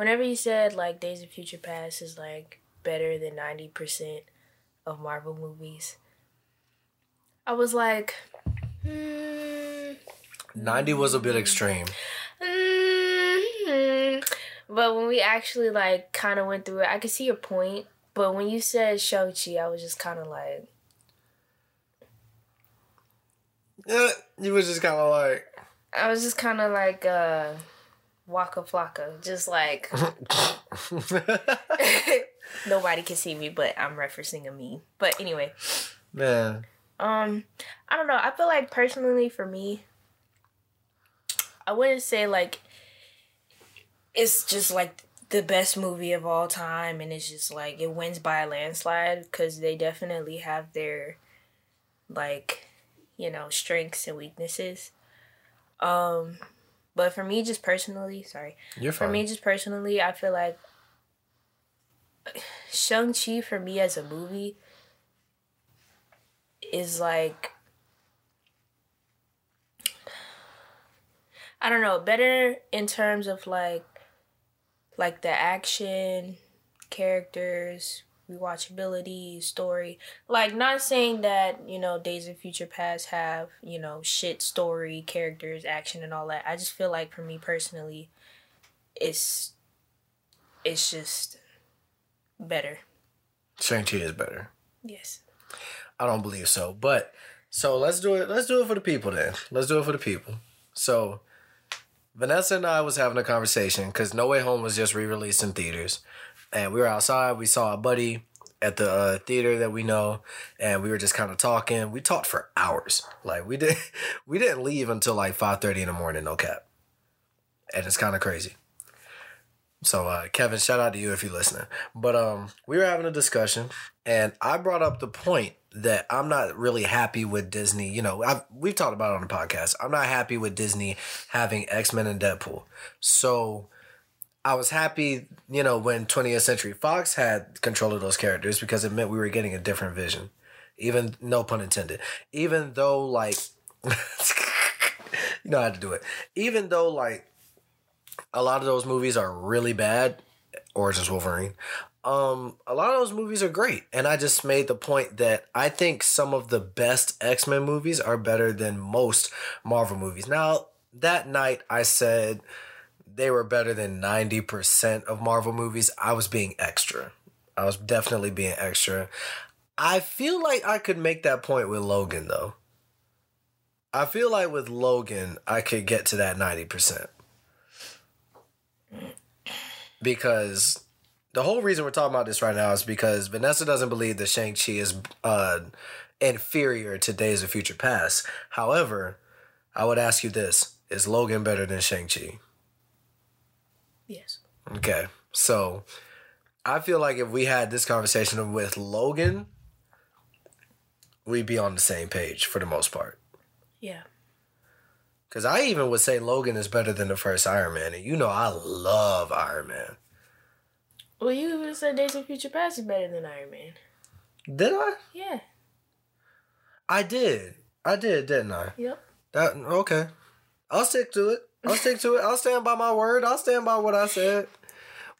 whenever you said like Days of Future Past is like better than ninety percent of Marvel movies, I was like, hmm, 90 was a bit extreme. hmm. But when we actually like kind of went through it, I could see your point. But when you said Chi, I was just kind of like, Yeah, you was just kind of like, I was just kind of like uh, Waka Flocka, just like nobody can see me, but I'm referencing a meme. But anyway, man. um, I don't know. I feel like personally for me, I wouldn't say like it's just like the best movie of all time, and it's just like it wins by a landslide because they definitely have their like you know strengths and weaknesses. Um, but for me, just personally, sorry. You're For me, just personally, I feel like Shang Chi for me as a movie is like I don't know, better in terms of like like the action, characters, rewatchability, story. Like not saying that, you know, Days of Future Past have, you know, shit story, characters, action and all that. I just feel like for me personally it's it's just better. Shang-Chi is better. Yes. I don't believe so. But so let's do it. Let's do it for the people then. Let's do it for the people. So Vanessa and I was having a conversation because No Way Home was just re-released in theaters, and we were outside. We saw a buddy at the uh, theater that we know, and we were just kind of talking. We talked for hours. Like we did, we didn't leave until like five thirty in the morning. No cap, and it's kind of crazy. So uh, Kevin, shout out to you if you're listening. But um, we were having a discussion, and I brought up the point that I'm not really happy with Disney. You know, I've, we've talked about it on the podcast. I'm not happy with Disney having X Men and Deadpool. So I was happy, you know, when 20th Century Fox had control of those characters because it meant we were getting a different vision. Even no pun intended. Even though like, you know how to do it. Even though like a lot of those movies are really bad. Origins Wolverine. Um, a lot of those movies are great, and I just made the point that I think some of the best X Men movies are better than most Marvel movies. Now, that night I said they were better than ninety percent of Marvel movies. I was being extra. I was definitely being extra. I feel like I could make that point with Logan though. I feel like with Logan, I could get to that ninety percent because the whole reason we're talking about this right now is because Vanessa doesn't believe that Shang-Chi is uh, inferior to Days of Future Past. However, I would ask you this Is Logan better than Shang-Chi? Okay. So I feel like if we had this conversation with Logan, we'd be on the same page for the most part. Yeah. Because I even would say Logan is better than the first Iron Man. And you know, I love Iron Man. Well, you even said Days of Future Past is better than Iron Man. Did I? Yeah. I did. I did, didn't I? Yep. That okay. I'll stick to it. I'll stick to it. I'll stand by my word. I'll stand by what I said.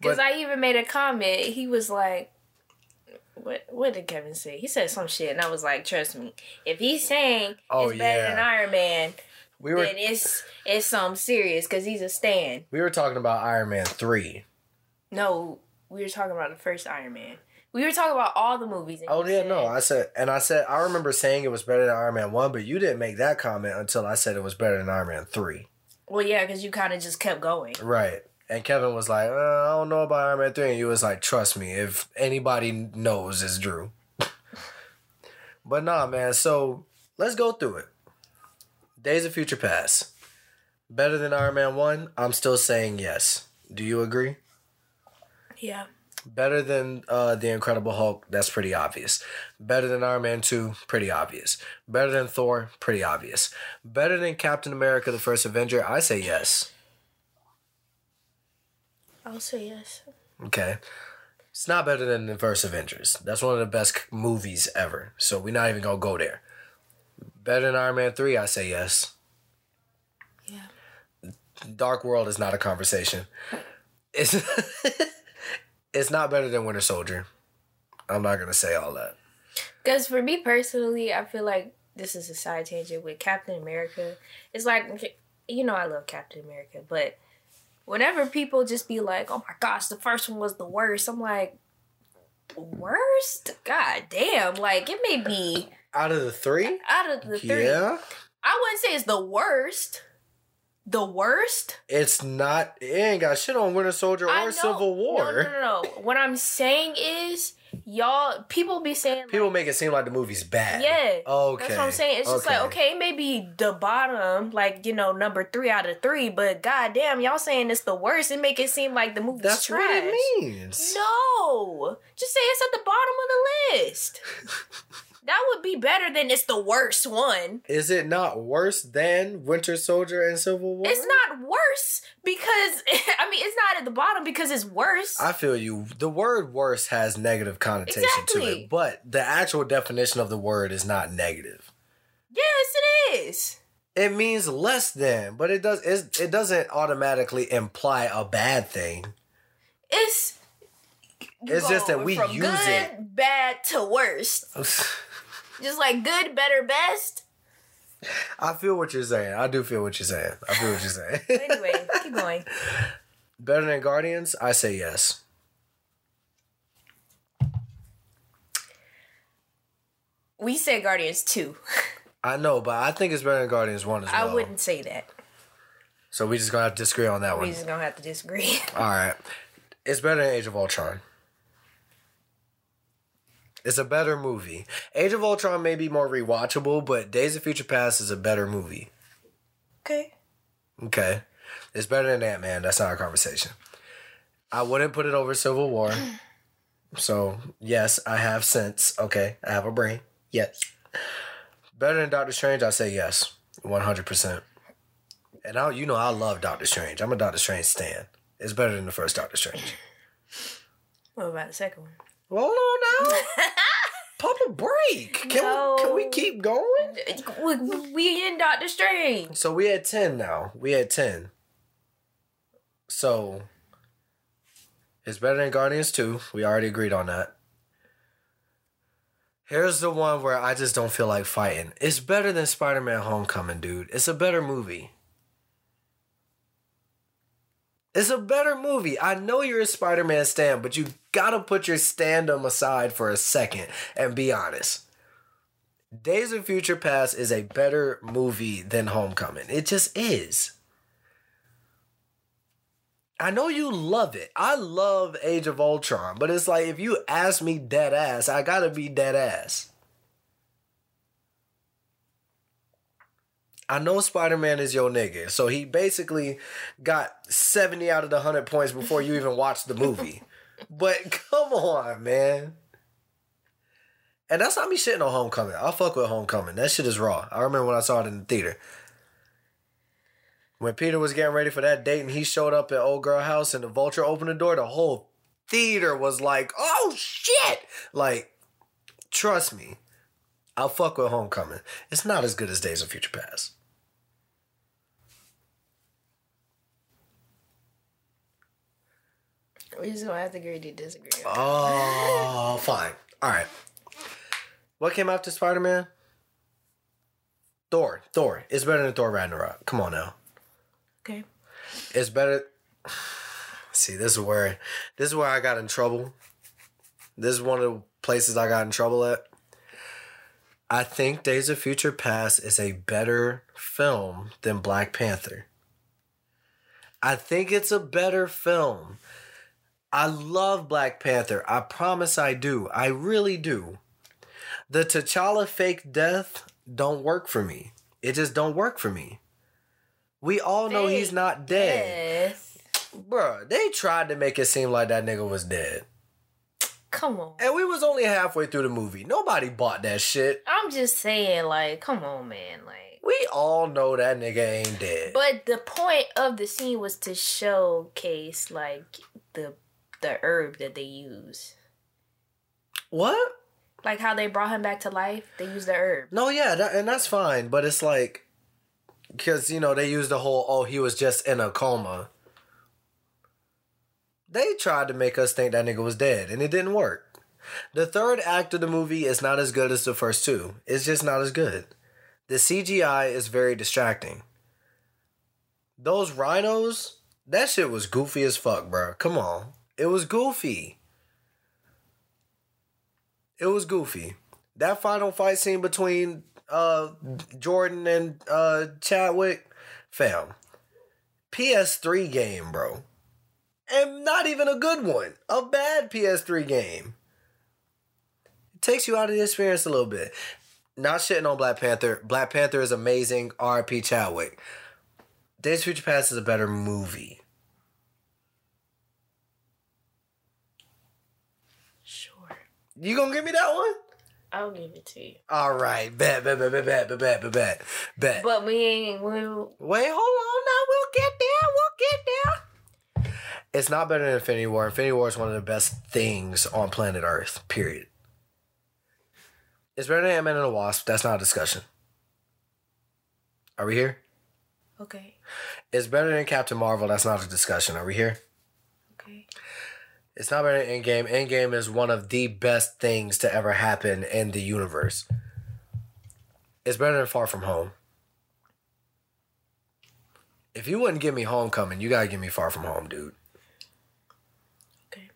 Because I even made a comment. He was like, "What? What did Kevin say?" He said some shit, and I was like, "Trust me, if he's saying Oh, it's better than. Iron Man, We were then it's it's something serious because he's a stan." we were talking about Iron Man three. No, we were talking about the first Iron Man. We were talking about all the movies. Oh yeah, said- no. I said and I said I remember saying it was better than Iron Man one, but you didn't make that comment until I said it was better than Iron Man three. Well, yeah, because you kind of just kept going. Right. And Kevin was like, uh, I don't know about Iron Man 3. And you was like, trust me, if anybody knows, it's Drew. but nah, man. So let's go through it. Days of Future Past. Better than Iron Man 1? I'm still saying yes. Do you agree? Yeah. Better than uh, The Incredible Hulk? That's pretty obvious. Better than Iron Man 2? Pretty obvious. Better than Thor? Pretty obvious. Better than Captain America the First Avenger? I say yes. I'll say yes. Okay. It's not better than the first Avengers. That's one of the best movies ever. So we're not even gonna go there. Better than Iron Man 3, I say yes. Yeah. Dark World is not a conversation. It's it's not better than Winter Soldier. I'm not gonna say all that. Because for me personally, I feel like this is a side tangent with Captain America. It's like, you know, I love Captain America, but whenever people just be like, oh my gosh, the first one was the worst, I'm like, worst? God damn. Like, it may be Out of the three, out of the three. yeah, I wouldn't say it's the worst. The worst? it's not. It ain't got shit on Winter Soldier I or know- Civil War. No, no, no, no. What I'm saying is, y'all, people be saying, like, People make it seem like the movie's bad. Yeah. Okay. That's what I'm saying. It's just like, okay, maybe the bottom, like, you know, number three out of three, but goddamn, y'all saying it's the worst. It make it seem like the movie's That's trash. what it means. No. Just say it's at the bottom of the list. that would be better than it's the worst one. Is it not worse than Winter Soldier and Civil War? It's not worse because, I mean, it's not at the bottom because it's worse. I feel you. The word worse has negative connotation to it, but the actual definition of the word is not negative. yes, it is. It means less than, but it does it doesn't automatically imply a bad thing. It's. It's just that we use good, it. bad to worst. Just like good, better, best. I feel what you're saying. I do feel what you're saying. I feel what you're saying. Anyway, keep going. Better than Guardians? I say yes. We said Guardians 2. I know, but I think it's better than Guardians 1 as well. I wouldn't say that. So we just gonna have to disagree on that one. We're just gonna have to disagree. All right. It's better than Age of Ultron. It's a better movie. Age of Ultron may be more rewatchable, but Days of Future Past is a better movie. okay. Okay. It's better than Ant Man. That's not our conversation. I wouldn't put it over Civil War. So, yes, I have sense. Okay. I have a brain. Yes. Better than Doctor Strange? I say yes. 100%. And I, you know, I love Doctor Strange. I'm a Doctor Strange stan. It's better than the first Doctor Strange. What about the second one? Hold on now. Pop a break. Can, we, can we keep going? We, in Doctor Strange. So we had 10 now. We had 10. So it's better than Guardians 2. We already agreed on that. Here's the one where I just don't feel like fighting. It's better than Spider Man Homecoming, dude. It's a better movie. It's a better movie. I know you're a Spider Man stan, but you gotta put your standum aside for a second and be honest. Days of Future Past is a better movie than Homecoming. It just is. I know you love it. I love Age of Ultron, but it's like if you ask me dead ass, I gotta be dead ass. I know Spider Man is your nigga, so he basically got 70 out of the 100 points before you even watched the movie. but come on, man. And that's not me shitting on Homecoming. I fuck with Homecoming. That shit is raw. I remember when I saw it in the theater. When Peter was getting ready for that date and he showed up at old girl house and the vulture opened the door, the whole theater was like, oh shit! Like, trust me. I'll fuck with Homecoming. It's not as good as Days of Future Past. We're just gonna have to agree to disagree. Oh, fine. All right. What came after Spider Man? Thor. Thor. It's better than Thor Ragnarok. Come on now. Okay. It's better. See, this is where this is where I got in trouble. This is one of the places I got in trouble at. I think Days of Future Past is a better film than Black Panther. I think it's a better film. I love Black Panther. I promise I do. I really do. The T'Challa fake death don't work for me. It just don't work for me. We all know he's not dead. Yes. Bruh, they tried to make it seem like that nigga was dead. Come on. And we was only halfway through the movie. Nobody bought that shit. I'm just saying, like, come on, man. Like, We all know that nigga ain't dead. but the point of the scene was to showcase, like, the the herb that they use. what? Like how they brought him back to life. They use the herb. No, yeah, that, and that's fine. But it's like, because, you know, they used the whole, oh, he was just in a coma. They tried to make us think that nigga was dead, and it didn't work. The third act of the movie is not as good as the first two. It's just not as good. The CGI is very distracting. Those rhinos, that shit was goofy as fuck, bro. Come on. It was goofy. It was goofy. That final fight scene between uh Jordan and uh Chadwick, fam. PS3 game, bro. And not even a good one. A bad PS3 game. It takes you out of the experience a little bit. Not shitting on Black Panther. Black Panther is amazing. RP Chadwick. Days Future Past is a better movie. Sure. You gonna give me that one? I'll give it to you. All right, bet, bet, bet, bet, bet, bet, bet, bet, bet. But we ain't. We, Wait, hold on now. We'll get there. We'll get there. It's not better than Infinity War. Infinity War is one of the best things on planet Earth, period. It's better than Ant-Man and the Wasp. That's not a discussion. Are we here? okay. It's better than Captain Marvel. That's not a discussion. Are we here? It's not better than Endgame. Endgame is one of the best things to ever happen in the universe. It's better than Far From Home. If you wouldn't give me Homecoming, you gotta give me Far From Home, dude. Okay.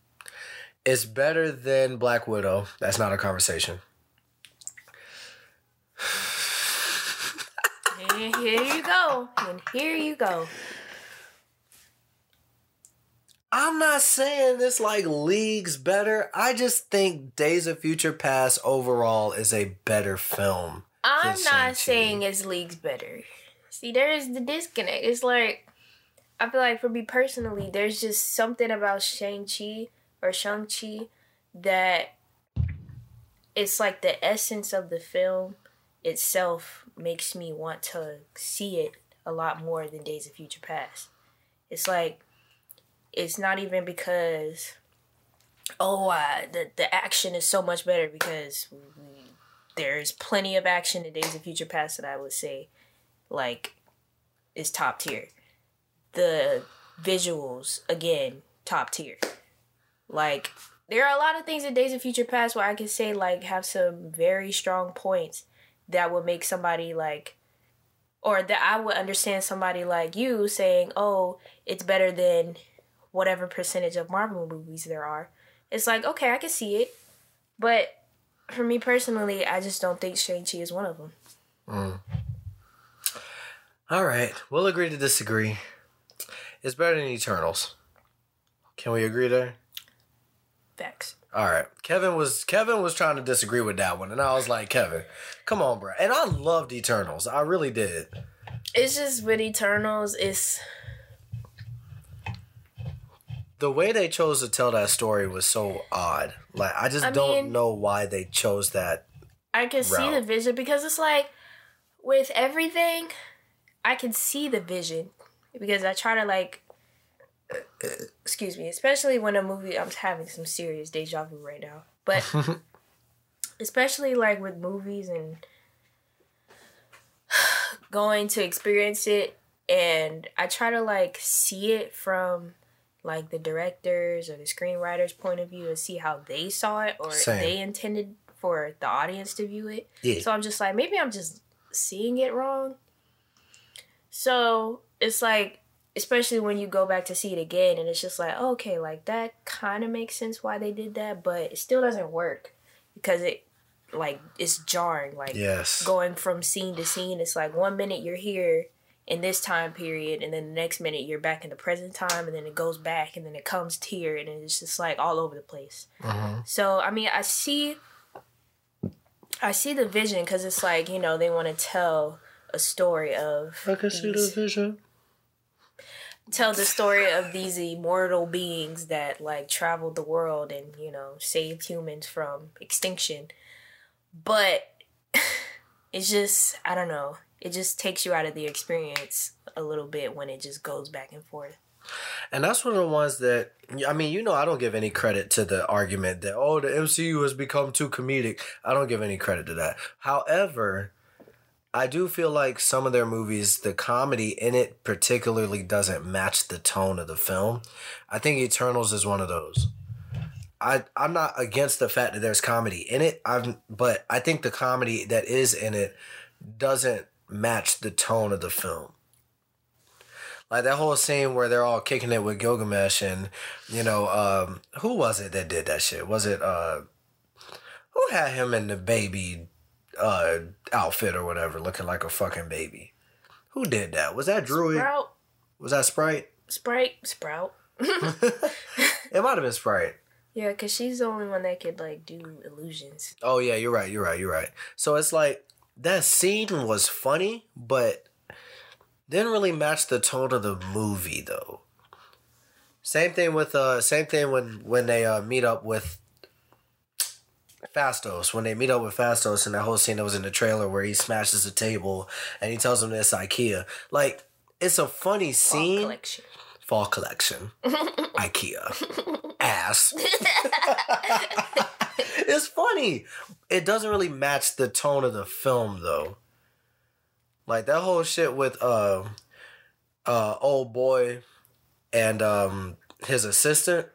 It's better than Black Widow. That's not a conversation. And here you go. And here you go. I'm not saying this like leagues better. I just think Days of Future Past overall is a better film. I'm not saying it's leagues better. See, there is the disconnect. It's like I feel like for me personally, there's just something about Shang Chi or Shang Chi that it's like the essence of the film itself makes me want to see it a lot more than Days of Future Past. It's like it's not even because oh uh, the the action is so much better because there's plenty of action in Days of Future Past that I would say like is top tier. The visuals again top tier. Like there are a lot of things in Days of Future Past where I can say like have some very strong points that would make somebody like or that I would understand somebody like you saying, "Oh, it's better than whatever percentage of Marvel movies there are." It's like, okay, I can see it, but for me personally, I just don't think Shang Chi is one of them. Mm. All right, we'll agree to disagree. It's better than Eternals. Can we agree there? Facts. All right. Kevin was Kevin was trying to disagree with that one, and I was like, Kevin, come on, bro. And I loved Eternals. I really did. It's just with Eternals, it's The way they chose to tell that story was so odd. Like I just I don't mean- know why they chose that. I can see the vision because it's like with everything, I can see the vision because I try to like. Excuse me, especially when a movie I'm having some serious deja vu right now, but especially like with movies and going to experience it, and I try to like see it from like the directors or the screenwriters' point of view and see how they saw it or Same. they intended for the audience to view it. Yeah. So I'm just like, maybe I'm just seeing it wrong. So it's like, especially when you go back to see it again, and it's just like, okay, like that kind of makes sense why they did that, but it still doesn't work because it, like, it's jarring. Like, Yes. going from scene to scene, it's like one minute you're here in this time period, and then the next minute you're back in the present time, and then it goes back, and then it comes here, and it's just like all over the place. Mhm. So I mean, I see, I see the vision because it's like you know they want to tell a story of I can see the vision. tell the story of these immortal beings that like traveled the world and you know saved humans from extinction, but it's just I don't know. It just takes you out of the experience a little bit when it just goes back and forth. And that's one of the ones that I mean, you know, I don't give any credit to the argument that oh, the MCU has become too comedic. I don't give any credit to that. However, I do feel like some of their movies, the comedy in it particularly doesn't match the tone of the film. I think Eternals is one of those. I I'm not against the fact that there's comedy in it. I'm but I think the comedy that is in it doesn't match the tone of the film. Like that whole scene where they're all kicking it with Gilgamesh and you know, um, who was it that did that shit? Was it uh who had him in the baby uh outfit or whatever, looking like a fucking baby? Who did that? Was that Druig? Sprout, Was that Sprite? Sprite, Sprout. It might have been Sprite. Yeah, cause she's the only one that could like do illusions. Oh yeah, you're right. You're right. You're right. So it's like that scene was funny, but didn't really match the tone of the movie though. Same thing with uh, same thing when when they uh meet up with Phastos. When they meet up with Phastos and that whole scene that was in the trailer where he smashes the table and he tells him it's IKEA. Like it's a funny scene. collection. Fall collection. IKEA. Ass. it's funny. It doesn't really match the tone of the film though. Like that whole shit with uh uh old boy and um his assistant.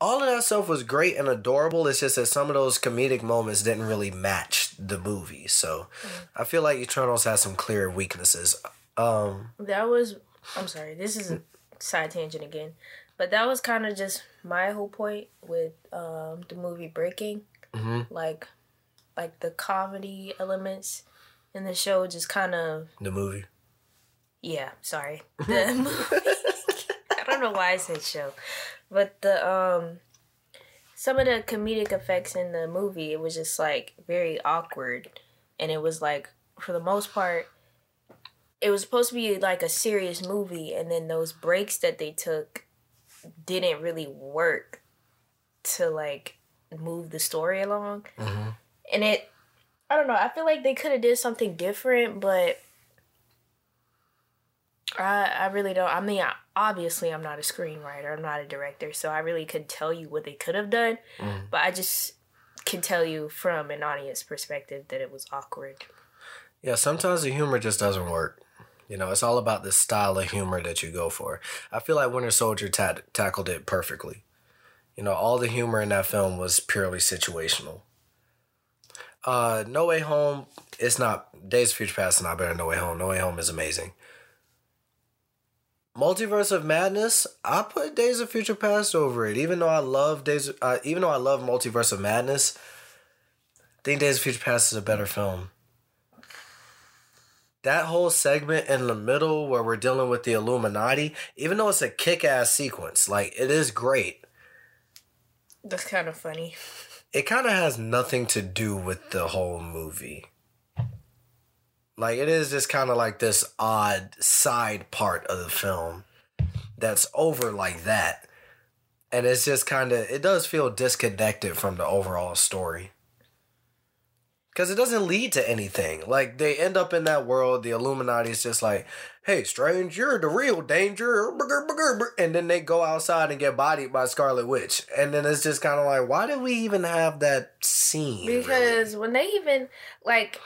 All of that stuff was great and adorable. It's just that some of those comedic moments didn't really match the movie. So I feel like Eternals has some clear weaknesses. Um That was. I'm sorry. This is a side tangent again, but that was kind of just my whole point with um, the movie Breaking. Mhm. Like, like the comedy elements in the show just kind of the movie. yeah. Sorry, the movie. I don't know why I said show, but the um. Some of the comedic effects in the movie, it was just like very awkward, and it was like for the most part, it was supposed to be like a serious movie and then those breaks that they took didn't really work to like move the story along Mhm. and it i don't know i feel like they could have did something different but i i really don't i mean obviously i'm not a screenwriter i'm not a director so i really could tell you what they could have done Mm. but i just can tell you from an audience perspective that it was awkward Yeah, sometimes the humor just doesn't work. You know, it's all about the style of humor that you go for. I feel like Winter Soldier ta- tackled it perfectly. You know, all the humor in that film was purely situational. Uh, No Way Home, it's not Days of Future Past is not better than No Way Home. No Way Home is amazing. Multiverse of Madness, I put Days of Future Past over it. Even though I love Days, uh, even though I love Multiverse of Madness, I think Days of Future Past is a better film that whole segment in the middle where we're dealing with the Illuminati, even though it's a kick ass sequence, like it is great, that's kind of funny it kind of has nothing to do with the whole movie. Like it is just kind of like this odd side part of the film that's over like that. And it's just kind of, it does feel disconnected from the overall story. Because it doesn't lead to anything. Like, they end up in that world, the Illuminati is just like, hey, Strange, you're the real danger. And then they go outside and get bodied by Scarlet Witch. And then it's just kind of like, why did we even have that scene? really? because when they even like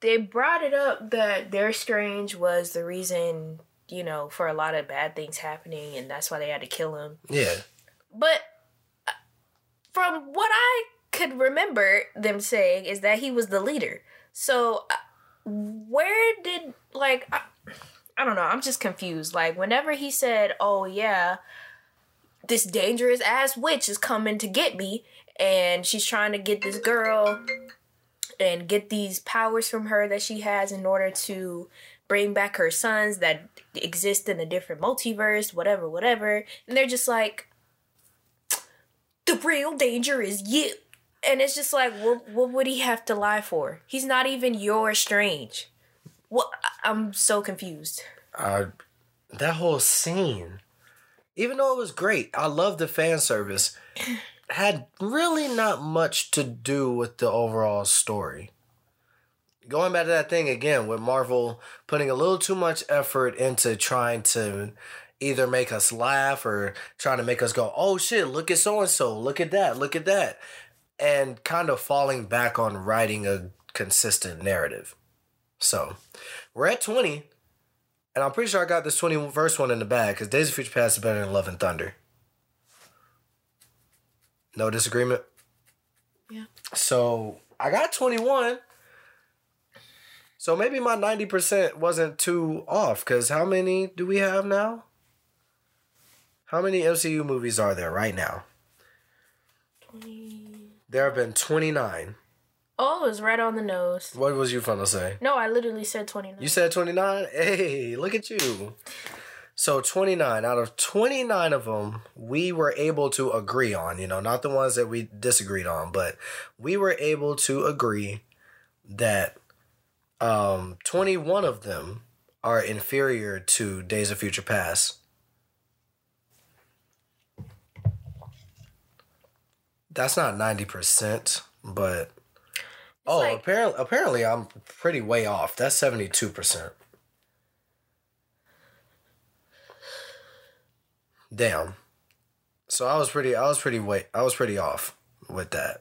they brought it up that their strange was the reason you know for a lot of bad things happening and that's why they had to kill him Yeah. but uh, from what i could remember them saying is that he was the leader so uh, where did like I, I don't know i'm just confused like whenever he said oh yeah this dangerous ass witch is coming to get me and she's trying to get this girl and get these powers from her that she has in order to bring back her sons that exist in a different multiverse, whatever, whatever. And they're just like, the real danger is you. And it's just like, what, what would he have to lie for? He's not even your strange. What? I'm so confused. uh, that whole scene, even though it was great, I love the fan service, had really not much to do with the overall story. Going back to that thing again with Marvel putting a little too much effort into trying to either make us laugh or trying to make us go, oh shit, look at so and so, look at that, look at that. And kind of falling back on writing a consistent narrative. So we're at 20. And I'm pretty sure I got this 21st one in the bag because Days of Future Past is better than Love and Thunder. No disagreement? Yeah. So I got 21. So maybe my 90% wasn't too off because how many do we have now? How many MCU movies are there right now? 20. There have been 29. Oh, it was right on the nose. What was you fun to say? No, I literally said 29. You said 29? Hey, look at you. So 29 out of 29 of them we were able to agree on, you know, not the ones that we disagreed on, but we were able to agree that um 21 of them are inferior to Days of Future Past. That's not 90%, but oh, like- apparently apparently I'm pretty way off. That's 72%. Damn. So I was pretty I was pretty way I was pretty off with that.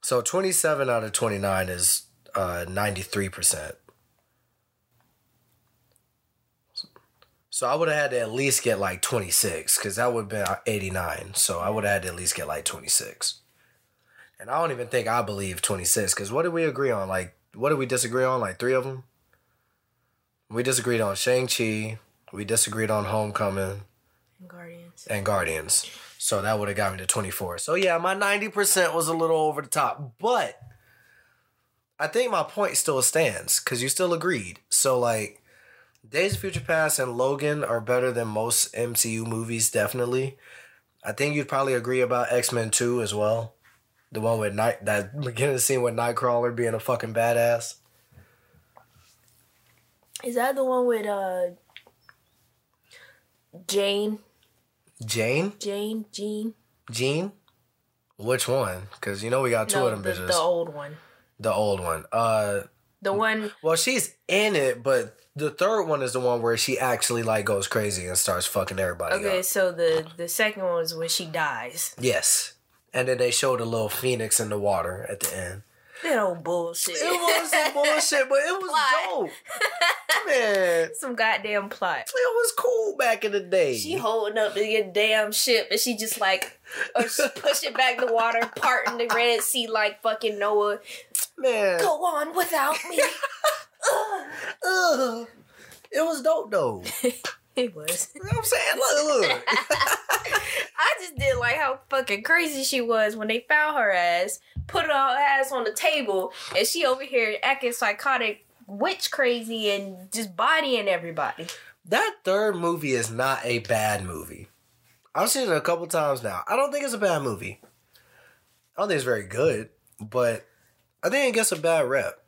So 27 out of 29 is uh 93%. So I would have had to at least get like 26 cuz that would have been uh, 89. So I would have had to at least get like 26. And I don't even think I believe 26 cuz what did we agree on? Like what did we disagree on? Like 3 of them? We disagreed on Shang-Chi, we disagreed on Homecoming Guardians. and Guardians. So that would have got me to 24. So yeah, my 90% was a little over the top, but I think my point still stands cuz you still agreed. So like Days of Future Past and Logan are better than most MCU movies definitely. I think you'd probably agree about X-Men 2 as well. The one with night that beginning scene with Nightcrawler being a fucking badass. Is that the one with uh Jane? Jane? Jane? Jean? Jean? Which one? Cuz you know we got two no, of them the, bitches. the old one. the old one. Uh The one Well, she's in it, but the third one is the one where she actually like goes crazy and starts fucking everybody Okay, up. so the the second one is when she dies. Yes. And then they showed a little phoenix in the water at the end. That old bullshit. It was some bullshit, but it was Plot. dope. Man, Some goddamn plot. It was cool back in the day. She holding up the damn ship and she just like or she pushing back the water, parting the Red Sea like fucking Noah. Man, Go on without me. Ugh. ugh. it was dope though. It was. You know what I'm saying? Look, look. I just did like how fucking crazy she was when they found her ass, put her ass on the table, and she over here acting psychotic, witch crazy, and just bodying everybody. that third movie is not a bad movie. I've seen it a couple times now. I don't think it's a bad movie. I don't think it's very good, but I think it gets a bad rep.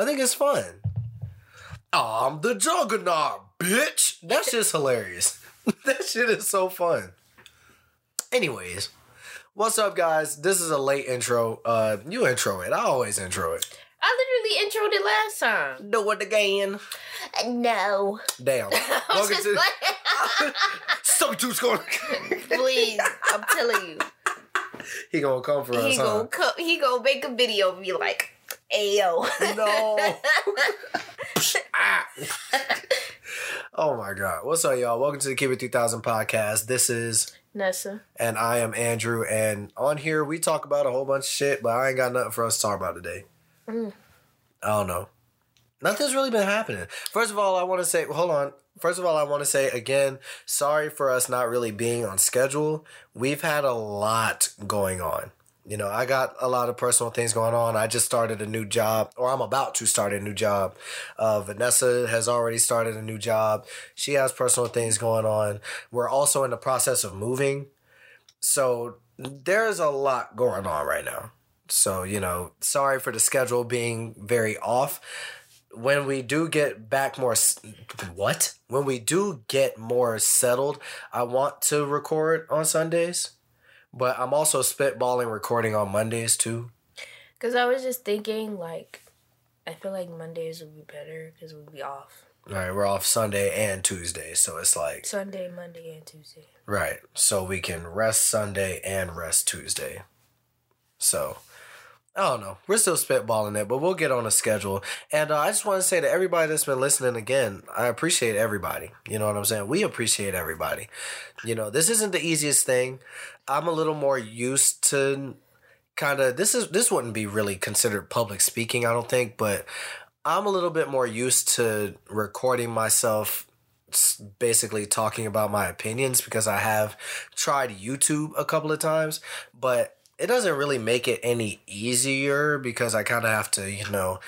I think it's fun. I'm the juggernaut, bitch. That's just hilarious. that shit is so fun. Anyways, what's up, guys? This is a late intro. Uh, you intro it. I always intro it. I literally introed it last time. Do it again. No. Damn. I'm Welcome just to like, Substitute's going. please, I'm telling you. he gonna come for us, He huh? gonna co- he gonna make a video and be like, "Ayo." No. Ah. oh my god. What's up, y'all? Welcome to the Keep It 3000 podcast. This is, Nessa. and I am Andrew. And on here, we talk about a whole bunch of shit, but I ain't got nothing for us to talk about today. Mm. I don't know. Nothing's really been happening. First of all, I want to say, hold on. First of all, I want to say again, sorry for us not really being on schedule. We've had a lot going on. You know, I got a lot of personal things going on. I just started a new job, or I'm about to start a new job. Uh, Vanessa has already started a new job. She has personal things going on. We're also in the process of moving. So there's a lot going on right now. So, you know, sorry for the schedule being very off. When we do get back more, what? When we do get more settled, I want to record on Sundays, but I'm also spitballing recording on Mondays too. Cause I was just thinking, like, I feel like Mondays would be better because we'll be off All right, we're off Sunday and Tuesday, so it's like, Sunday, Monday, and Tuesday. right, so we can rest Sunday and rest Tuesday. So I don't know. We're still spitballing it, but we'll get on a schedule. And uh, I just want to say to everybody that's been listening again, I appreciate everybody. You know what I'm saying? We appreciate everybody. You know, this isn't the easiest thing. I'm a little more used to kind of this is this wouldn't be really considered public speaking, I don't think, but I'm a little bit more used to recording myself basically talking about my opinions because I have tried YouTube a couple of times, but it doesn't really make it any easier because I kind of have to, you know,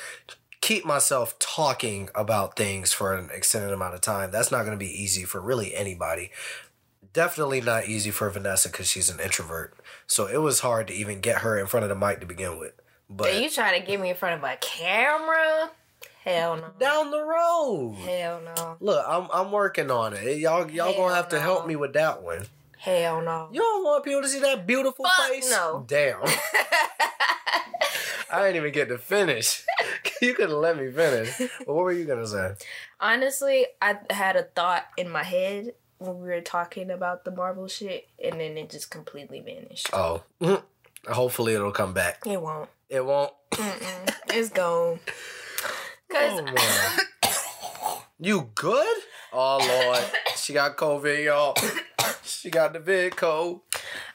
keep myself talking about things for an extended amount of time. That's not going to be easy for really anybody. Definitely not easy for Vanessa because she's an introvert. So it was hard to even get her in front of the mic to begin with. But you trying to get me in front of a camera? Hell no. down the road. Hell no. Look, I'm I'm working on it. Y'all y'all Hell gonna have to help me with that one. Hell no. You don't want people to see that beautiful Fuck face? no. Damn. I didn't even get to finish. you could have let me finish. But what were you gonna say? Honestly, I had a thought in my head when we were talking about the Marvel shit, and then it just completely vanished. Oh. Hopefully it'll come back. It won't. It won't. Mm-mm. It's gone. Oh, Cause Oh, you good? Oh Lord. She got COVID, y'all. She got the vid code.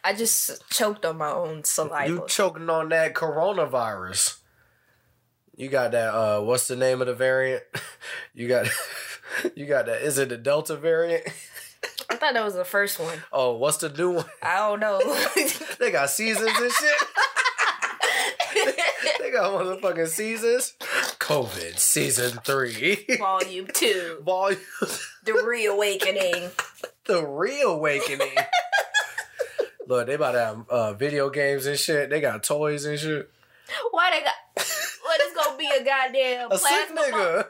I just choked on my own saliva. You choking on that coronavirus. You got that uh what's the name of the variant? You got you got that is it the Delta variant? I thought that was the first one. Oh, what's the new one? I don't know. They got seasons and shit. They got motherfucking seasons. COVID season three. Volume two, Volume the reawakening. the reawakening. Look, they about to have uh, video games and shit. They got toys and shit. Why they got? What is gonna be a goddamn A sick ball?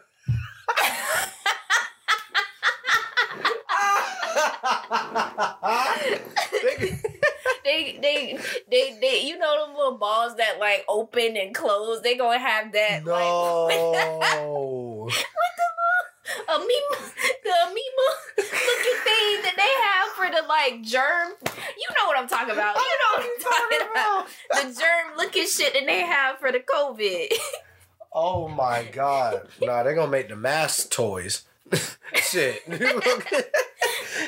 They, they, they, they, you know them little balls that like open and close. They gonna have that like no. amoeba, the amoeba looking thing that they have for the like germ. You know what I'm talking about. You know what I'm talking about. The germ looking shit that they have for the COVID. oh my god. Nah, they gonna make the mask toys. shit.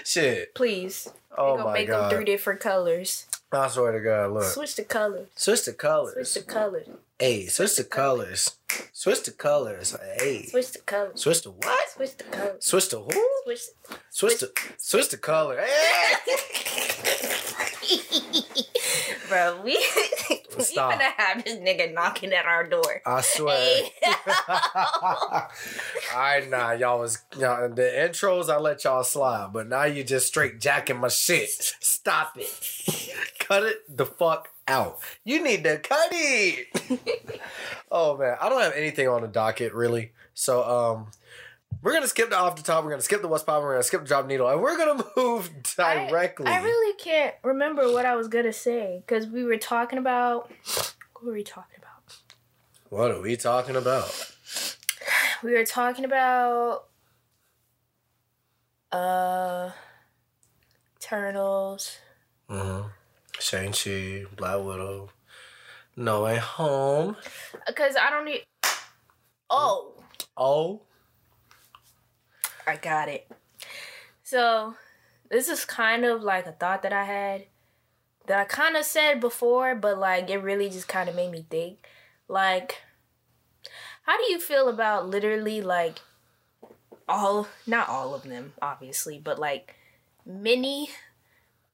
shit. Please, Oh gonna my make them three different colors. I swear to God, look. Switch the colors. Switch the colors. Switch the colors. Hey, switch the colors. Switch the colors. Hey. Switch the colors. Switch the what? Switch the colors. Switch the who? Switch. Switch the switch the color. Hey! Bro, we we gonna have this nigga knocking at our door. I swear. Hey. Alright, nah, y'all was y'all, the intros. I let y'all slide, but now you just straight jacking my shit. Stop it. cut it the fuck out. You need to cut it. oh man, I don't have anything on the docket really. So um, we're gonna skip the off the top. We're gonna skip the West Pop. We're gonna skip the drop needle, and we're gonna move directly. I, I really can't remember what I was gonna say because we were talking about. What were we talking about? what are we talking about? We were talking about. Uh. Eternals. Mm-hmm. Shang Chi, Black Widow, No Way Home. Because I don't need. Oh, Oh, I got it. So, this is kind of like a thought that I had that I kind of said before, but like it really just kind of made me think. Like, how do you feel about literally like all, not all of them, obviously, but like many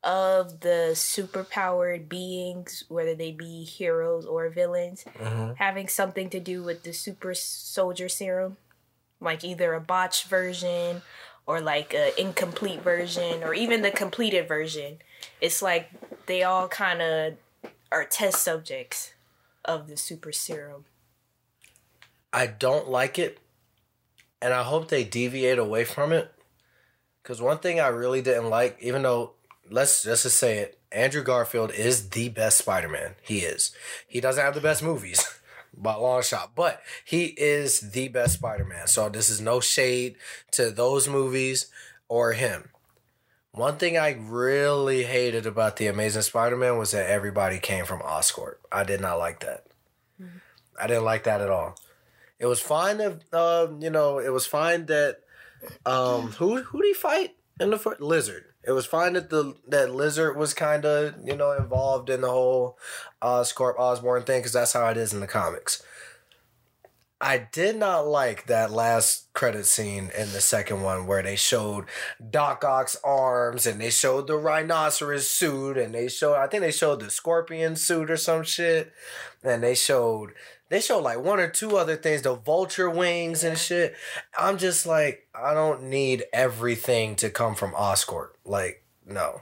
of the superpowered beings, whether they be heroes or villains, mm-hmm. having something to do with the super soldier serum like either a botched version or like an incomplete version or even the completed version it's like they all kind of are test subjects of the super serum I don't like it, and I hope they deviate away from it. Because one thing I really didn't like, even though let's just say it, Andrew Garfield is the best Spider Man. He is. He doesn't have the best movies. By long shot, but he is the best Spider Man. So this is no shade to those movies or him. One thing I really hated about the Amazing Spider Man was that everybody came from Oscorp. I did not like that. I didn't like that at all. It was fine that uh, you know it was fine that um who who did he fight in the first lizard. It was fine that the that lizard was kind of you know involved in the whole uh, Oscorp Osborn thing because that's how it is in the comics. I did not like that last credit scene in the second one where they showed Doc Ock's arms and they showed the rhinoceros suit and they showed I think they showed the scorpion suit or some shit and they showed they show like one or two other things the vulture wings and shit. I'm just like I don't need everything to come from Oscorp. Like no.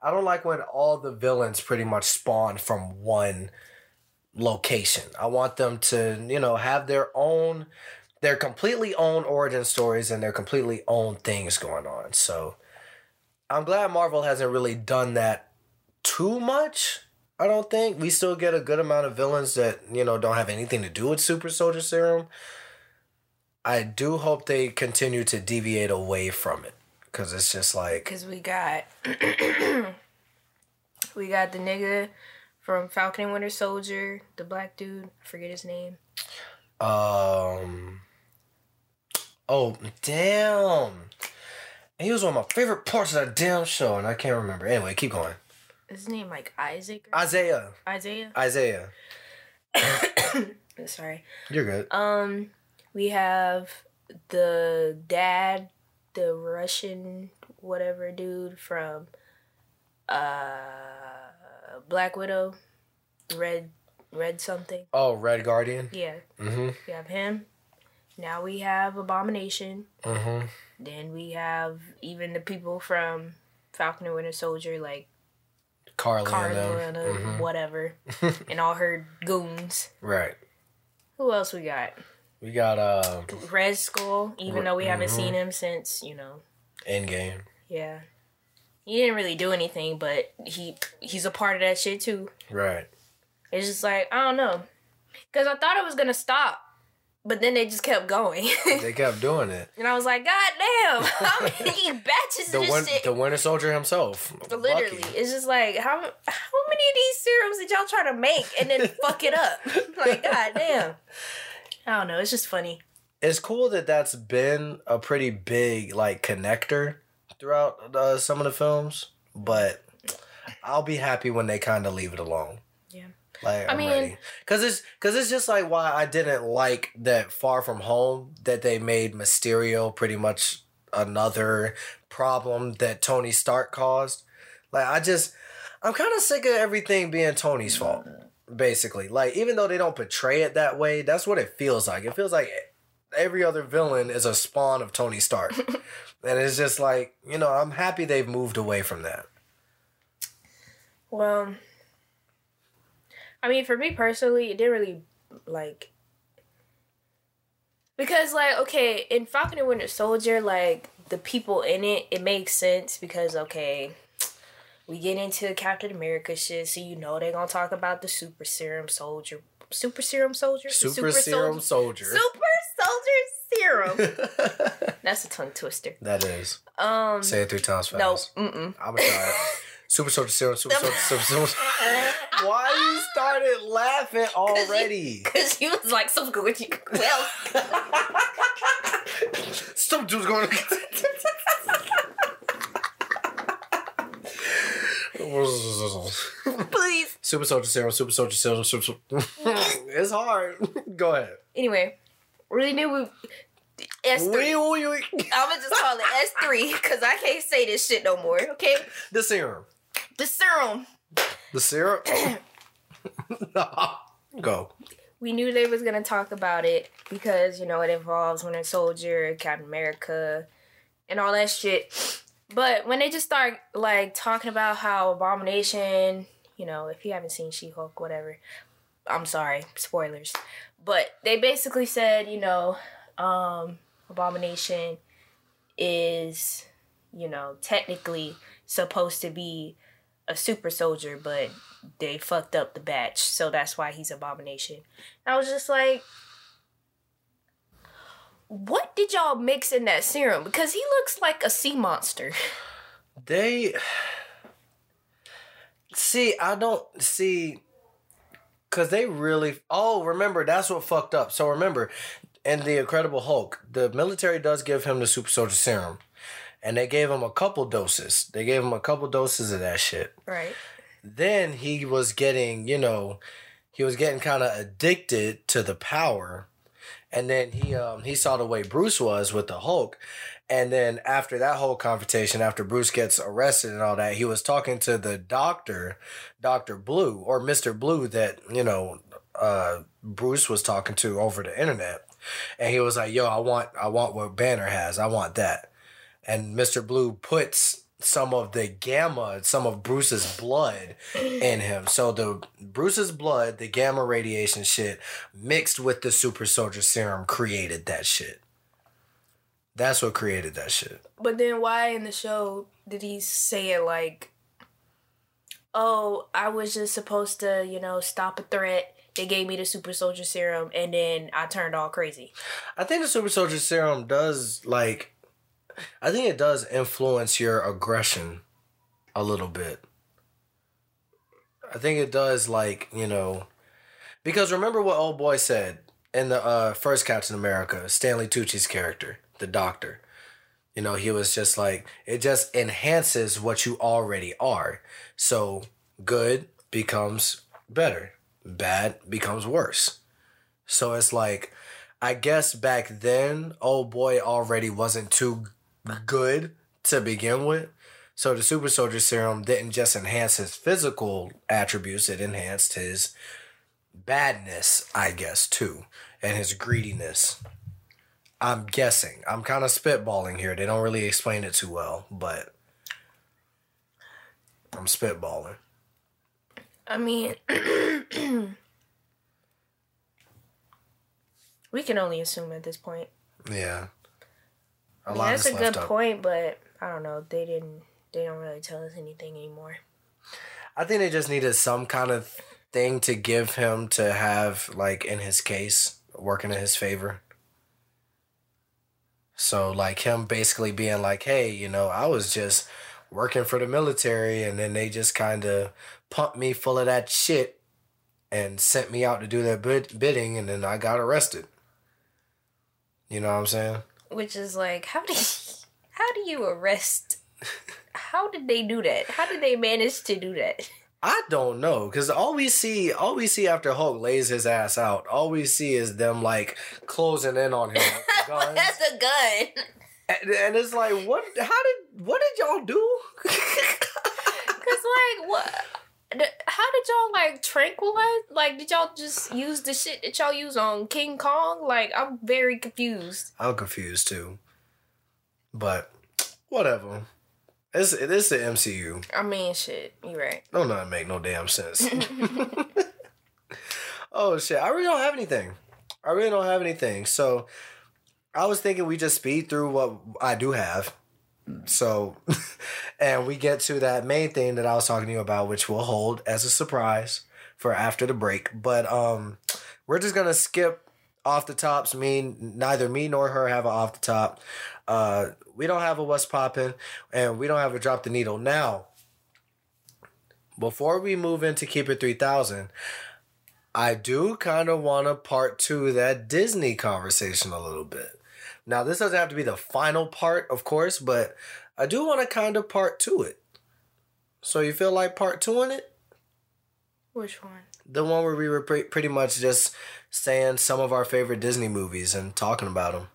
I don't like when all the villains pretty much spawn from one location. I want them to, you know, have their own their completely own origin stories and their completely own things going on. So I'm glad Marvel hasn't really done that too much. I don't think we still get a good amount of villains that, you know, don't have anything to do with Super Soldier Serum. I do hope they continue to deviate away from it cuz it's just like Cause we got we got the nigga from Falcon and Winter Soldier, the black dude. I forget his name. Um. Oh damn! He was one of my favorite parts of that damn show, and I can't remember. Anyway, keep going. Is his name like Isaac? Or Isaiah. Isaiah. Isaiah. Sorry. You're good. Um, we have the dad, the Russian whatever dude from uh Black Widow, Red Red something. Oh, Red Guardian. Yeah, Mm-hmm. we have him. Now we have Abomination. Mm-hmm. Then we have even the people from Falcon and Winter Soldier, like Carly. Carla, and and whatever, and all her goons. Right. Who else we got? We got uh Red Skull, even though we haven't Mhm. seen him since, you know, Endgame. yeah. He didn't really do anything, but he he's a part of that shit too. Right. It's just like, I don't know. Cause I thought it was gonna stop. But then they just kept going. They kept doing it. and I was like, God damn, how many batches The of this win- shit? the Winter Soldier himself. Literally. Bucky. It's just like how how many of these serums did y'all try to make and then fuck it up? like, god damn. I don't know, it's just funny. it's cool that that's been a pretty big like connector throughout uh, some of the films, but I'll be happy when they kind of leave it alone. Like I mean- cuz it's cuz it's just like why I didn't like that Far From Home that they made Mysterio pretty much another problem that Tony Stark caused. Like I just I'm kind of sick of everything being Tony's fault. Basically, like even though they don't portray it that way, that's what it feels like. It feels like every other villain is a spawn of Tony Stark. and it's just like, you know, I'm happy they've moved away from that. Well, I mean, for me personally, it didn't really like because, like, okay, in Falcon and Winter Soldier, like the people in it, it makes sense because okay, we get into Captain America shit, so you know they're gonna talk about the Super Serum Soldier, Super Serum Soldier, The Super, Serum Soldier. Super Soldier Serum. That's a tongue twister. that is. Um, Say it three times fast. no, mm-mm. I'm gonna try it. Super Soldier Serum, Super Soldier, Super Soldier. Why you started laughing already? Cause he was like so good. You well, Some dude's going. please. Super Soldier Serum, Super Soldier Serum, Super Soldier. it's hard. Go ahead. Anyway, really new. We, S three. Wee, wee, wee. I'm gonna just call it S three because I can't say this shit no more. Okay, The serum. the serum. The syrup. Go. We knew they was gonna talk about it because you know it involves Winter Soldier, Captain America, and all that shit. But when they just start like talking about how Abomination, you know, if you haven't seen She Hulk, whatever, I'm sorry, spoilers. But they basically said, you know, um, Abomination is, you know, technically supposed to be a super soldier, but they fucked up the batch, so that's why he's Abomination. I was just like, what did y'all mix in that serum? Because he looks like a sea monster. They see. I don't see. Cause they really oh remember that's what fucked up. So remember, in the Incredible Hulk, the military does give him the super soldier serum, and they gave him a couple doses. They gave him a couple doses of that shit. Right. Then he was getting, you know, he was getting kind of addicted to the power, and then he um he saw the way Bruce was with the Hulk, and then after that whole confrontation, after Bruce gets arrested and all that, he was talking to the doctor, Doctor Blue or Mister Blue, that you know, uh, Bruce was talking to over the internet, and he was like, "Yo, I want, I want what Banner has. I want that," and Mister Blue puts some of the gamma, some of Bruce's blood in him. So the Bruce's blood, the gamma radiation shit, mixed with the super soldier serum created that shit. That's what created that shit. But then why in the show did he say it like, "Oh, I was just supposed to, you know, stop a threat. They gave me the super soldier serum, and then I turned all crazy." I think the super soldier serum does like I think it does influence your aggression a little bit. I think it does like, you know, because remember what old boy said in the uh, first Captain America, Stanley Tucci's character, the doctor. You know, he was just like it just enhances what you already are. So good becomes better, bad becomes worse. So it's like I guess back then, old boy already wasn't too Mm-hmm. good to begin with. So the super soldier serum didn't just enhance his physical attributes, it enhanced his badness, I guess, too, and his greediness. I'm guessing. I'm kind of spitballing here. They don't really explain it too well, but I'm spitballing. I mean, we can only assume at this point. Yeah. I mean, that's a good up. point, but I don't know. They didn't. They don't really tell us anything anymore. I think they just needed some kind of thing to give him to have, like, in his case, working in his favor. So like him basically being like, hey, you know, I was just working for the military and then they just kind of pumped me full of that shit and sent me out to do their bid- bidding and then I got arrested. You know what I'm saying? Which is like, how do you, how do you arrest? How did they do that? How did they manage to do that? I don't know, cause all we see, all we see after Hulk lays his ass out, all we see is them like closing in on him. That's a gun. And, and, it's like, what? How did? What did y'all do? Cause like what? How did y'all like tranquilize? Like, did y'all just use the shit that y'all use on King Kong? Like, I'm very confused. I'm confused too. But whatever. It's it is the MCU. I mean, shit. you're right. Don't not make no damn sense. oh shit! I really don't have anything. I really don't have anything. So I was thinking we just speed through what I do have. So, and we get to that main thing that I was talking to you about, which we'll hold as a surprise for after the break. But um, we're just gonna skip off the tops. Me, neither me nor her have an off the top. Uh, we don't have a what's popping, and we don't have a drop the needle now. Before we move into keep it three thousand, I do kind of want to part two that Disney conversation a little bit. Now, this doesn't have to be the final part, of course, but I do want to kind of part two it. So you feel like part two in it? Which one? The one where we were pre- pretty much just saying some of our favorite Disney movies and talking about them,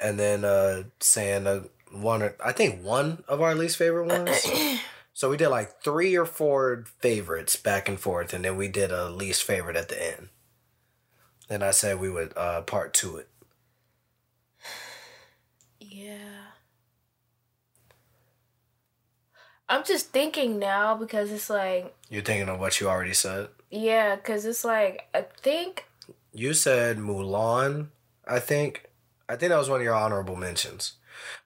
and then uh, saying uh, one. or, I think one of our least favorite ones. so we did like three or four favorites back and forth, and then we did a least favorite at the end. And I said we would uh, part two it. Yeah. I'm just thinking now because it's like. You're thinking of what you already said? Yeah, because it's like, I think. You said Mulan, I think. I think that was one of your honorable mentions.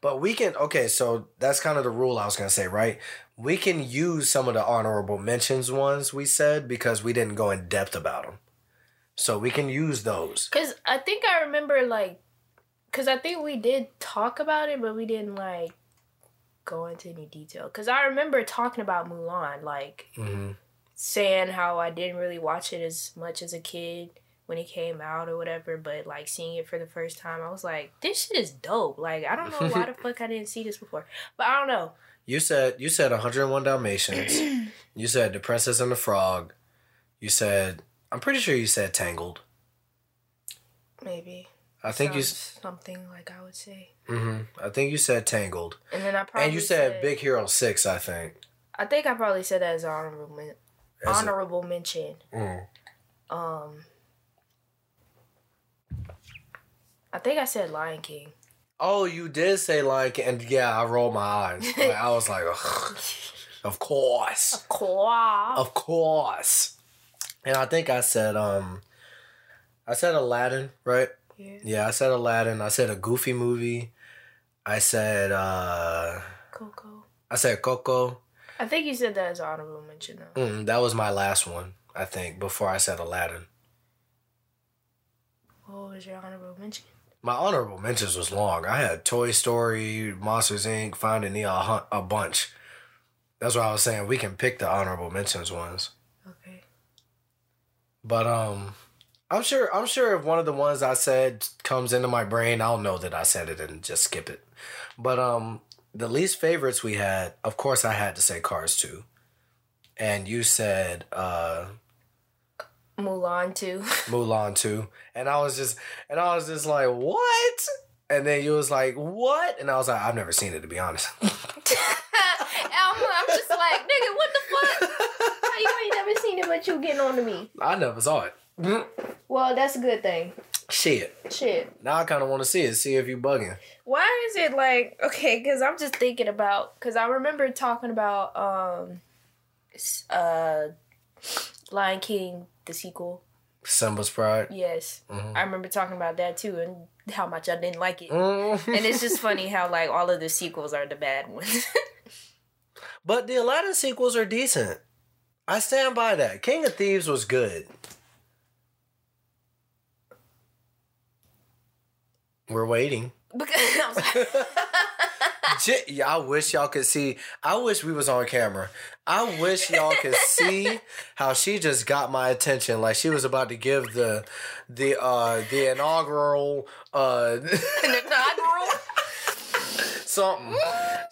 But we can, okay, so that's kind of the rule I was going to say, right? We can use some of the honorable mentions ones we said because we didn't go in depth about them. So we can use those. Because I think I remember, like, because I think we did talk about it, but we didn't like go into any detail. Because I remember talking about Mulan, like. Mm-hmm. saying how I didn't really watch it as much as a kid when it came out or whatever, but like seeing it for the first time, I was like, this shit is dope. Like I don't know why the fuck I didn't see this before, but I don't know. You said you said 101 Dalmatians. you said The Princess and the Frog. You said I'm pretty sure you said Tangled. Maybe. I think you. Something like I would say. Mm-hmm. I think you said Tangled, And then I probably and you said, Big Hero Six. I think. I think I probably said that as honorable men- As a- honorable mention. Mm. Um, I think I said Lion King. Oh, you did say like, and yeah, I rolled my eyes. Like, I was like, of course, Quah. of course. And I think I said, um, I said Aladdin, right? Yeah. Yeah, I said Aladdin. I said a Goofy movie. I said, uh, Coco. I said Coco. I think you said that as honorable mention though. Mm, that was my last one, I think, before I said Aladdin. What was your honorable mention? My honorable mentions was long. I had Toy Story, Monsters Inc., Finding Nemo, a bunch. That's what I was saying. We can pick the honorable mentions ones. Okay. But um, I'm sure. I'm sure if one of the ones I said comes into my brain, I'll know that I said it and just skip it. But um, the least favorites we had, of course, I had to say Cars two, and you said uh Mulan two. Mulan two, and I was just, and I was just like, what? And then you was like, what? And I was like, I've never seen it to be honest. I'm, I'm just like, nigga, what the fuck? How you ain't never seen it, but you getting on to me? I never saw it. Well, that's a good thing. Shit. Shit. Now I kind of want to see it. See if you bugging. Why is it like okay? Because I'm just thinking about because I remember talking about um, uh, Lion King the sequel. Simba's Pride. Yes, Mhm. I remember talking about that too, and how much I didn't like it. Mm. And it's just funny how like all of the sequels are the bad ones. But the Aladdin sequels are decent. I stand by that. King of Thieves was good. We're waiting. because I'm sorry. J- yeah, I wish y'all could see. I wish we was on camera. I wish y'all could see how she just got my attention. Like she was about to give the the uh the inaugural uh inaugural. something.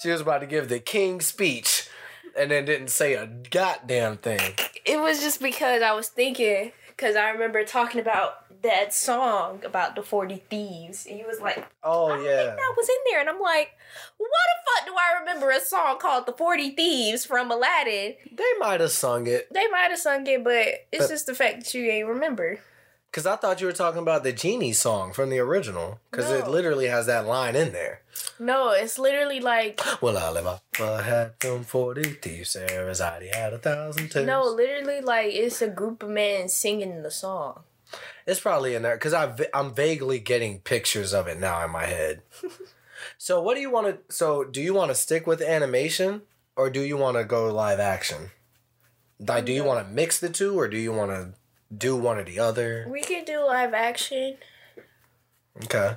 She was about to give the king speech and then didn't say a goddamn thing. It was just because I was thinking because I remember talking about that song about the Forty Thieves, and he was like, Oh I yeah. think that was in there. And I'm like, What the fuck do I remember a song called The 40 Thieves from Aladdin? They might have sung it. They might have sung it, but it's But- just the fact that you ain't remember. Cause I thought you were talking about the genie song from the original. Cause it literally has that line in there. No, it's literally like, Well, I live up. I had them forty thieves. Everybody had a thousand tales. no, literally like it's a group of men singing the song. It's probably in there because I'm vaguely getting pictures of it now in my head. so what do you want to? So do you want to stick with animation or do you want to go live action? Like, do you want to mix the two or do you want to do one or the other? We could do live action Okay.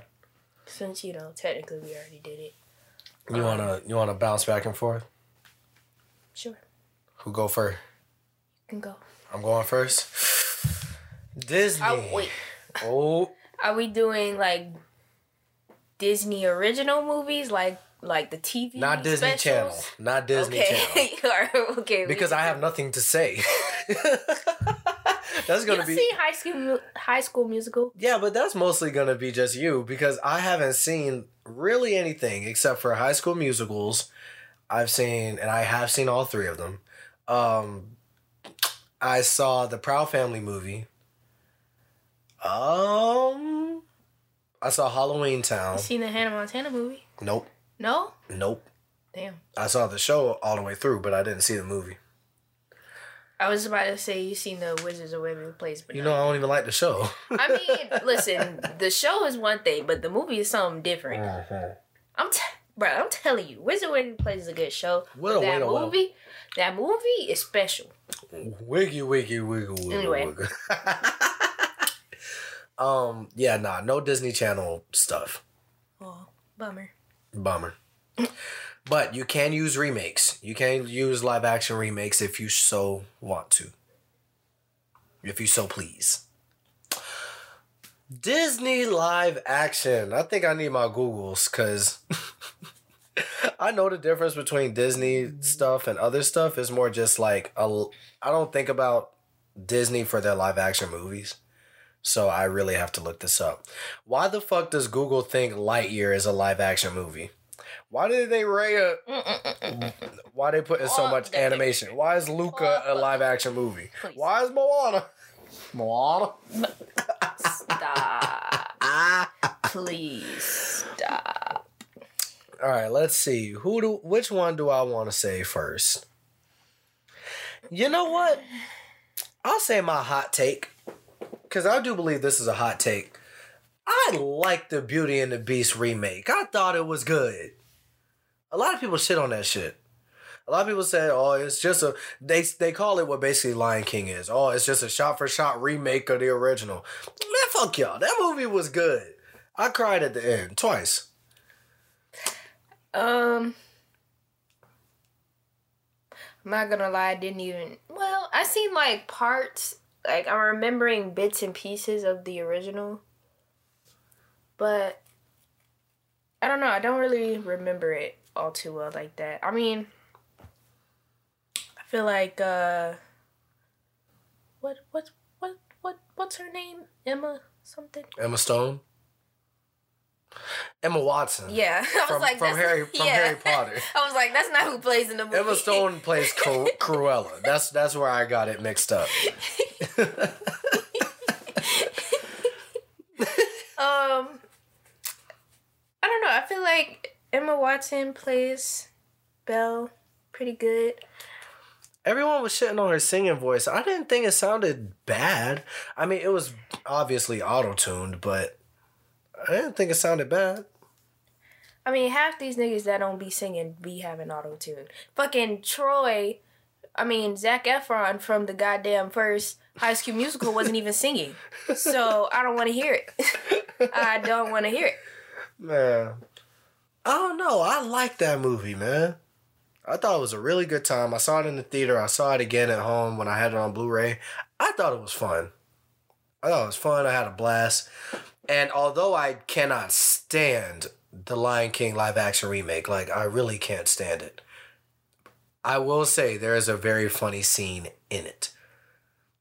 since, you know, technically we already did it. You wanna um, you wanna bounce back and forth? Sure, Who go first? you can go. I'm going first. Disney. Oh, wait. Oh, Are we doing like Disney original movies, like like the TV? not Disney specials? Channel. Not Disney Channel. okay. okay. Because I have nothing to say. That's gonna be seen High School High School Musical? Yeah, but that's mostly gonna be just you because I haven't seen really anything except for high school musicals. I've seen and I have seen all three of them. Um I saw the Proud Family movie. Um I saw Halloween Town. You seen the Hannah Montana movie? Nope. No. Nope. Damn. I saw the show all the way through, but I didn't see the movie. I was about to say you seen the Wizards of Waverly Place, but You no. know I don't even like the show. I mean, listen, the show is one thing, but the movie is something different. Mhm. I'm, t- bro, I'm telling you, Wizard of Waverly Place is a good show. Well, that well. movie, that movie is special. Wiggy wiggy wiggle wiggle Anyway. wiggle. um yeah, nah, no Disney Channel stuff. Oh, bummer. Bummer. But you can use remakes. You can use live action remakes if you so want to. If you so please. Disney live action. I think I need my Googles because I know the difference between Disney stuff and other stuff is more just like a. I don't think about Disney for their live action movies. So I really have to look this up. Why the fuck does Google think Lightyear is a live action movie? Why did they rate a why they put in so much animation? Why is Luca a live action movie? Please. Why is Moana? Moana? Stop. Ah. Please stop. All right, let's see. Who do which one do I want to say first? You know what? I'll say my hot take cuz I do believe this is a hot take. I like the Beauty and the Beast remake. I thought it was good. A lot of people shit on that shit. A lot of people say, "Oh, it's just a they they call it what basically Lion King is. Oh, it's just a shot for shot remake of the original." Man, fuck y'all. That movie was good. I cried at the end twice. Um, I'm not gonna lie, I didn't even. Well, I seen like parts. Like I'm remembering bits and pieces of the original, but I don't know. I don't really remember it all too well like that. I mean, I feel like uh, what what what what what's her name? Emma something. Emma Stone. Emma Watson. Yeah, I was From, like from Harry from yeah. Harry Potter. I was like, that's not who plays in the movie. Emma Stone plays Cru- Cruella. That's that's where I got it mixed up. Um, I don't know. I feel like Emma Watson plays Belle pretty good. Everyone was shitting on her singing voice. I didn't think it sounded bad. I mean, it was obviously auto tuned, but I didn't think it sounded bad. I mean, half these niggas that don't be singing be having auto tune. Fucking Troy, I mean Zac Efron from the goddamn first High School Musical wasn't even singing. So I don't want to hear it. I don't want to hear it. Man, I don't know. I like that movie, man. I thought it was a really good time. I saw it in the theater. I saw it again at home when I had it on Blu-ray. I thought it was fun. I thought it was fun. I had a blast. And although I cannot stand the Lion King live action remake, like I really can't stand it. I will say there is a very funny scene in it.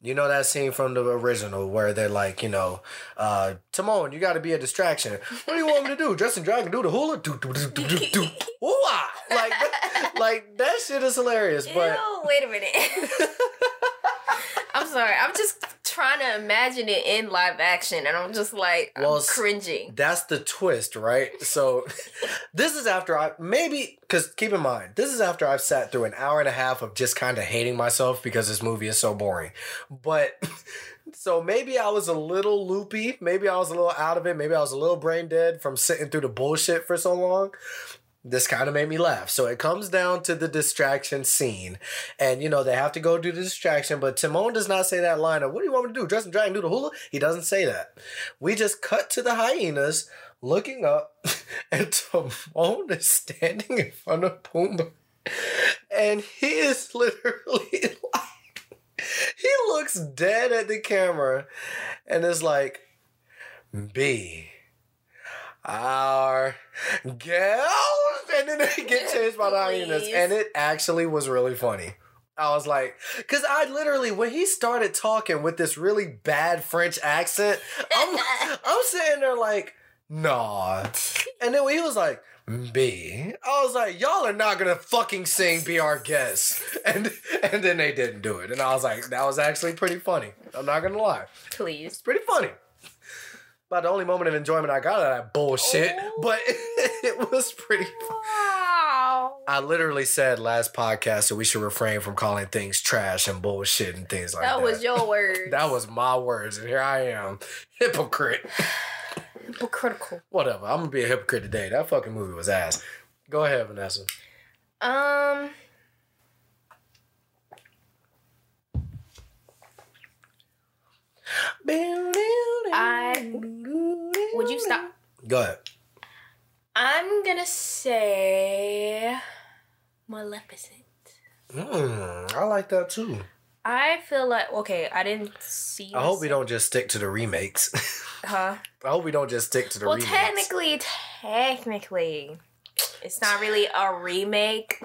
You know that scene from the original where they're like, you know, uh, Timon, you got to be a distraction. What do you want me to do? Dress and Dragon do the hula? Do, do, do, do, do, do. Ooh-ah. Like, that, like that shit is hilarious. But Ew, wait a minute. I'm sorry. I'm just trying to imagine it in live action, and I'm just like, I'm Well, cringing. that's the twist, right? So this is after I maybe because keep in mind this is after I've sat through an hour and a half of just kind of hating myself because this movie is so boring. But so maybe I was a little loopy, maybe I was a little out of it, maybe I was a little brain dead from sitting through the bullshit for so long. This kind of made me laugh. So it comes down to the distraction scene. And, you know, they have to go do the distraction, but Timon does not say that line of, what do you want me to do? Dress and drag and do the hula? He doesn't say that. We just cut to the hyenas looking up, and Timon is standing in front of Pumbaa. And he is literally like, he looks dead at the camera and is like, B, our girl. And then they get chased by the hyenas. And it actually was really funny. I was like, because I literally, when he started talking with this really bad French accent, I'm, I'm sitting there like, nah. And then when he was like, B, I was like, y'all are not gonna fucking sing Be Our Guest. And and then they didn't do it. And I was like, that was actually pretty funny. I'm not gonna lie. Please. It's pretty funny. About the only moment of enjoyment I got out of that bullshit, Oh. but it was pretty Wow. I literally said last podcast that we should refrain from calling things trash and bullshit and things like that. That was your word. That was my words, and here I am, hypocrite. hypocritical. Whatever. I'm gonna be a hypocrite today. That fucking movie was ass. Go ahead, Vanessa. Um. I- Would you stop? Go ahead. I'm gonna say Maleficent. Mm, I like that too. I feel like okay, I didn't see. I hope we don't just stick to the remakes. Huh? I hope we don't just stick to the Well, remakes. technically, technically, it's not really a remake.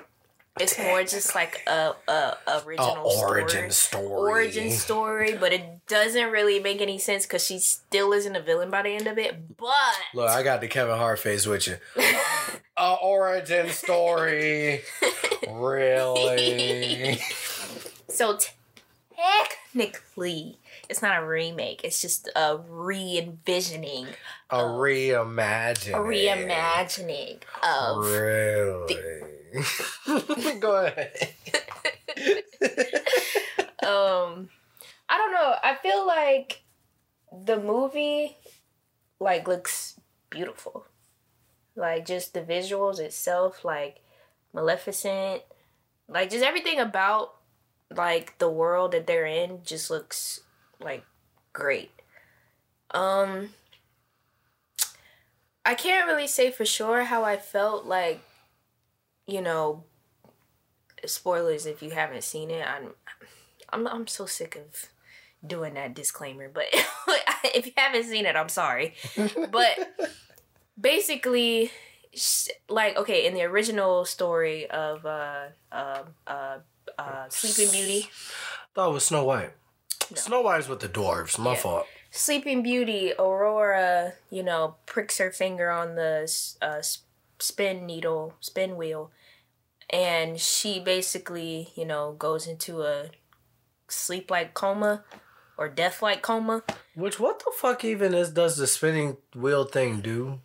It's more just like a, a A original origin story. story. Origin story, but it doesn't really make any sense because she still isn't a villain by the end of it. But Look, I got the Kevin Hart face with you. A origin story. really? so technically, it's not a remake. It's just a re-envisioning, A reimagining. a reimagining of Really? Go ahead. um I don't know. I feel like the movie like looks beautiful. Like just the visuals itself, like Maleficent, like just everything about like the world that they're in just looks like great. Um I can't really say for sure how I felt like you know spoilers if you haven't seen it. I'm I'm I'm so sick of doing that disclaimer, but if you haven't seen it, I'm sorry. But basically like okay, in the original story of uh uh uh, uh Sleeping Beauty, Thought it was Snow White. No. Snow White's with the dwarves. My Yeah. fault. Sleeping Beauty, Aurora, you know, pricks her finger on the uh, spin needle, spin wheel, and she basically, you know, goes into a sleep like coma or death like coma. Which what the fuck even is does the spinning wheel thing do?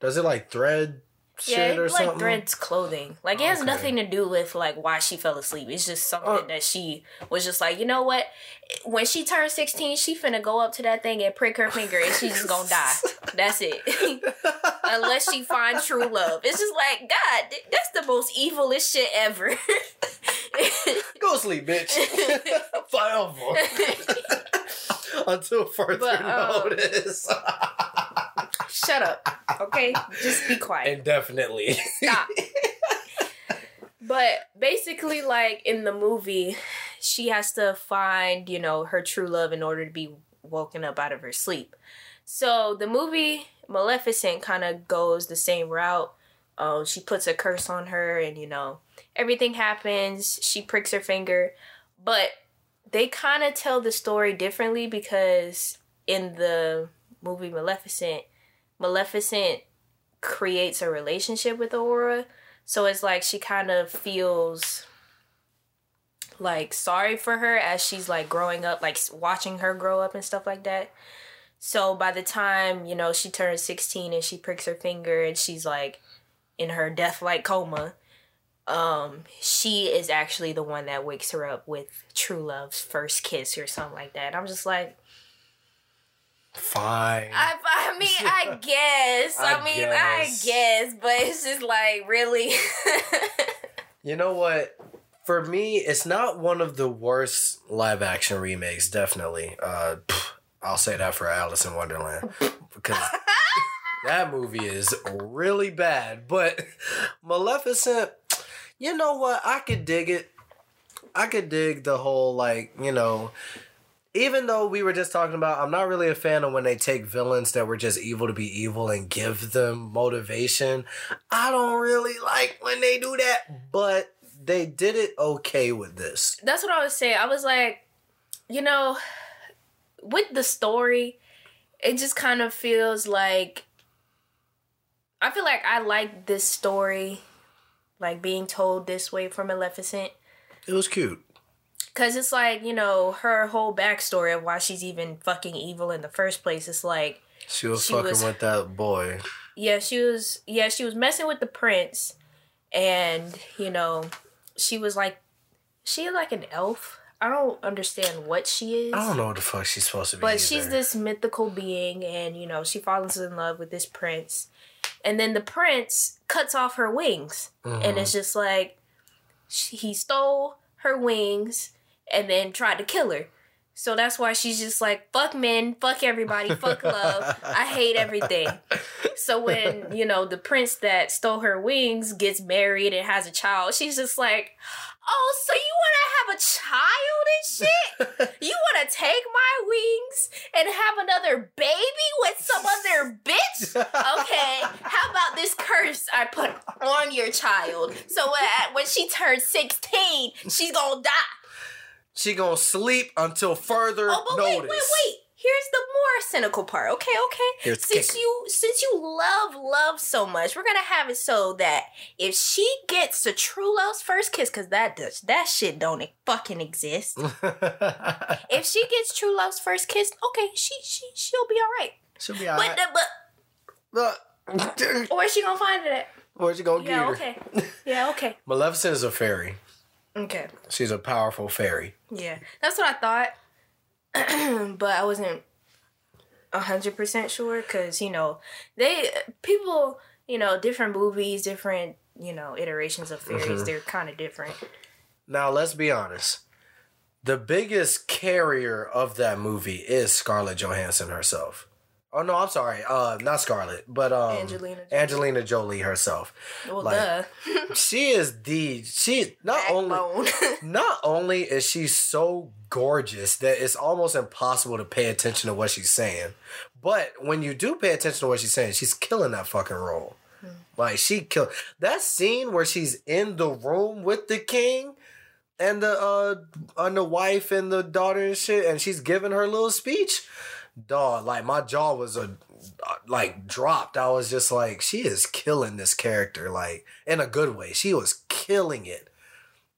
Does it like thread shit yeah, or like something? threads clothing. Like it has Okay. nothing to do with like why she fell asleep. It's just something Uh. that she was just like, you know what? When she turns sixteen, she finna go up to that thing and prick her finger, and she's just gonna die. That's it. Unless she finds true love. It's just like God. That's the most evilest shit ever. Go sleep, bitch. Forever. Until further But, um, notice. Shut up. Okay, just be quiet. Indefinitely. Stop. but basically, like in the movie, she has to find, you know, her true love in order to be woken up out of her sleep. So the movie Maleficent kind of goes the same route. Um, she puts a curse on her, and you know, everything happens. She pricks her finger, but they kind of tell the story differently because in the movie Maleficent, Maleficent creates a relationship with Aurora. So it's like she kind of feels like sorry for her as she's like growing up, like watching her grow up and stuff like that. So by the time, you know, she turns 16 and she pricks her finger and she's like in her death like coma, um, she is actually the one that wakes her up with true love's first kiss or something like that. I'm just like, Fine. I, I mean, I guess. I, I mean, guess. I guess, but it's just like really. You know what? For me, it's not one of the worst live action remakes, definitely. Uh pff, I'll say that for Alice in Wonderland. Because that movie is really bad. But Maleficent, you know what? I could dig it. I could dig the whole like, you know, even though we were just talking about, I'm not really a fan of when they take villains that were just evil to be evil and give them motivation. I don't really like when they do that, but they did it okay with this. That's what I was saying. I was like, you know, with the story, it just kind of feels like. I feel like I like this story, like being told this way from Maleficent. It was cute. Cause it's like, you know, her whole backstory of why she's even fucking evil in the first place. It's like, She was She fucking was- with that boy. yeah, she was yeah, she was messing with the prince and, you know, she was like she like an elf. I don't understand what she is. I don't know what the fuck she's supposed to be. But she's this mythical being and, you know, she falls in love with this prince. And then the prince cuts off her wings. Mhm. And it's just like she, he stole her wings and then tried to kill her. So that's why she's just like, fuck men, fuck everybody, fuck love. I hate everything. So when, you know, the prince that stole her wings gets married and has a child, she's just like, oh, so you want to have a child and shit? You want to take my wings and have another baby with some other bitch? Okay, how about this curse I put on your child? So when, when she turns 16, she's gonna die. She gonna sleep until further Oh, but notice. wait, wait, wait. Here's the more cynical part. Okay, okay. Here's since you since you love love so much, we're gonna have it so that if she gets the true love's first kiss, because that does that shit don't fucking exist. if she gets true love's first kiss, okay, she she she'll be all right. She'll be But alright. but But where's she gonna find it at? where's you gonna Yeah, get her? okay. Yeah, okay. Maleficent is a fairy. Okay. She's a powerful fairy. Yeah, that's what I thought, but I wasn't hundred percent sure because you know they people you know different movies, different you know iterations of fairies. Mhm. They're kind of different. Now let's be honest. The biggest carrier of that movie is Scarlett Johansson herself. Oh no, I'm sorry. Uh not Scarlett, but um Angelina Jolie. Angelina Jolie herself. Well, like, duh. She is the she not only not only is she so gorgeous that it's almost impossible to pay attention to what she's saying, but when you do pay attention to what she's saying, she's killing that fucking role. Like she killed that scene where she's in the room with the king and the uh and the wife and the daughter and shit, and she's giving her little speech. Dog, like my jaw was a like dropped. I was just like, she is killing this character, like in a good way. She was killing it.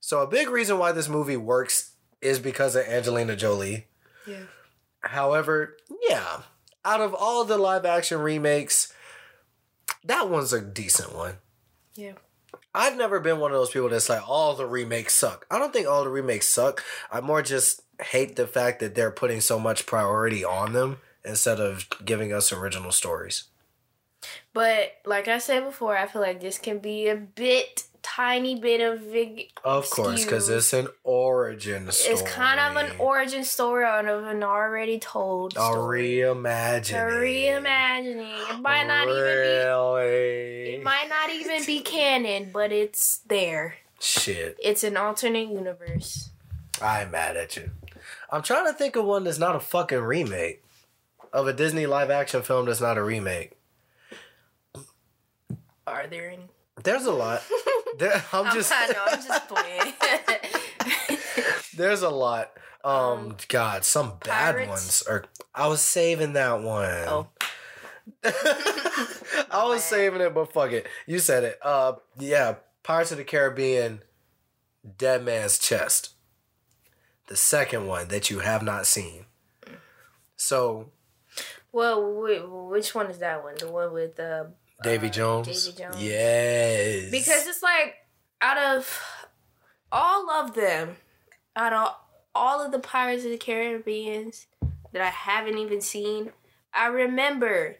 So a big reason why this movie works is because of Angelina Jolie. yeah. However, yeah, out of all the live action remakes, that one's a decent one. Yeah. I've never been one of those people that's like all the remakes suck. I don't think all the remakes suck. I'm more just hate the fact that they're putting so much priority on them instead of giving us original stories. But like I said before, I feel like this can be a bit, tiny bit of vig- Of course, because it's an origin story. It's kind of an origin story out of an already told a story. reimagining. A reimagining. It might not even really? be. It might not even be canon, but it's there. Shit, It's an alternate universe. I'm mad at you. I'm trying to think of one that's not a fucking remake of a Disney live action film that's not a remake. Are there any? There's a lot. There, I'm I'm just I know, I'm just playing. there's a lot. Um, Um, God, some bad ones. Or I was saving that one. oh, I was saving it, but fuck it. You said it. Uh, yeah, Pirates of the Caribbean, Dead Man's Chest. The second one that you have not seen. So well, wh- which one is that one? The one with uh, Davy uh, Jones. Davy Jones. Yes. Because it's like out of all of them, out of all of the Pirates of the Caribbeans that I haven't even seen, I remember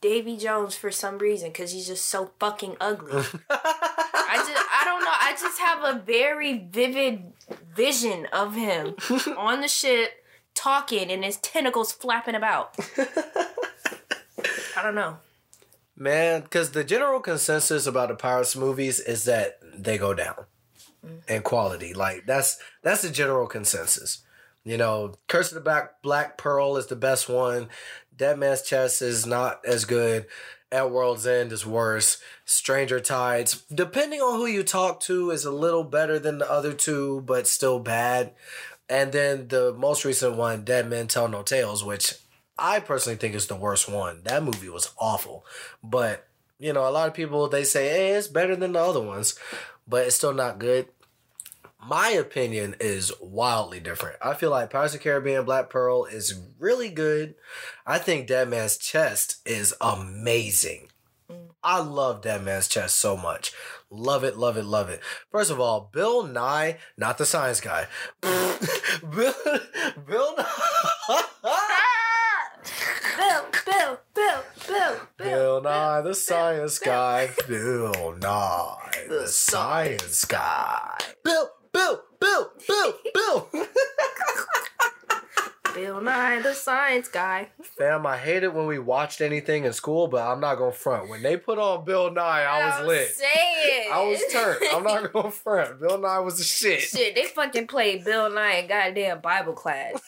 Davy Jones for some reason because he's just so fucking ugly. know. I just have a very vivid vision of him on the ship talking and his tentacles flapping about. I don't know. Man, because the general consensus about the Pirates movies is that they go down mm. in quality. Like that's that's the general consensus. You know, Curse of the Black Black Pearl is the best one. Dead Man's Chest is not as good. At World's End is worse. Stranger Tides, depending on who you talk to, is a little better than the other two, but still bad. And then the most recent one, Dead Men Tell No Tales, which I personally think is the worst one. That movie was awful. But, you know, a lot of people they say, hey, it's better than the other ones, but it's still not good. My opinion is wildly different. I feel like Pirates of the Caribbean Black Pearl is really good. I think Dead Man's Chest is amazing. Mm. I love Dead Man's Chest so much. Love it, love it, love it. First of all, Bill Nye, not the science guy. Bill, Bill Nye. Bill, Bill, Bill, Bill, Bill Nye, the science Bill. guy. Bill Nye, the, The science guy. Bill, Bill, Bill, Bill, Bill. Bill Nye, the science guy. Fam, I hated when we watched anything in school, but I'm not gonna front. When they put on Bill Nye, I was lit. Saying. I was turned. I'm not gonna front. Bill Nye was the shit. Shit, they fucking played Bill Nye in goddamn Bible class.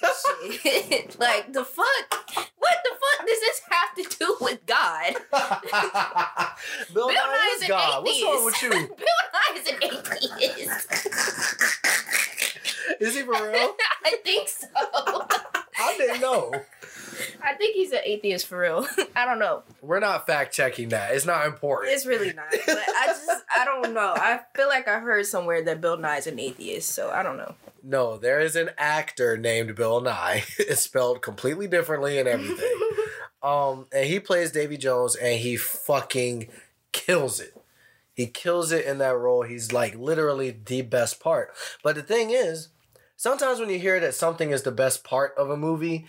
Shit. like the fuck? What the fuck does this have to do with God? Bill, Bill Nye Nye is is God. What's wrong with you? Bill Nye is an atheist. For real? I think so. I didn't know. I think he's an atheist for real. I don't know. We're not fact checking that. It's not important. It's really not. But I just I don't know. I feel like I heard somewhere that Bill Nye's an atheist, so I don't know. no, there is an actor named Bill Nighy. It's spelled completely differently and everything. um, and he plays Davy Jones, and he fucking kills it. He kills it in that role. He's like literally the best part. But the thing is, sometimes when you hear that something is the best part of a movie,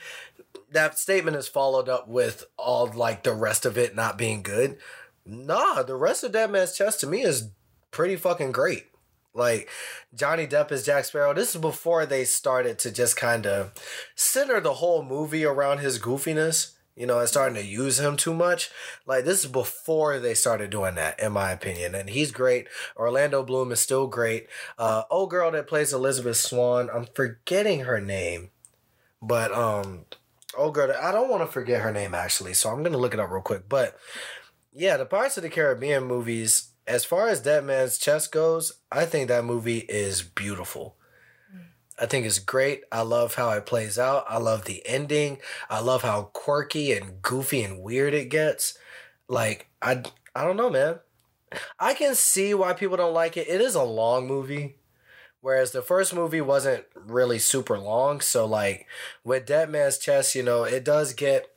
that statement is followed up with all like the rest of it not being good. Nah, the rest of Dead Man's Chest to me is pretty fucking great. Like Johnny Depp as Jack Sparrow. This is before they started to just kind of center the whole movie around his goofiness. You know, and starting to use him too much. Like this is before they started doing that, in my opinion. And he's great. Orlando Bloom is still great. Uh, old girl that plays Elizabeth Swann. I'm forgetting her name, but um, old girl. I don't want to forget her name actually, so I'm gonna look it up real quick. But yeah, the Pirates of the Caribbean movies, as far as Dead Man's Chest goes, I think that movie is beautiful. I think it's great. I love how it plays out. I love the ending. I love how quirky and goofy and weird it gets. Like I I don't know, man. I can see why people don't like it. It is a long movie. Whereas the first movie wasn't really super long. So like with Dead Man's Chest, you know, it does get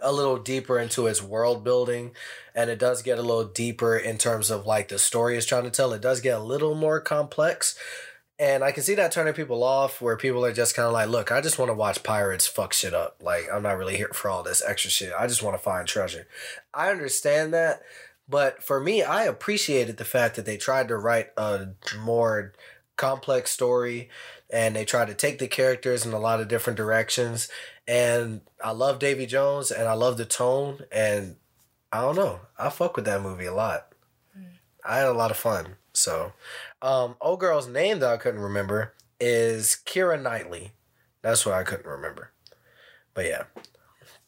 a little deeper into its world building and it does get a little deeper in terms of like the story is trying to tell. It does get a little more complex. And I can see that turning people off where people are just kind of like, look, I just want to watch pirates fuck shit up. Like, I'm not really here for all this extra shit. I just want to find treasure. I understand that. But for me, I appreciated the fact that they tried to write a more complex story and they tried to take the characters in a lot of different directions. And I love Davy Jones and I love the tone. And I don't know, I fuck with that movie a lot. Mm. I had a lot of fun. So, um, old girl's name that I couldn't remember is Keira Knightley. That's what I couldn't remember. But yeah,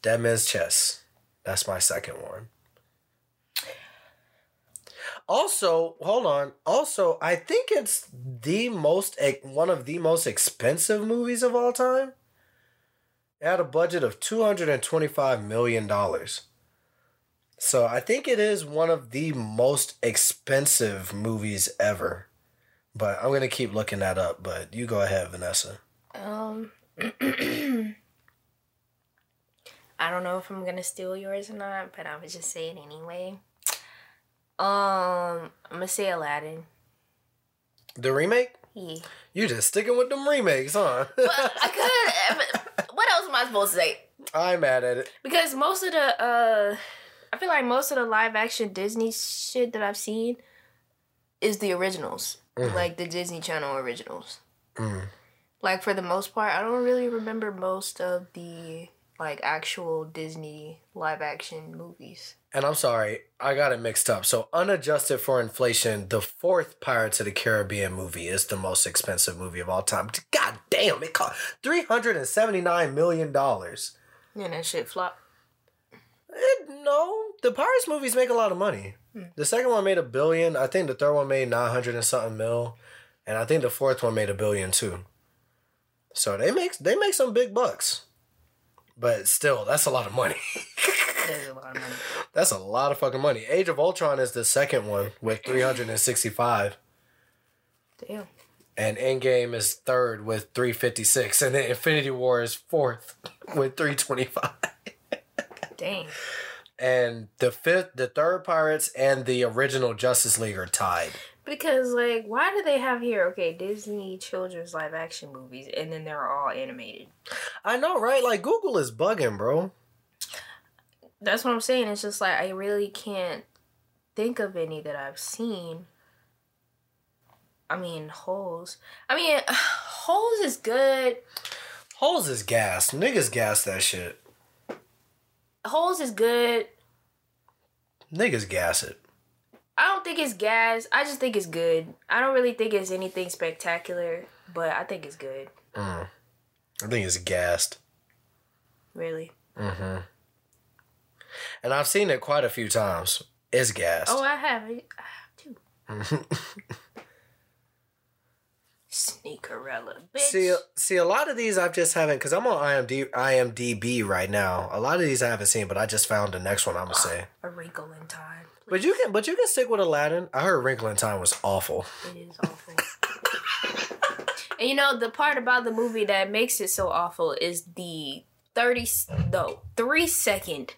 Dead Man's Chest. That's my second one. Also, hold on. Also, I think it's the most one of the most expensive movies of all time. It had a budget of two hundred and twenty-five million dollars. So I think it is one of the most expensive movies ever. But I'm gonna keep looking that up. But you go ahead, Vanessa. Um, I don't know if I'm gonna steal yours or not, but I would just say it anyway. Um, I'm gonna say Aladdin. The remake? Yeah. You just sticking with them remakes, huh? But I could. what else am I supposed to say? I'm mad at it. Because most of the uh, I feel like most of the live action Disney shit that I've seen is the originals, like the Disney Channel originals. Mm. Like for the most part, I don't really remember most of the like actual Disney live action movies. And I'm sorry, I got it mixed up. So, unadjusted for inflation, the fourth Pirates of the Caribbean movie is the most expensive movie of all time. God damn, it cost $379 million. And that shit flopped. Eh, no, the Pirates movies make a lot of money. The second one made a billion. I think the third one made 900 and something mil. And I think the fourth one made a billion too. So they make they make some big bucks. But still, that's a lot of money. A lot of money. That's a lot of fucking money. Age of Ultron is the second one with 365. Damn. And Endgame is third with 356. And then Infinity War is fourth with 325. Dang. And the fifth, the third Pirates and the original Justice League are tied. Because like, why do they have here? Okay, Disney children's live action movies, and then they're all animated. I know, right? Like Google is bugging, bro. That's what I'm saying. It's just like I really can't think of any that I've seen. I mean, Holes. I mean, Holes is good. Holes is gas. Niggas gas that shit. Holes is good. Niggas gas it. I don't think it's gas. I just think it's good. I don't really think it's anything spectacular, but I think it's good. Mm. I think it's gassed. Really. Mm-hmm. And I've seen it quite a few times. It's gassed. Oh, I have it. I have too. Sneakerella, bitch. See, see, a lot of these I've just haven't because I'm on IMD, IMDb right now. A lot of these I haven't seen, but I just found the next one. I'm gonna say, A Wrinkle in Time. but you can, but you can stick with Aladdin. I heard Wrinkle in Time was awful. It is awful. and you know the part about the movie that makes it so awful is the thirty no three second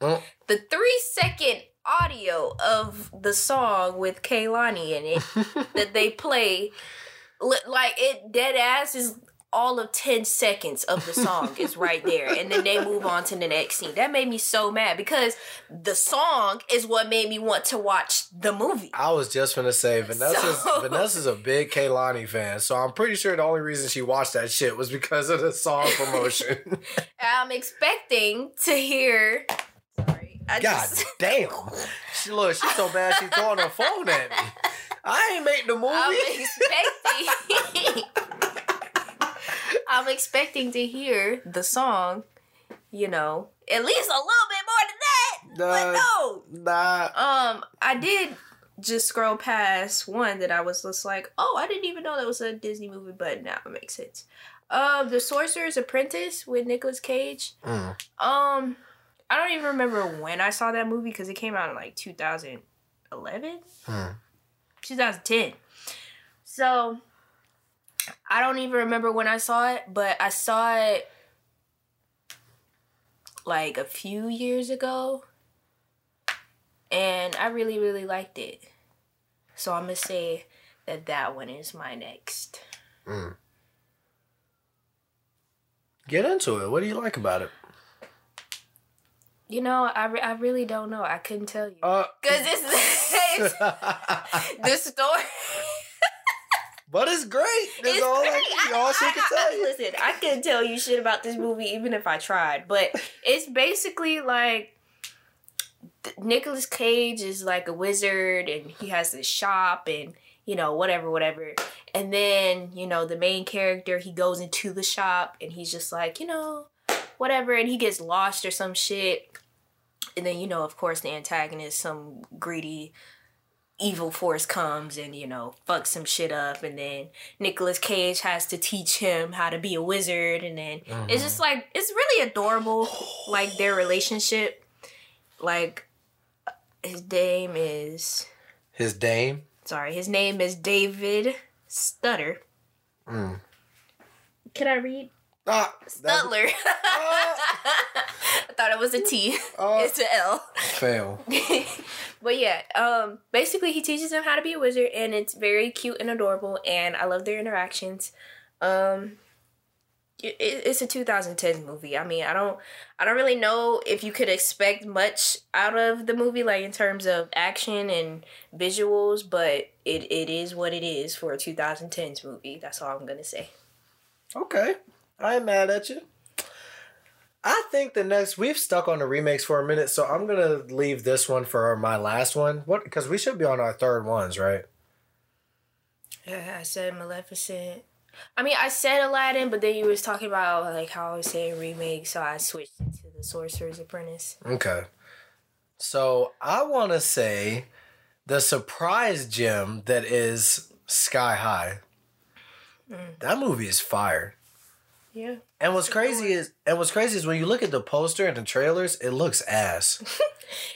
Mm. the three second audio of the song with Kehlani in it that they play. Like it dead ass is all of 10 seconds of the song is right there and then they move on to the next scene. That made me so mad because the song is what made me want to watch the movie. I was just gonna say Vanessa's So- Vanessa's a big Kehlani fan, so I'm pretty sure the only reason she watched that shit was because of the song promotion. i'm expecting to sorry I God just, damn, she look, she's so bad she throwing her phone at me. I ain't make the movie. i'm expecting i'm expecting to hear the song you know at least a little bit more than that but no Nah, Um, I did just scroll past one that I was just like, oh, I didn't even know that was a Disney movie, but now it makes sense. Um, The Sorcerer's Apprentice with Nicolas Cage. Mm. Um, I don't even remember when I saw that movie because it came out in like 2011, Hmm. 2010. So I don't even remember when I saw it, but I saw it like a few years ago and I really really liked it. So I'm gonna say that that one is my next. get into it. What do you like about it? You know, I, re- I really don't know. I couldn't tell you Uh, because it's, it's the story. but it's great. That's It's all, great. I, I- all she I- can I- tell you. Listen, I couldn't tell you shit about this movie even if I tried. But it's basically like Nicolas Cage is like a wizard and he has this shop and you know whatever whatever. And then you know the main character he goes into the shop and he's just like you know whatever and he gets lost or some shit. And then you know of course the antagonist some greedy evil force comes and you know fucks some shit up. And then Nicolas Cage has to teach him how to be a wizard. And then it's just like it's really adorable like their relationship. Like his name is His name sorry his name is David Stutter. Mm. can I read Ah, Stutler I thought it was a T Oh. it's an L fail. but yeah, um, basically he teaches them how to be a wizard, and it's very cute and adorable, and I love their interactions. Um, it, it- it's a 2010 movie. I mean, I don't, I don't really know if you could expect much out of the movie, like in terms of action and visuals, but it, it is what it is for a 2010s movie. That's all I'm gonna say. Okay. I ain't mad at you. I think the next we've stuck on the remakes for a minute, so I'm gonna leave this one for my last one. What? Because we should be on our third ones, right? Yeah, I said Maleficent. I mean, I said Aladdin, but then you was talking about like how I was saying remake, so I switched it to the Sorcerer's Apprentice. Okay. So I want to say the surprise gem that is Sky High. Mm. That movie is fire. Yeah. And what's crazy is, and what's crazy is when you look at the poster and the trailers, it looks ass.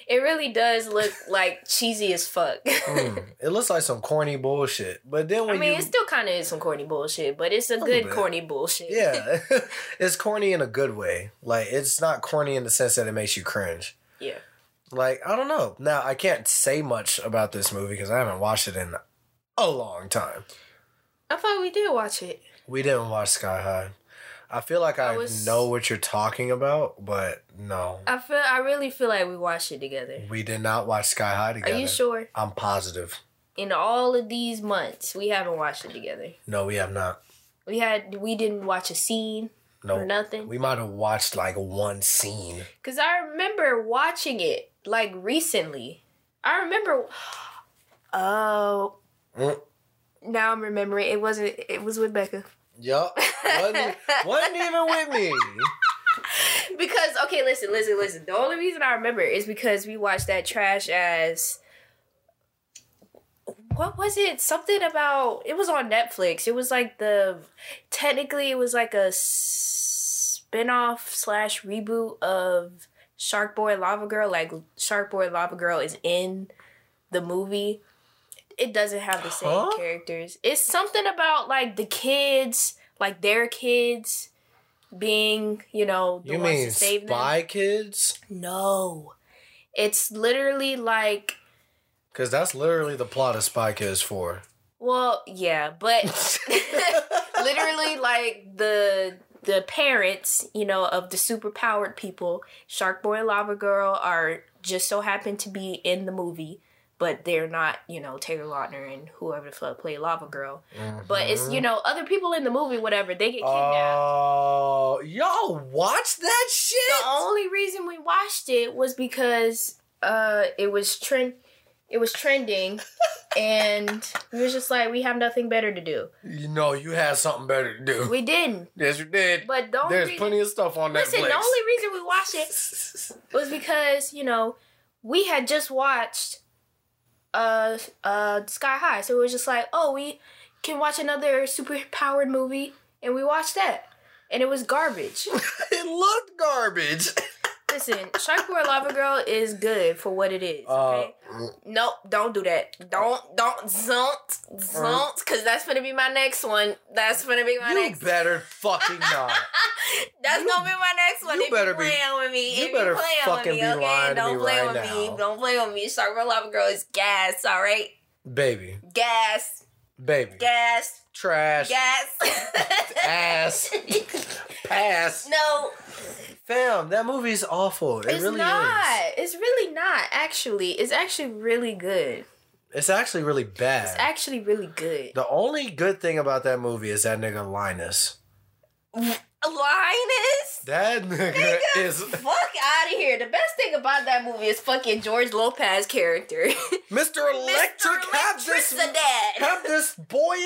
It really does look like cheesy as fuck. Mm, it looks like some corny bullshit. But then when I mean, you, it still kind of is some corny bullshit, but it's a Little good corny bullshit. yeah, it's corny in a good way. Like it's not corny in the sense that it makes you cringe. Yeah. Like I don't know. Now I can't say much about this movie because I haven't watched it in a long time. I thought we did watch it. We didn't watch Sky High. I feel like I, I was- know what you're talking about, but no, I feel. I really feel like we watched it together. we did not watch Sky High together. Are you sure? I'm positive. in all of these months, we haven't watched it together. No, we have not. We had we didn't watch a scene No, or nothing. we might have watched like one scene. Cause I remember watching it like recently. I remember. Oh, Mm. now I'm remembering. It wasn't. It was with Becca. Yup, wasn't, wasn't even with me. because okay, listen, listen, listen. The only reason I remember is because we watched that trash as. What was it? Something about it was on Netflix. It was like the technically it was like a spin-off slash reboot of Shark Boy Lava Girl. Like Shark Boy Lava Girl is in the movie. It doesn't have the same Huh? characters. It's something about like the kids, like their kids being, you know, the You ones mean to save them. Spy Kids? No. It's literally like Because that's literally the plot of Spy Kids 4. well, yeah, but literally like the the parents, you know, of the superpowered people, Shark Boy and Lava Girl are just so happen to be in the movie, but they're not, you know, Taylor Lautner and whoever the fuck played Lava Girl. But it's, you know, other people in the movie, whatever, they get kidnapped. Oh, y'all watch that shit? the only reason we watched it was because uh it was trend it was trending and we was just like we have nothing better to do. You know, you had something better to do. We didn't. yes, you did. But the only There's reason, plenty of stuff on there. listen, Netflix. the only reason we watched it was because, you know, we had just watched uh uh Sky High. So it was just like, oh, we can watch another super powered movie and we watched that. And it was garbage. it looked garbage. Listen, Shark Boy Lava Girl is good for what it is. Okay. Uh, Nope, don't do that. Don't, don't, zont, zont, because that's gonna be my next one. That's gonna be my you next. You better fucking not. That's you- gonna be my next one. you if better you be- playing with me, you if better you playing fucking with be me, okay? lying Don't me play right with me. now. Don't play with me. Shark Boy Lava Girl is gas. All right, Baby, gas, baby, gas, trash, yes, Ass. pass. no, Fam, that movie's awful. It it's really not. is. It's really not. Actually, it's actually really good. It's actually really bad. It's actually really good. the only good thing about that movie is that nigga Linus. Linus. That nigga, Nigga, is fuck out of here. The best thing about that movie is fucking George Lopez character. Mr. Electric. Mister Have this have this boy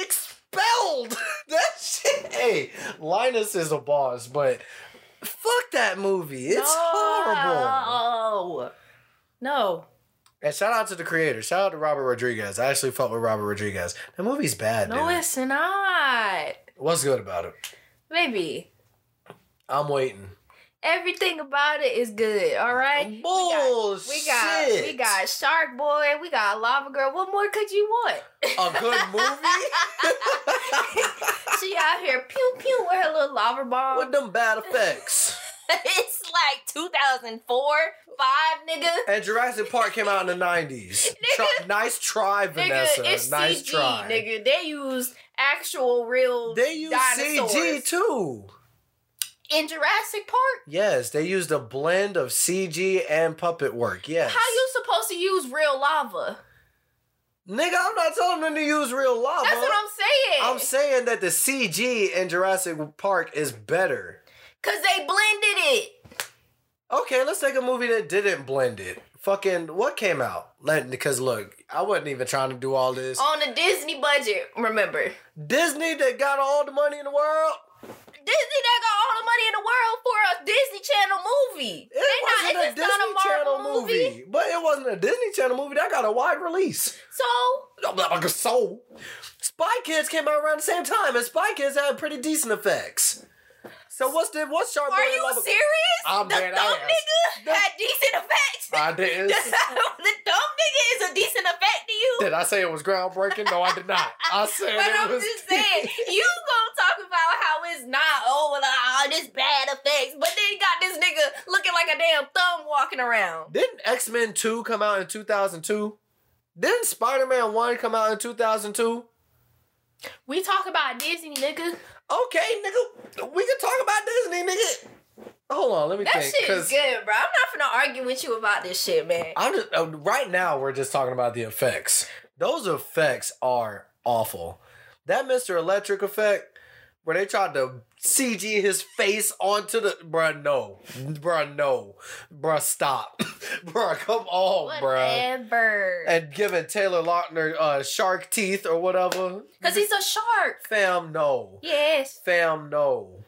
expelled. that shit. Hey, Linus is a boss, but fuck that movie. It's horrible. No. No. And shout out to the creator. Shout out to Robert Rodriguez. I actually fought with Robert Rodriguez. That movie's bad, No, dude. it's not. What's good about it? Maybe. I'm waiting. Everything about it is good, all right? We got, we got we got Shark Boy, we got Lava Girl. What more could you want? a good movie she out here pew pew with her little lava bomb. with them bad effects. it's like 2004, 5, nigga. And Jurassic Park came out in the 90s. Try- nice try, Nigga, Vanessa. it's nice CG, try. nigga. They used actual real They use dinosaurs. CG too. In Jurassic Park. Yes, they used a blend of CG and puppet work. Yes. How you supposed to use real lava? Nigga, I'm not telling them to use real lava. That's what I'm saying. I'm saying that the CG in Jurassic Park is better. Cause they blended it. Okay, let's take a movie that didn't blend it. Fucking what came out? Because look, I wasn't even trying to do all this. On the Disney budget, remember. Disney that got all the money in the world. Disney that got all the money in the world for a Disney Channel movie. It They wasn't a not Disney Marvel Channel movie. but it wasn't a Disney Channel movie. That got a wide release. So a soul. Spy Kids came out around the same time, and Spy Kids had pretty decent effects. So what's the what's Sharp Boy are you Lava- serious? I'm the dead dumb ass. nigga The- had decent effects. I didn't. the dumb nigga is a decent effect to you. Did I say it was groundbreaking? No, I did not. I said But it I'm was. just saying, you gonna talk about how it's not oh well, all this bad effects, but then you got this nigga looking like a damn thumb walking around. Didn't X Men Two come out in two thousand two? Didn't Spider Man One come out in two thousand two? We talk about Disney, nigga. Okay, nigga, we can talk about Disney, nigga. Hold on, let me That think. shit is good, bro. I'm not gonna argue with you about this shit, man. I'm just uh, right now. We're just talking about the effects. Those effects are awful. That Mr. Electric effect, where they tried to CG his face onto the bruh, no. Bruh, no. Bruh, stop. bruh, come on, bruh. Whatever. And giving Taylor Lautner uh, shark teeth or whatever. Because he's a shark. Fam, no. Yes. Fam, no.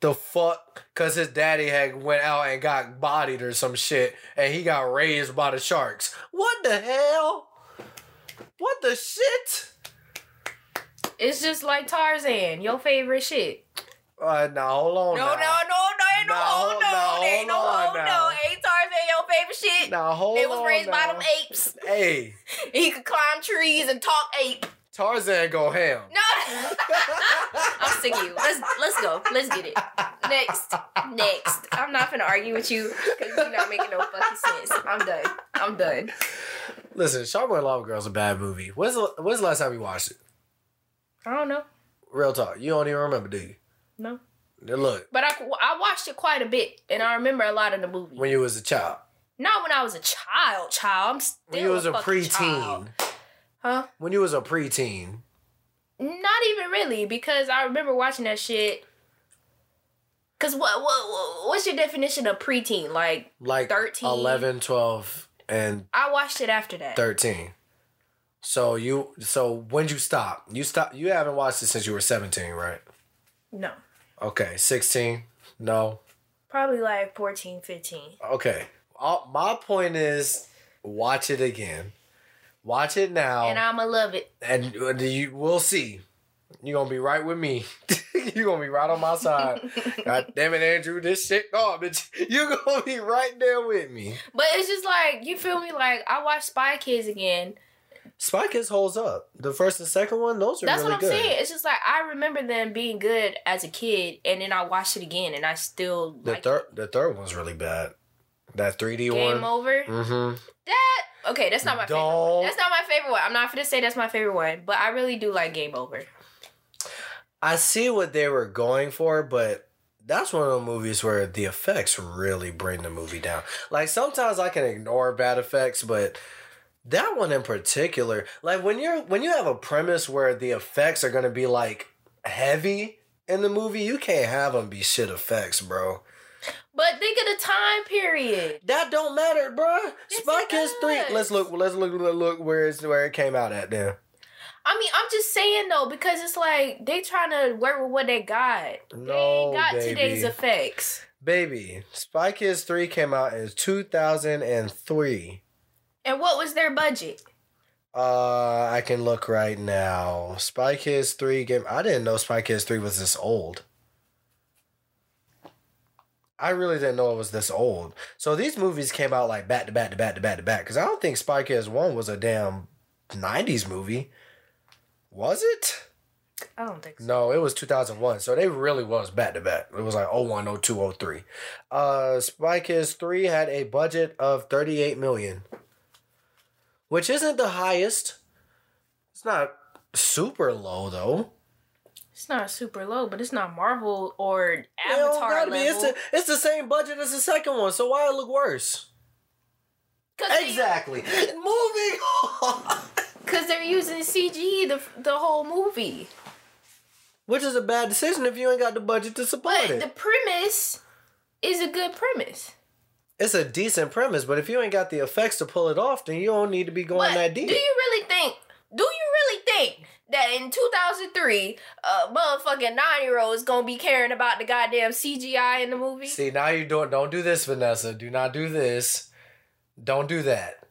The fuck? Cause his daddy had went out and got bodied or some shit, and he got raised by the sharks. What the hell? What the shit? It's just like Tarzan, your favorite shit. Uh, now hold on. No, now. no, no, no, ain't no hold hold- no. now, There ain't no hold on no. Ain't Tarzan your favorite shit? Now hold It was on raised by now. them apes. Hey, He could climb trees and talk ape. Tarzan go ham. No, I'm sick of you. Let's let's go. Let's get it. Next, next. I'm not gonna argue with you because you're not making no fucking sense. I'm done. I'm done. Listen, Shark Boy and Lava Girl is a bad movie. When's the, when's the last time you watched it? I don't know. Real talk. You don't even remember, do you? No, Look, but I I watched it quite a bit, and I remember a lot of the movie. when you was a child. Not when I was a child. Child. I'm still When you was a child. preteen. Huh? When you was a preteen. Not even really, because I remember watching that shit. Cause what what what's your definition of preteen? Like Like 13. 11, 12, and I watched it after that. 13. So you so when you stop? You stop you haven't watched it since you were 17, right? No, Okay, 16? No. probably like 14, 15. Okay. All, my point is watch it again. Watch it now. And I'ma love it. and uh, you we'll see. You're gonna be right with me. You're gonna be right on my side. God damn it, Andrew, this shit garbage. You're gonna be right there with me. But it's just like you feel me. Like I watched Spy Kids again. Spy Kids holds up. The first and second one, those are That's really what I'm good. saying. It's just like I remember them being good as a kid, and then I watched it again, and I still The like third the third one's really bad. That 3D Game one. Game over. Mm-hmm. That okay? That's not my favorite. Don't- One. That's not my favorite one. I'm not gonna say that's my favorite one, but I really do like Game Over. I see what they were going for, but that's one of the movies where the effects really bring the movie down. Like sometimes I can ignore bad effects, but that one in particular, like when you're when you have a premise where the effects are gonna be like heavy in the movie, you can't have them be shit effects, bro. But think of the time period. That don't matter, bro. Yes, Spy Kids three. Let's look. Let's look. Let's look where it's where it came out at. Then I mean, I'm just saying though, because it's like they trying to work with what they got. they No, ain't got baby. today's effects. baby, Spy Kids three came out in two thousand and three. And what was their budget? Uh, I can look right now. Spy Kids 3 game. I didn't know Spy Kids 3 was this old. I really didn't know it was this old. So these movies came out like back to back to back to back to back. Because I don't think Spy Kids 1 was a damn 90s movie. Was it? I don't think so. No, it was 2001. So they really was back to back. It was like 01, 02, 03. Uh, Spy Kids 3 had a budget of 38 million, which isn't the highest. It's not super low though. It's not super low, but it's not Marvel or Avatar. It's level. the, it's the same budget as the second one, so why it look worse? 'Cause they- Exactly. Moving on. Cause they're using CG the the whole movie. Which is a bad decision if you ain't got the budget to support But it. the premise is a good premise. It's a decent premise, but if you ain't got the effects to pull it off, then you don't need to be going But that do deep. you really think? Do you really think that in 2003, a motherfucking nine year old is gonna be caring about the goddamn CGI in the movie? See, now you're doing. Don't do this, Vanessa. Do not do this. Don't do that.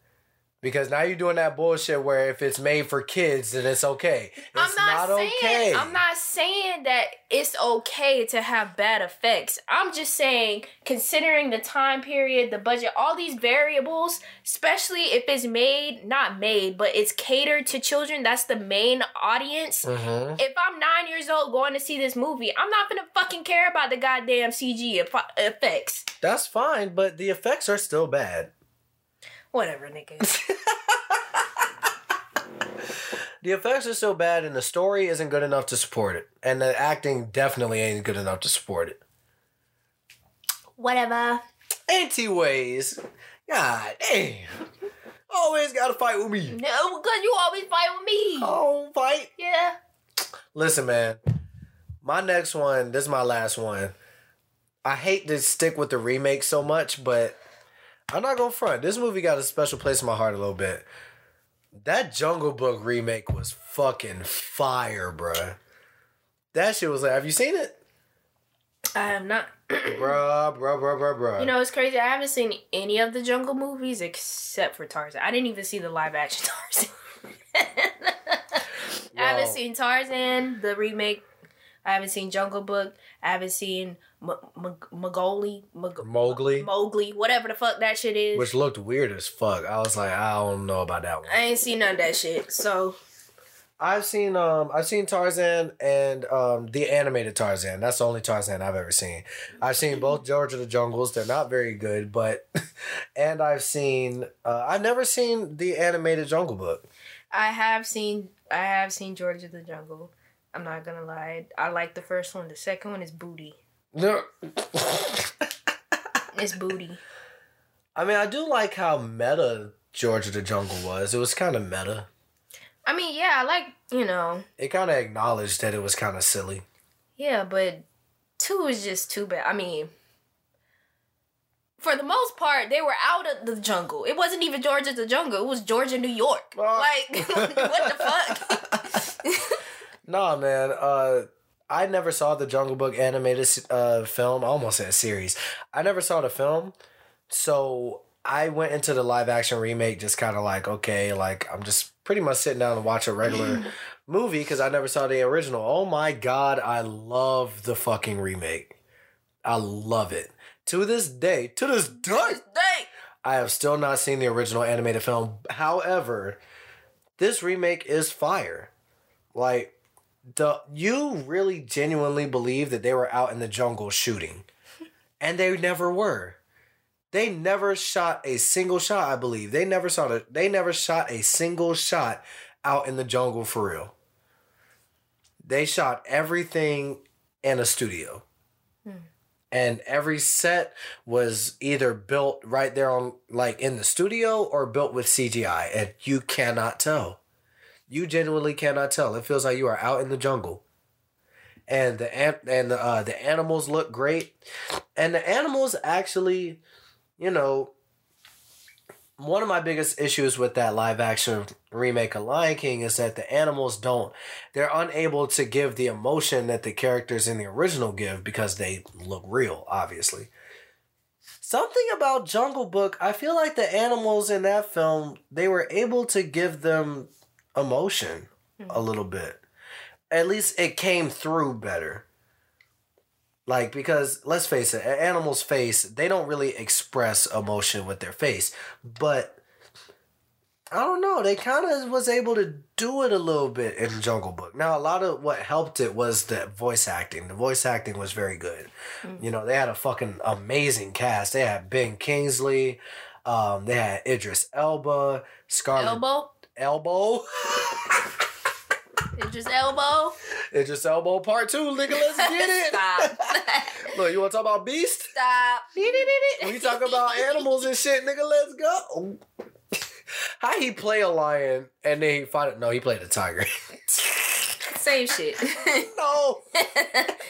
Because now you're doing that bullshit where if it's made for kids, then it's okay. It's I'm not, saying okay. I'm not saying that it's okay to have bad effects. I'm just saying considering the time period, the budget, all these variables, especially if it's made not made, but it's catered to children, that's the main audience. Mhm. If I'm 9 years old going to see this movie, I'm not going to fucking care about the goddamn CG effects. That's fine, but the effects are still bad. Whatever, nigga. The effects are so bad, and the story isn't good enough to support it, and the acting definitely ain't good enough to support it. Whatever. Anyways, God damn. Always gotta fight with me. No, because you always fight with me. Oh, fight. Yeah. Listen, man. My next one, this is my last one. I hate to stick with the remake so much, but I'm not gonna front. This movie got a special place in my heart a little bit. That Jungle Book remake was fucking fire, bruh. That shit was like, have you seen it? I am not. Bruh, bruh, bruh, bruh, bruh. You know, it's crazy. I haven't seen any of the Jungle movies except for Tarzan. I didn't even see the live action Tarzan. I haven't seen Tarzan, the remake. I haven't seen Jungle Book. I haven't seen M- M- Mowgli, Mog- Mowgli, Mowgli, whatever the fuck that shit is. which looked weird as fuck. I was like, I don't know about that one. I ain't seen none of that shit. So I've seen um I've seen Tarzan and um the animated Tarzan. That's the only Tarzan I've ever seen. I've seen both George of the Jungles. They're not very good, but and I've seen uh, I've never seen the animated Jungle Book. I have seen I have seen George of the Jungle. I'm not gonna lie. I like the first one. The second one is booty. No. It's booty. I mean, I do like how meta George of the Jungle was. It was kind of meta. I mean, yeah, I like you know, It kind of acknowledged that it was kind of silly. yeah, but two is just too bad. I mean, for the most part, they were out of the jungle. It wasn't even Georgia the Jungle. It was Georgia, New York. Well- Like, what the fuck? Nah, man. Uh, I never saw the Jungle Book animated uh film. I almost said series. I never saw the film, so I went into the live action remake just kind of like, okay, like I'm just pretty much sitting down to watch a regular movie because I never saw the original. Oh my god, I love the fucking remake. I love it to this day. To this day, Dang. I have still not seen the original animated film. However, this remake is fire. Like the you really genuinely believe that they were out in the jungle shooting. And they never were. They never shot a single shot, I believe. They never saw the they never shot a single shot out in the jungle for real. They shot everything in a studio hmm. and every set was either built right there on like in the studio or built with CGI and you cannot tell. You genuinely cannot tell. It feels like you are out in the jungle. And the an- and the uh, the animals look great. And the animals actually, you know, one of my biggest issues with that live action remake of Lion King is that the animals don't they're unable to give the emotion that the characters in the original give because they look real, obviously. Something about Jungle Book, I feel like the animals in that film, they were able to give them emotion a little bit. At least it came through better. Like, because let's face it, an animal's face, they don't really express emotion with their face. But I don't know. They kind of was able to do it a little bit in Jungle Book. Now, a lot of what helped it was the voice acting. The voice acting was very good. You know, they had a fucking amazing cast. They had Ben Kingsley. Um, they had Idris Elba, Scarlett Elbow. Elbow, It's just elbow. Idris Elbow Part Two. Nigga, let's get it. Stop. Look, you want to talk about Beast? Stop. We talk about animals and shit, nigga. Let's go. How he play a lion and then he fight it? No, he played a tiger. Same shit. no.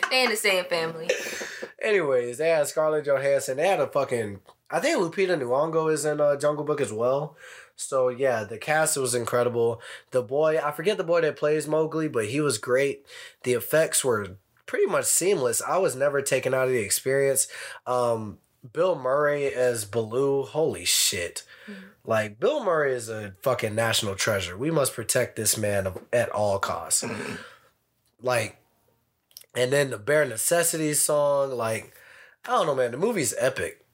they in the same family. Anyways, they had Scarlett Johansson. They had a fucking. I think Lupita Nyong'o is in uh, Jungle Book as well. So yeah, the cast was incredible. The boy, I forget the boy that plays Mowgli, but he was great. The effects were pretty much seamless. I was never taken out of the experience. Um, Bill Murray as Baloo, holy shit. Like Bill Murray is a fucking national treasure. We must protect this man at all costs. like, and then the Bare Necessities song, like, I don't know, man. The movie's epic.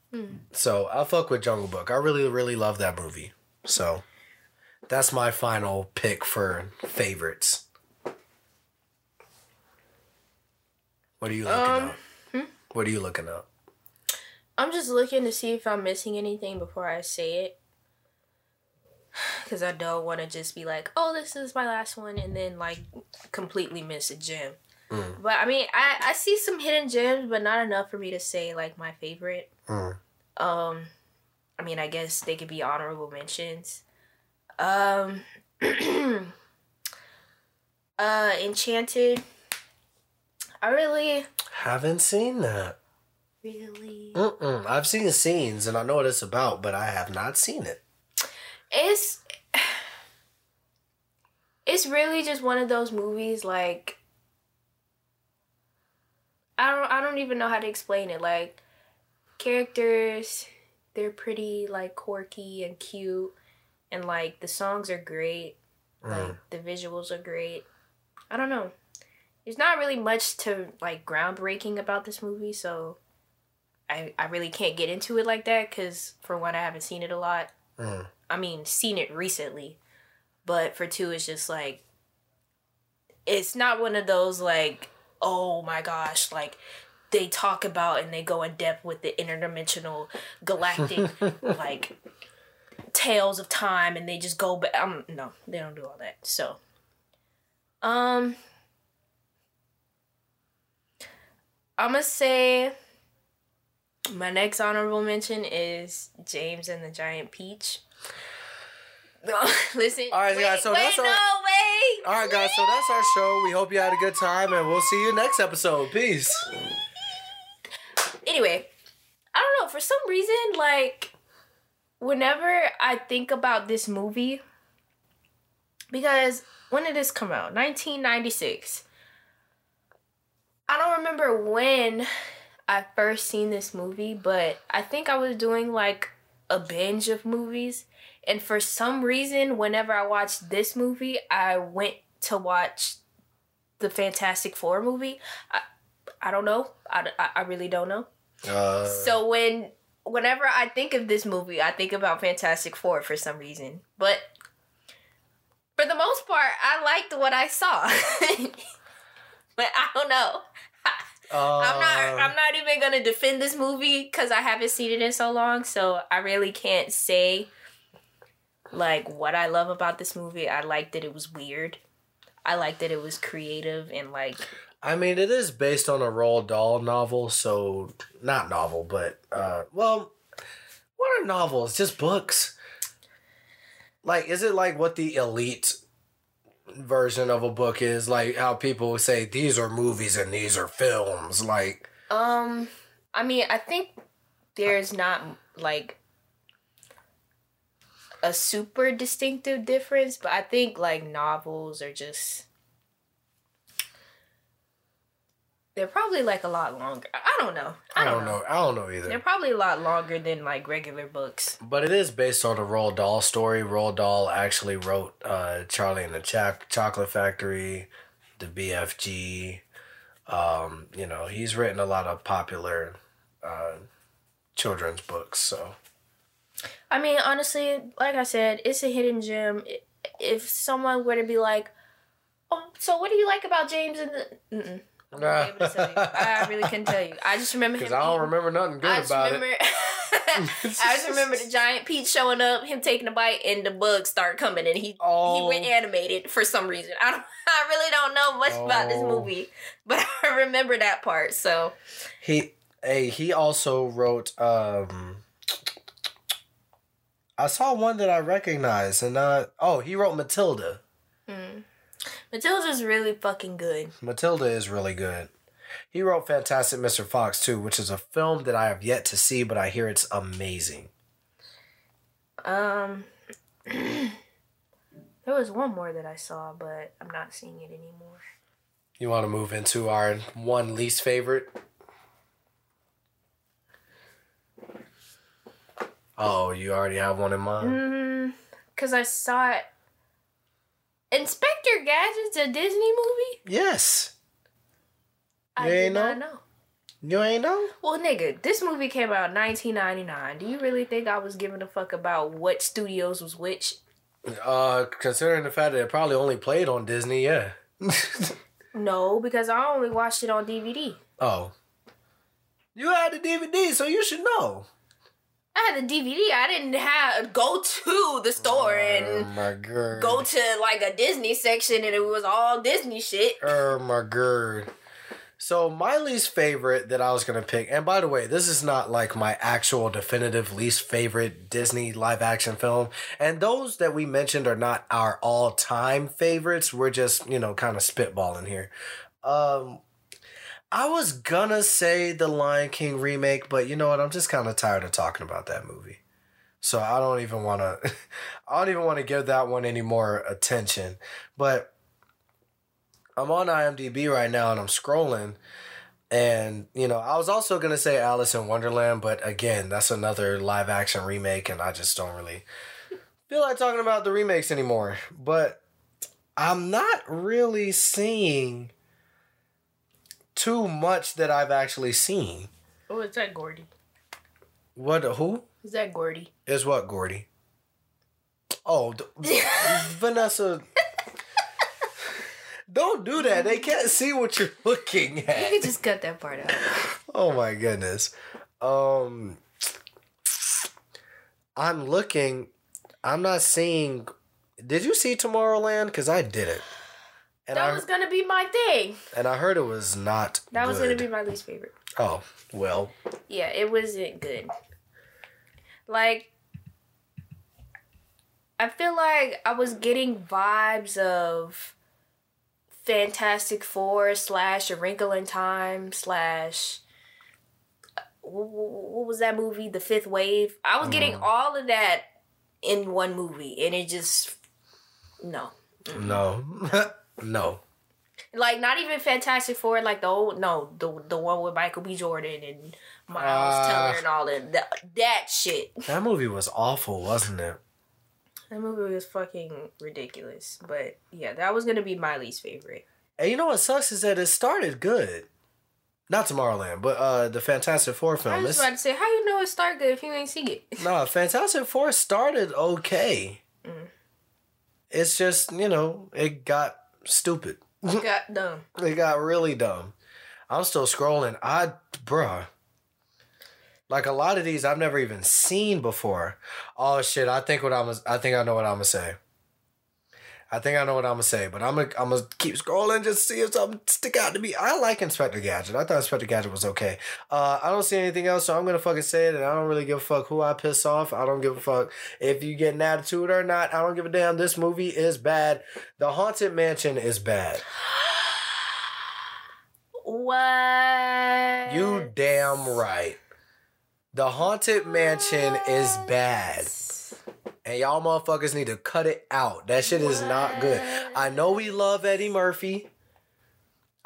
So I fuck with Jungle Book. I really, really love that movie. So that's my final pick for favorites. What are you looking Um, up? What are you looking up? I'm just looking to see if I'm missing anything before I say it. Because I don't want to just be like, oh, this is my last one, and then like completely miss a gem. Mm. But I mean, I, I see some hidden gems, but not enough for me to say like my favorite. Mm. Um, I mean, I guess they could be honorable mentions. Um. uh, Enchanted. I really, Haven't seen that. really. Mm-mm. I've seen the scenes and I know what it's about, but I have not seen it. It's. It's really just one of those movies like. I don't. I don't even know how to explain it. Like, characters, they're pretty like quirky and cute, and like the songs are great. Like Mm. the visuals are great. I don't know. There's not really much to like groundbreaking about this movie, so I I really can't get into it like that because for one I haven't seen it a lot. Mm. I mean, seen it recently, but for two, it's just like it's not one of those like oh my gosh like they talk about and they go in depth with the interdimensional galactic like tales of time and they just go back um no they don't do all that so um i'm gonna say my next honorable mention is james and the giant peach listen All right, wait, guys, so wait, that's no our- wait All right, guys, so that's our show. We hope you had a good time, and we'll see you next episode. Peace. Anyway, I don't know. For some reason, like, whenever I think about this movie, because when did this come out? 1996. I don't remember when I first seen this movie, but I think I was doing like a binge of movies. And for some reason, whenever I watched this movie, I went to watch the Fantastic Four movie. I, I don't know. I, I, I really don't know. Uh, So when whenever I think of this movie, I think about Fantastic Four for some reason. But for the most part, I liked what I saw. but I don't know. uh, I'm not I'm not even gonna defend this movie because I haven't seen it in so long, so I really can't say like what I love about this movie. I liked that it was weird. I liked that it was creative and like I mean, it is based on a Roald Dahl novel, so not novel, but uh, well, what are novels? Just books. Like, is it like what the elite version of a book is? Like how people say these are movies and these are films. Like, Um, I mean, I think there's not like a super distinctive difference, but I think like novels are just they're probably like a lot longer. I don't know. I don't know. I don't know either. They're probably a lot longer than like regular books. But it is based on a Roald Dahl story. Roald Dahl actually wrote uh, Charlie and the Choc- Chocolate Factory, the BFG. Um, you know, he's written a lot of popular uh, children's books. So I mean, honestly, like I said, it's a hidden gem. If someone were to be like, "Oh, so what do you like about James?" and the. I wouldn't able to tell you. I really couldn't tell you. I just remember him. because I don't eating- remember nothing good about remember. it. I just remember the giant Pete showing up, him taking a bite, and the bugs start coming, and he Oh. he went animated for some reason. I don't, I really don't know much about this Oh. movie, but I remember that part. So He hey, he also wrote um I saw one that I recognized and uh oh, he wrote Matilda. mm. Matilda's really fucking good. Matilda is really good. He wrote Fantastic Mr. Fox too, which is a film that I have yet to see, but I hear it's amazing. Um, there was one more that I saw, but I'm not seeing it anymore. You want to move into our one least favorite? Oh, you already have one in mind? Mm, cause I saw it. Inspector Gadget's a Disney movie. Yes. I You ain't know? know. You ain't know? Well, nigga, this movie came out in 1999. Do you really think I was giving a fuck about what studios was which? Uh, considering the fact that it probably only played on Disney, yeah. No, because I only watched it on DVD. oh. You had the DVD, so you should know. I had the DVD. I didn't have go to the store Oh and go to like a Disney section and it was all Disney shit. Oh my god. So my least favorite that I was gonna pick, and by the way, this is not like my actual definitive least favorite Disney live action film. And those that we mentioned are not our all time favorites. We're just, you know, kind of spitballing here. Um I was gonna say the Lion King remake, but you know what? I'm just kind of tired of talking about that movie. So I don't even want to I don't even want to give that one any more attention. But I'm on IMDb right now and I'm scrolling and you know, I was also going to say Alice in Wonderland, but again, that's another live action remake and I just don't really feel like talking about the remakes anymore. But I'm not really seeing too much that I've actually seen. Oh, is that Gordy? What? Who Is that Gordy? is what? Gordy. Oh, d- Vanessa. Don't do that. They can't see what you're looking at. You can just cut that part out. Oh my goodness. Um, I'm looking. I'm not seeing. Did you see Tomorrowland? Because I did it, and That I was gonna be my thing. and I heard it was not. That was gonna be my least favorite. Oh well. Yeah, it wasn't good. Like, I feel like I was getting vibes of Fantastic Four slash A Wrinkle in Time slash. Uh, wh- What was that movie? The Fifth Wave. I was getting mm. all of that in one movie, and it just no. No. no. Like not even Fantastic Four, like the old no, the the one with Michael B. Jordan and Miles Ah. Teller and all that that, that shit. That movie was awful, wasn't it? That movie was fucking ridiculous. But yeah, that was gonna be my least favorite. And you know what sucks is that it started good. Not Tomorrowland, but uh the Fantastic Four film. I was about to say, how you know it started good if you ain't see it? no, Fantastic Four started okay. Mm. It's just, you know, it got stupid. Got dumb. It got really dumb. I'm still scrolling. I bruh. Like a lot of these I've never even seen before. Oh shit, I think what I'm I think I know what I'm gonna say. I think I know what I'm gonna say, but I'm gonna I'm gonna keep scrolling just to see if something stick out to me. I like Inspector Gadget. I thought Inspector Gadget was okay. Uh, I don't see anything else, so I'm gonna fucking say it, and I don't really give a fuck who I piss off. I don't give a fuck if you get an attitude or not. I don't give a damn. This movie is bad. The Haunted Mansion is bad. What? You damn right. The Haunted Mansion is bad. And y'all motherfuckers need to cut it out. That shit is not good. I know we love Eddie Murphy.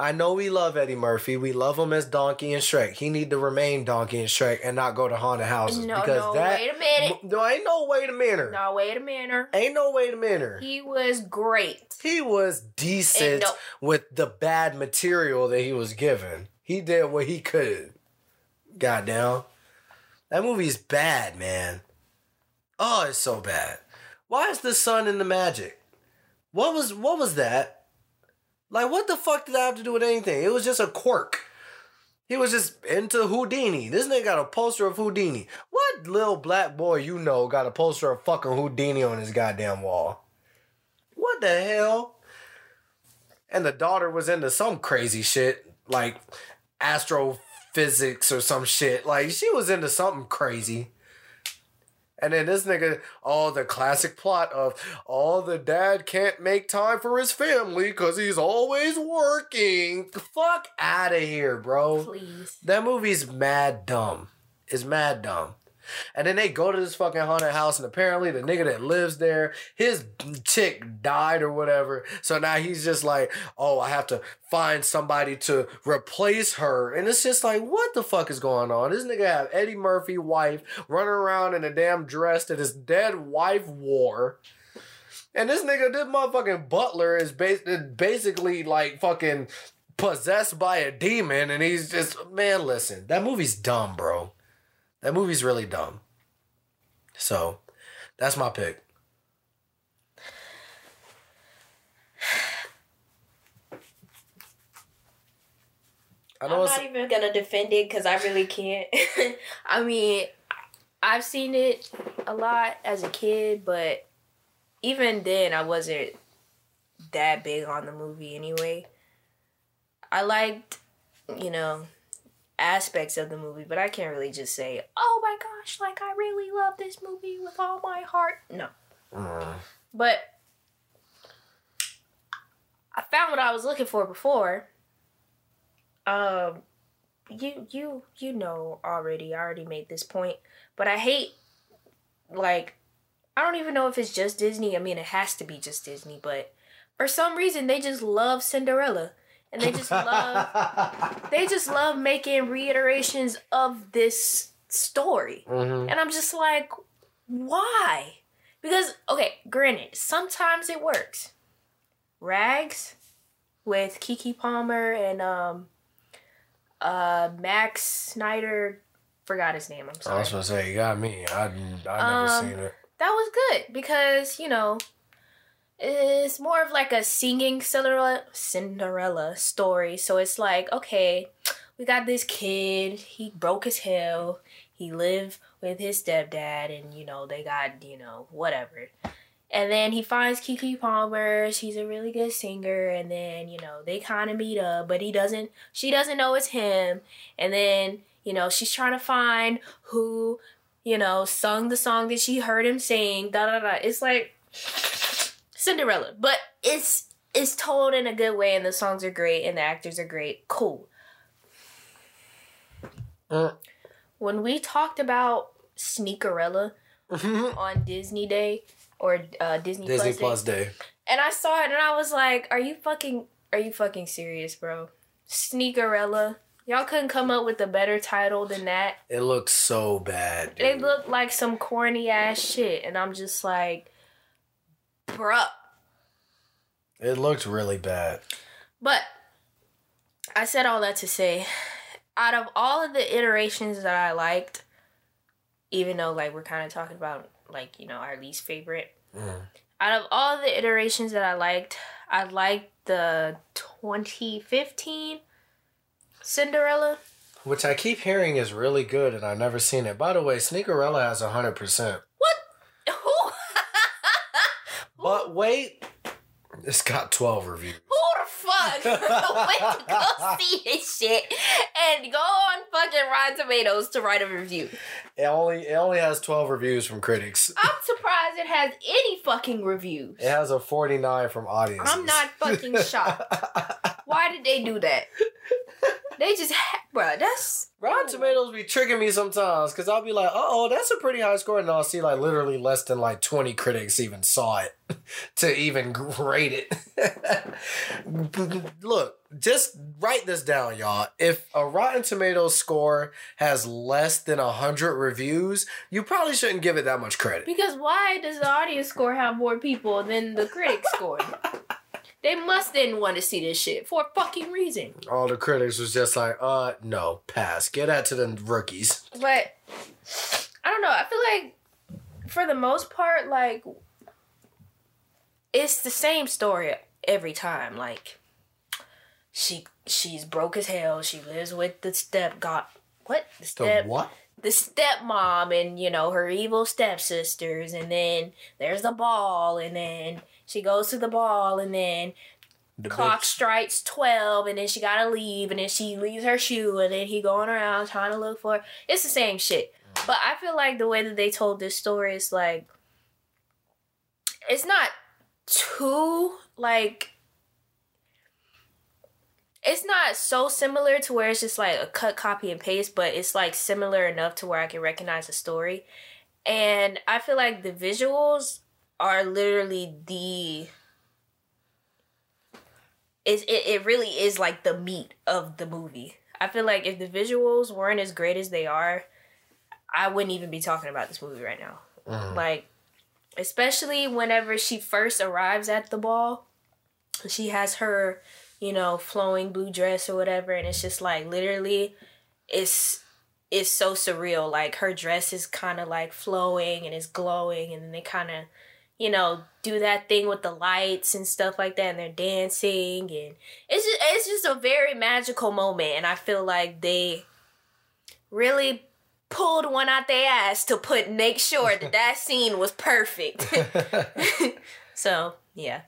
I know we love Eddie Murphy. We love him as Donkey and Shrek. He need to remain Donkey and Shrek and not go to haunted houses. No, because no, that, wait a minute. No, ain't no wait a minute. No, wait a minute. Ain't no wait a minute. He was great. He was decent no- with the bad material that he was given. He did what he could. Goddamn. That movie's bad, man. Oh, it's so bad. Why is the son in the magic? What was what was that? Like what the fuck did that have to do with anything? It was just a quirk. He was just into Houdini. This nigga got a poster of Houdini. What little black boy you know got a poster of fucking Houdini on his goddamn wall? What the hell? And the daughter was into some crazy shit, like astrophysics or some shit. Like she was into something crazy. And then this nigga, oh, the classic plot of, oh, the dad can't make time for his family because he's always working. Fuck out of here, bro. Please. That movie's mad dumb. It's mad dumb. And then they go to this fucking haunted house, and apparently the nigga that lives there, his chick died or whatever. So now he's just like, oh, I have to find somebody to replace her. And it's just like, what the fuck is going on? This nigga have Eddie Murphy wife running around in a damn dress that his dead wife wore. And this nigga, this motherfucking butler is bas- is basically like fucking possessed by a demon, and he's just man. Listen, that movie's dumb, bro. That movie's really dumb. So, that's my pick. I I'm not even gonna defend it because I really can't. I mean, I've seen it a lot as a kid, but even then, I wasn't that big on the movie anyway. I liked you know, aspects of the movie, but I can't really just say, "Oh my gosh, like I really love this movie with all my heart." No. Mm. But I found what I was looking for before. Um you you you know already. I already made this point, but I hate like I don't even know if it's just Disney. I mean, it has to be just Disney, but for some reason they just love Cinderella. And they just love they just love making reiterations of this story. Mhm. And I'm just like, why? Because okay, granted, sometimes it works. Rags with Keke Palmer and um uh Max Schneider forgot his name, I'm sorry. I was gonna say you got me. I I never Um, seen it. that was good because, you know, it's more of like a singing Cinderella Cinderella story. So it's like, okay, we got this kid, he broke his heel. he lived with his stepdad and you know, they got, you know, whatever. And then he finds Keke Palmer, she's a really good singer, and then, you know, they kind of meet up, but he doesn't she doesn't know it's him. And then, you know, she's trying to find who you know, sung the song that she heard him sing, da da da. It's like Cinderella, but it's it's told in a good way, and the songs are great, and the actors are great. Cool. Mm. When we talked about Sneakerella on Disney Day or uh, Disney, Disney Plus, Plus Day, Day. and I saw it, and I was like, "Are you fucking? Are you fucking serious, bro? Sneakerella." Y'all couldn't come up with a better title than that. It looks so bad. Dude. look like some corny ass shit, and I'm just like, bruh. It looked really bad. But I said all that to say, out of all of the iterations that I liked, even though like we're kind of talking about like you know our least favorite, Mm. out of all the iterations that I liked, I liked the 2015 Cinderella. Which I keep hearing is really good, and I've never seen it. By the way, Sneakerella has hundred percent. What? But wait, it's got twelve reviews. Fuck went to go see this shit and go on fucking Rotten Tomatoes to write a review? It only it only has twelve reviews from critics. I'm surprised it has any fucking reviews. It has a forty nine from audiences. I'm not fucking shocked. Why did they do that? They just, ha- bruh, that's. Rotten Tomatoes be tricking me sometimes because I'll be like, oh, that's a pretty high score. And I'll see like literally less than like 20 critics even saw it to even grade it. Look, just write this down, y'all. If a Rotten Tomatoes score has less than 100 reviews, you probably shouldn't give it that much credit. Because why does the audience score have more people than the critic score? They must didn't want to see this shit for a fucking reason. All the critics was just like, uh, no, pass. Get that to the rookies. But I don't know. I feel like for the most part, like it's the same story every time. Like she she's broke as hell. She lives with the step got what the The step what? the stepmom and you know her evil stepsisters, and then there's the ball, and then she goes to the ball, and then The clock bitch. strikes 12 and then she gotta leave and then she leaves her shoe and then he going around trying to look for her. it's the same shit but i feel like the way that they told this story is like it's not too like it's not so similar to where it's just like a cut copy and paste but it's like similar enough to where i can recognize the story and i feel like the visuals are literally the it's, it, it really is like the meat of the movie. I feel like if the visuals weren't as great as they are, I wouldn't even be talking about this movie right now. Mhm. Like, especially whenever she first arrives at the ball, she has her, you know, flowing blue dress or whatever, and it's just like literally, it's it's so surreal. Like her dress is kind of like flowing and it's glowing, and they kind of you know, do that thing with the lights and stuff like that, and they're dancing, and it's just it's just a very magical moment, and I feel like they really pulled one out their ass to put make sure that that scene was perfect. so yeah,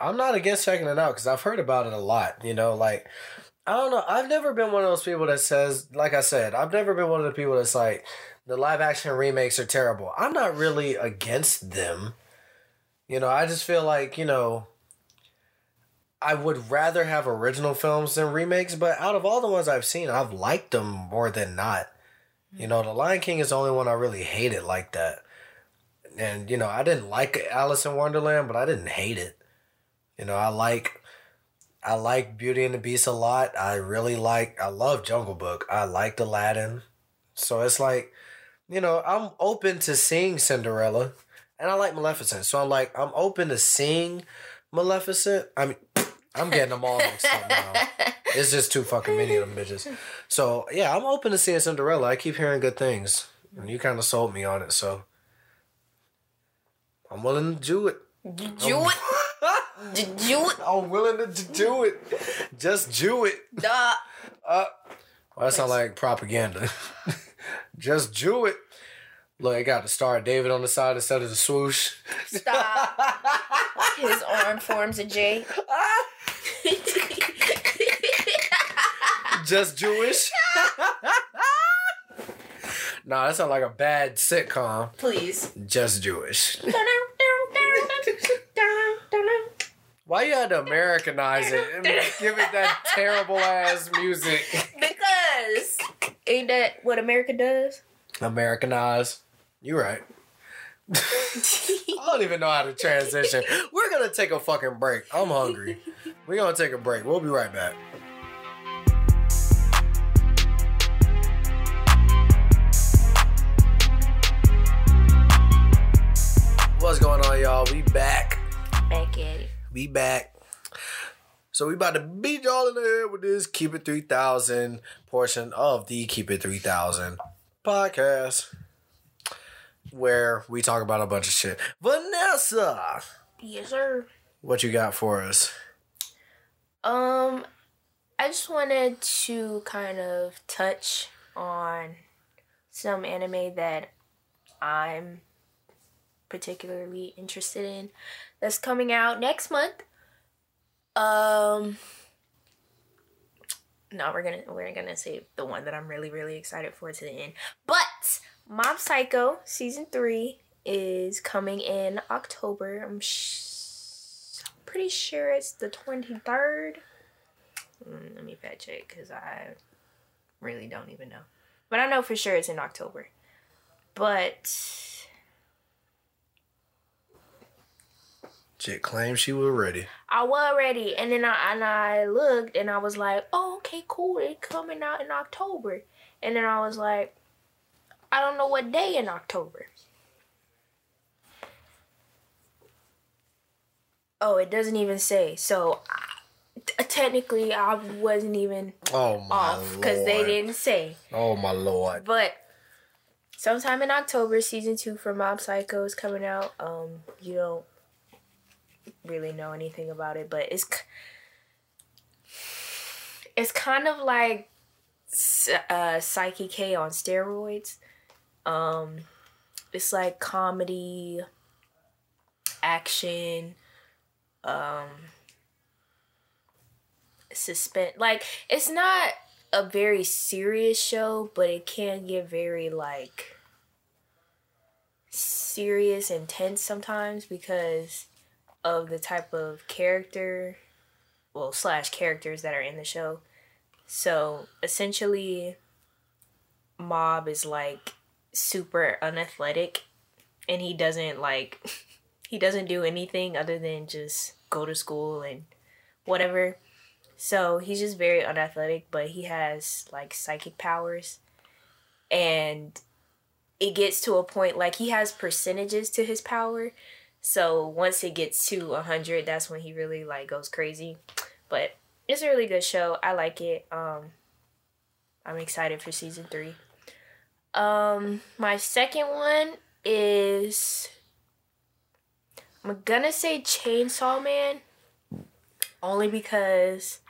I'm not against checking it out because I've heard about it a lot. You know, like I don't know. I've never been one of those people that says, like I said, I've never been one of the people that's like, the live action remakes are terrible. I'm not really against them. You know, I just feel like, you know, I would rather have original films than remakes, but out of all the ones I've seen, I've liked them more than not. You know, The Lion King is the only one I really hated like that. And, you know, I didn't like Alice in Wonderland, but I didn't hate it. You know, I like I like Beauty and the Beast a lot. I really like I love Jungle Book. I liked Aladdin. So it's like, you know, I'm open to seeing Cinderella and I like Maleficent. So I'm like, I'm open to seeing Maleficent. I mean I'm getting them all mixed up now. It's just too fucking many of them bitches. So yeah, I'm open to seeing Cinderella. I keep hearing good things. And you kinda sold me on it, so I'm willing to do it. Do it. Do it. I'm willing to do it. Just do it. Duh. Uh, well, that sounds like propaganda. Just do it. Look, I got the star of David on the side instead of the swoosh. Stop. His arm forms a J. Just Jewish. nah, that sounds like a bad sitcom. Please. Just Jewish. Why you had to Americanize it and give it that terrible ass music? Because ain't that what America does? Americanize. You right. I don't even know how to transition. We're gonna take a fucking break. I'm hungry. We're gonna take a break. We'll be right back. What's going on, y'all? We back. Back at it. We back. So we about to beat y'all in the head with this Keep It 3000 portion of the Keep It 3000 podcast. Where we talk about a bunch of shit. Vanessa! Yes, sir. What you got for us? Um, I just wanted to kind of touch on some anime that I'm particularly interested in that's coming out next month. Um no, we're gonna we're gonna save the one that I'm really really excited for to the end. But Mob Psycho season three is coming in October. I'm sh- pretty sure it's the twenty third. Mm, let me fact check because I really don't even know, but I know for sure it's in October. But Chick claimed she was ready. I was ready, and then I and I looked, and I was like, "Oh, okay, cool. It's coming out in October." And then I was like, "I don't know what day in October." Oh, it doesn't even say. So I, t- technically, I wasn't even Oh my off because they didn't say. Oh my lord. But sometime in October, season two for Mob Psycho is coming out. Um, you don't really know anything about it, but it's it's kind of like uh, Saiki K on steroids. Um, it's like comedy, action, um, suspense. Like it's not a very serious show, but it can get very like serious and tense sometimes because of the type of character, well, slash characters that are in the show. So essentially, Mob is like super unathletic and he doesn't like, he doesn't do anything other than just go to school and whatever. So he's just very unathletic, but he has like psychic powers. And it gets to a point like he has percentages to his power. So once it gets to 100, that's when he really like goes crazy. But it's a really good show. I like it. Um I'm excited for season 3. Um my second one is I'm gonna say Chainsaw Man only because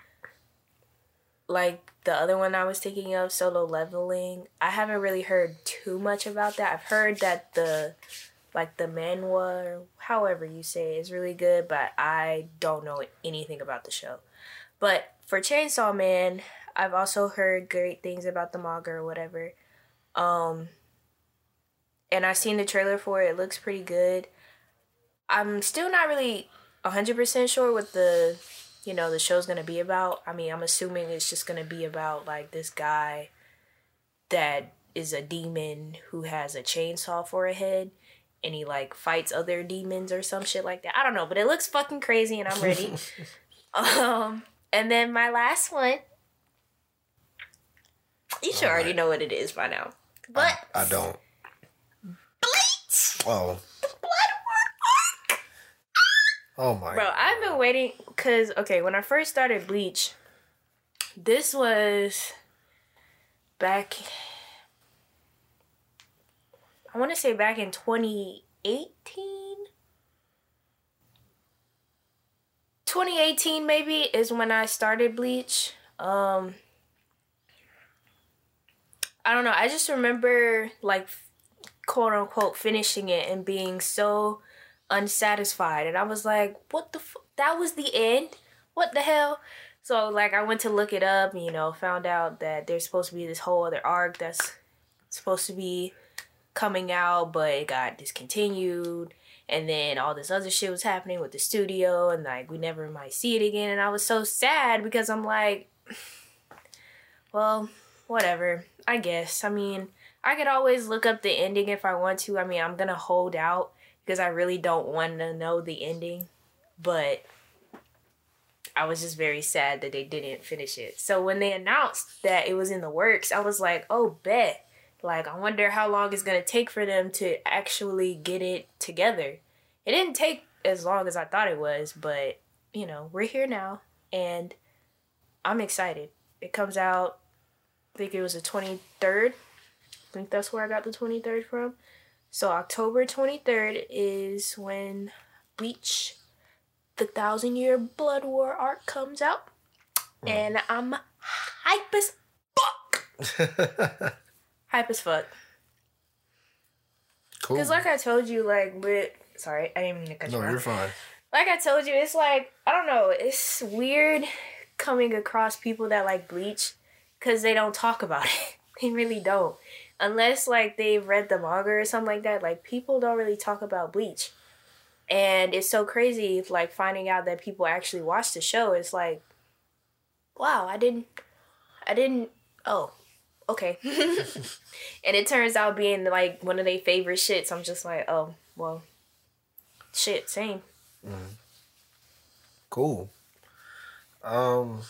like the other one I was thinking of, solo leveling, I haven't really heard too much about that. I've heard that the like the manhwa or however you say it, is really good, but I don't know anything about the show. But for Chainsaw Man, I've also heard great things about the manga or whatever. Um, and I've seen the trailer for it. It looks pretty good. I'm still not really 100% sure what the, you know, the show's going to be about. I mean, I'm assuming it's just going to be about like this guy that is a demon who has a chainsaw for a head and he like fights other demons or some shit like that. I don't know, but it looks fucking crazy and I'm ready. um and then my last one you should already know what it is by now. But I, I don't. Bleach! Oh. Oh my. Bro, I've been waiting because okay, when I first started Bleach, this was back. I want to say back in 2018. 2018 maybe is when I started Bleach. Um I don't know. I just remember like quote unquote finishing it and being so unsatisfied and I was like, "What the f- that was the end? What the hell?" So like I went to look it up, you know, found out that there's supposed to be this whole other arc that's supposed to be coming out, but it got discontinued. And then all this other shit was happening with the studio, and like we never might see it again. And I was so sad because I'm like, well, whatever. I guess. I mean, I could always look up the ending if I want to. I mean, I'm gonna hold out because I really don't want to know the ending, but I was just very sad that they didn't finish it. So when they announced that it was in the works, I was like, oh, bet. Like, I wonder how long it's gonna take for them to actually get it together. It didn't take as long as I thought it was, but you know, we're here now, and I'm excited. It comes out, I think it was the 23rd. I think that's where I got the 23rd from. So October 23rd is when Bleach, the Thousand Year Blood War arc comes out. Mm. And I'm hype as fuck. hype as fuck. cool. Because, like I told you, like, with. Sorry, I didn't mean to cut you off. no, you're fine. like I told you, it's like I don't know. It's weird coming across people that like Bleach because they don't talk about it. they really don't, unless like they've read the manga or something like that. Like people don't really talk about Bleach, and it's so crazy. Like finding out that people actually watch the show. It's like, wow, I didn't, I didn't. Oh, okay. and it turns out being like one of their favorite shits. I'm just like, oh well, shit, same. Cool. Um,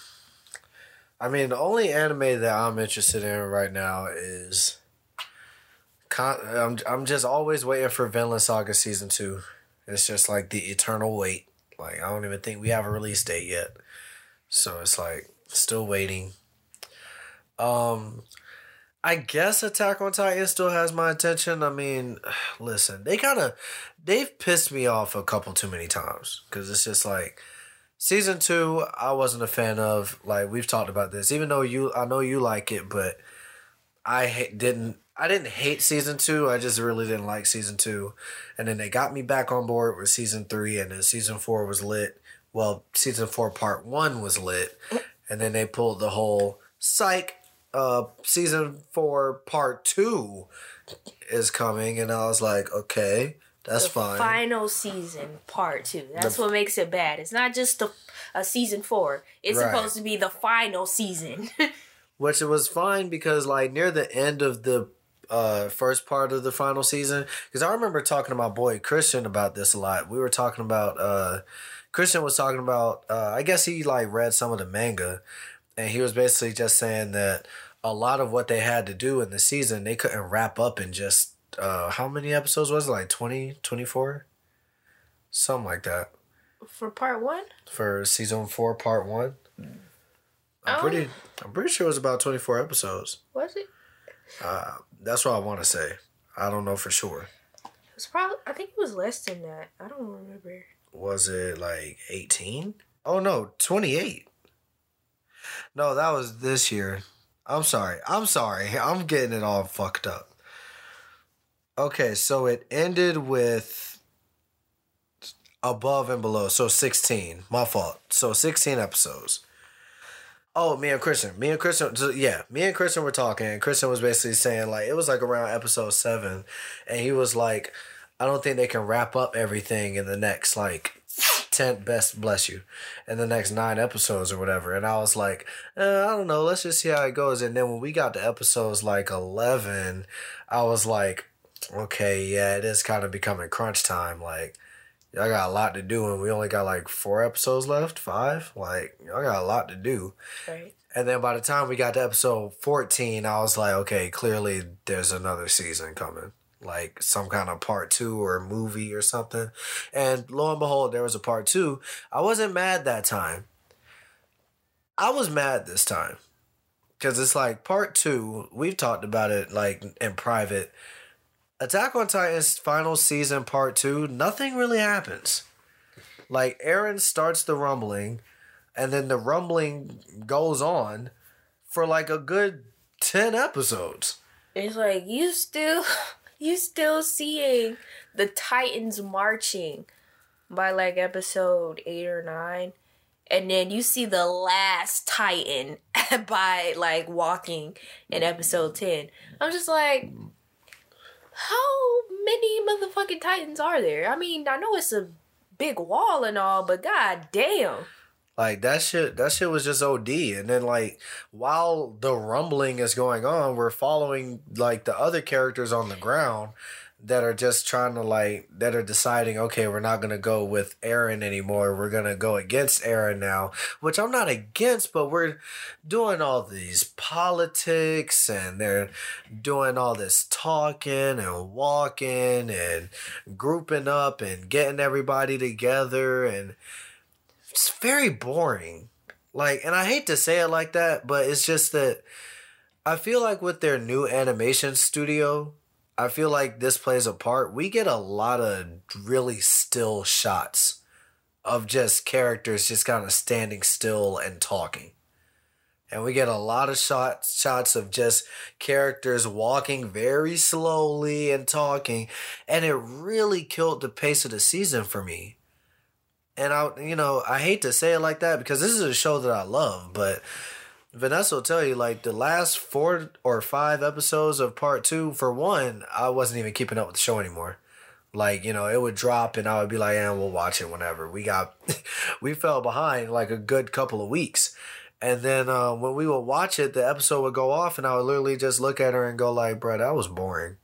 I mean, the only anime that I'm interested in right now is. I'm I'm just always waiting for Vinland Saga season two. It's just like the eternal wait. Like I don't even think we have a release date yet, so it's like still waiting. Um, I guess Attack on Titan still has my attention. I mean, listen, they kind of they've pissed me off a couple too many times because it's just like season two. I wasn't a fan of. Like we've talked about this, even though you, I know you like it, but I ha- didn't. I didn't hate season two. I just really didn't like season two, and then they got me back on board with season three, and then season four was lit. Well, season four part one was lit, and then they pulled the whole psych. Uh, season four part two is coming, and I was like, okay, that's the fine. final season part two. That's The- what makes it bad. It's not just the a season four. It's Right. supposed to be the final season. which it was fine because like near the end of the uh first part of the final season because i remember talking to my boy christian about this a lot we were talking about uh christian was talking about uh i guess he like read some of the manga and he was basically just saying that a lot of what they had to do in the season they couldn't wrap up in just uh how many episodes was it like 20 24 something like that For part one, for season four part one i'm Oh. pretty i'm pretty sure it was about 24 episodes was it? uh, that's what I want to say. I don't know for sure. It was probably. I think it was less than that. I don't remember. Was it like 18? Oh no, 28. No, that was this year. I'm sorry. I'm sorry. I'm getting it all fucked up. Okay, so it ended with above and below. So 16. My fault. So 16 episodes. Oh, me and Christian. Me and Christian. so, Yeah, me and Christian were talking, and Christian was basically saying like it was like around episode seven, and he was like, "I don't think they can wrap up everything in the next like ten best bless you, in the next nine episodes or whatever." And I was like, uh, "I don't know. Let's just see how it goes." And then when we got to episodes like eleven, I was like, "Okay, yeah, it is kind of becoming crunch time." Like. I got a lot to do, and we only got like four episodes left, five. Like, I got a lot to do. Right. And then by the time we got to episode 14, I was like, okay, clearly there's another season coming. Like some kind of part two or movie or something. And lo and behold, there was a part two. I wasn't mad that time. I was mad this time. Because it's like part two, we've talked about it like in private. Attack on Titan's final season, part two, nothing really happens. Like Eren starts the rumbling and then the rumbling goes on for like a good 10 episodes It's like you still you still seeing the Titans marching by like episode eight or nine. And then you see the last Titan by like walking in episode ten. I'm just like, how many motherfucking Titans are there? I mean, I know it's a big wall and all, but god damn. like that shit that shit was just od and then like while the rumbling is going on we're following like the other characters on the ground that are just trying to like that are deciding okay we're not gonna go with eren anymore. We're gonna go against eren now which i'm not against but we're doing all these politics and they're doing all this talking and walking and grouping up and getting everybody together. And it's very boring. Like and i hate to say it like that but it's just that i feel like with their new animation studio I feel like this plays a part. We get a lot of really still shots of just characters just kind of standing still and talking. And we get a lot of shots shots of just characters walking very slowly and talking, and it really killed the pace of the season for me. And I, you know, I hate to say it like that because this is a show that I love, but Vanessa will tell you like the last four or five episodes of part two, for one, I wasn't even keeping up with the show anymore. Like, you know, it would drop and I would be like, yeah, we'll watch it whenever. We got we fell behind like a good couple of weeks. And then uh, when we would watch it, the episode would go off and I would literally just look at her and go like, bro, that was boring.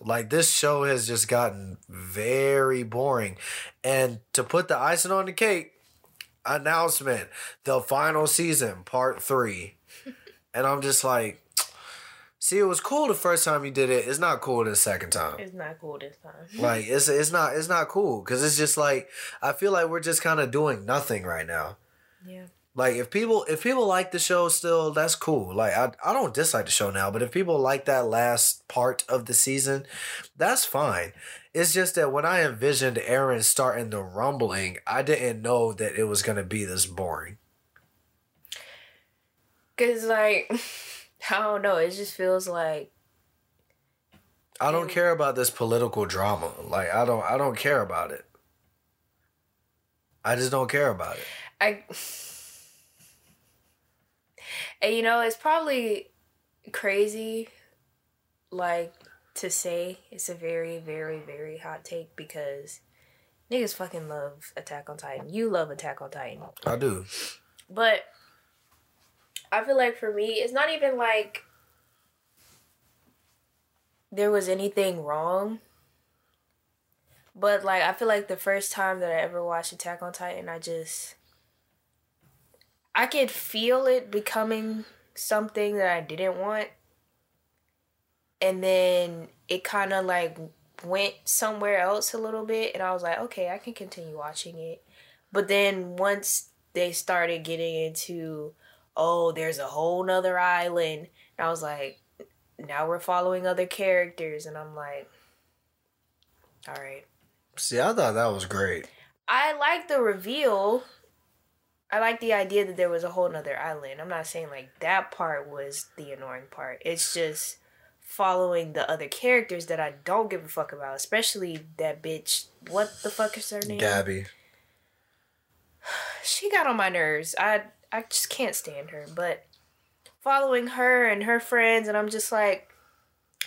Like this show has just gotten very boring. And to put the icing on the cake, announcement the final season part three. And i'm just like see it was cool the first time you did it. It's not cool the second time. It's not cool this time. like it's it's not it's not cool. Because it's just like i feel like we're just kind of doing nothing right now. Yeah. like if people if people like the show still that's cool. Like i, I don't dislike the show now but if people like that last part of the season that's fine it's just that when i envisioned eren starting the rumbling i didn't know that it was going to be this boring. Cause like I don't know, it just feels like i don't care about this political drama like i don't i don't care about it. I just don't care about it. I and you know, it's probably crazy like to say it's a very, very, very hot take because niggas fucking love Attack on Titan. You love Attack on Titan. i do But I feel like for me, it's not even like there was anything wrong. But like I feel like the first time that I ever watched Attack on Titan, I just I could feel it becoming something that I didn't want. And then it kind of like went somewhere else a little bit and I was like, okay, I can continue watching it. But then once they started getting into, oh, there's a whole nother island, and I was like, now we're following other characters, and I'm like, all right. see i thought that was great I like the reveal. I like the idea that there was a whole nother island. I'm not saying like that part was the annoying part. It's just following the other characters that I don't give a fuck about, especially that bitch. What the fuck is her name? gabi she got on my nerves. I I just can't stand her. But following her and her friends, and I'm just like,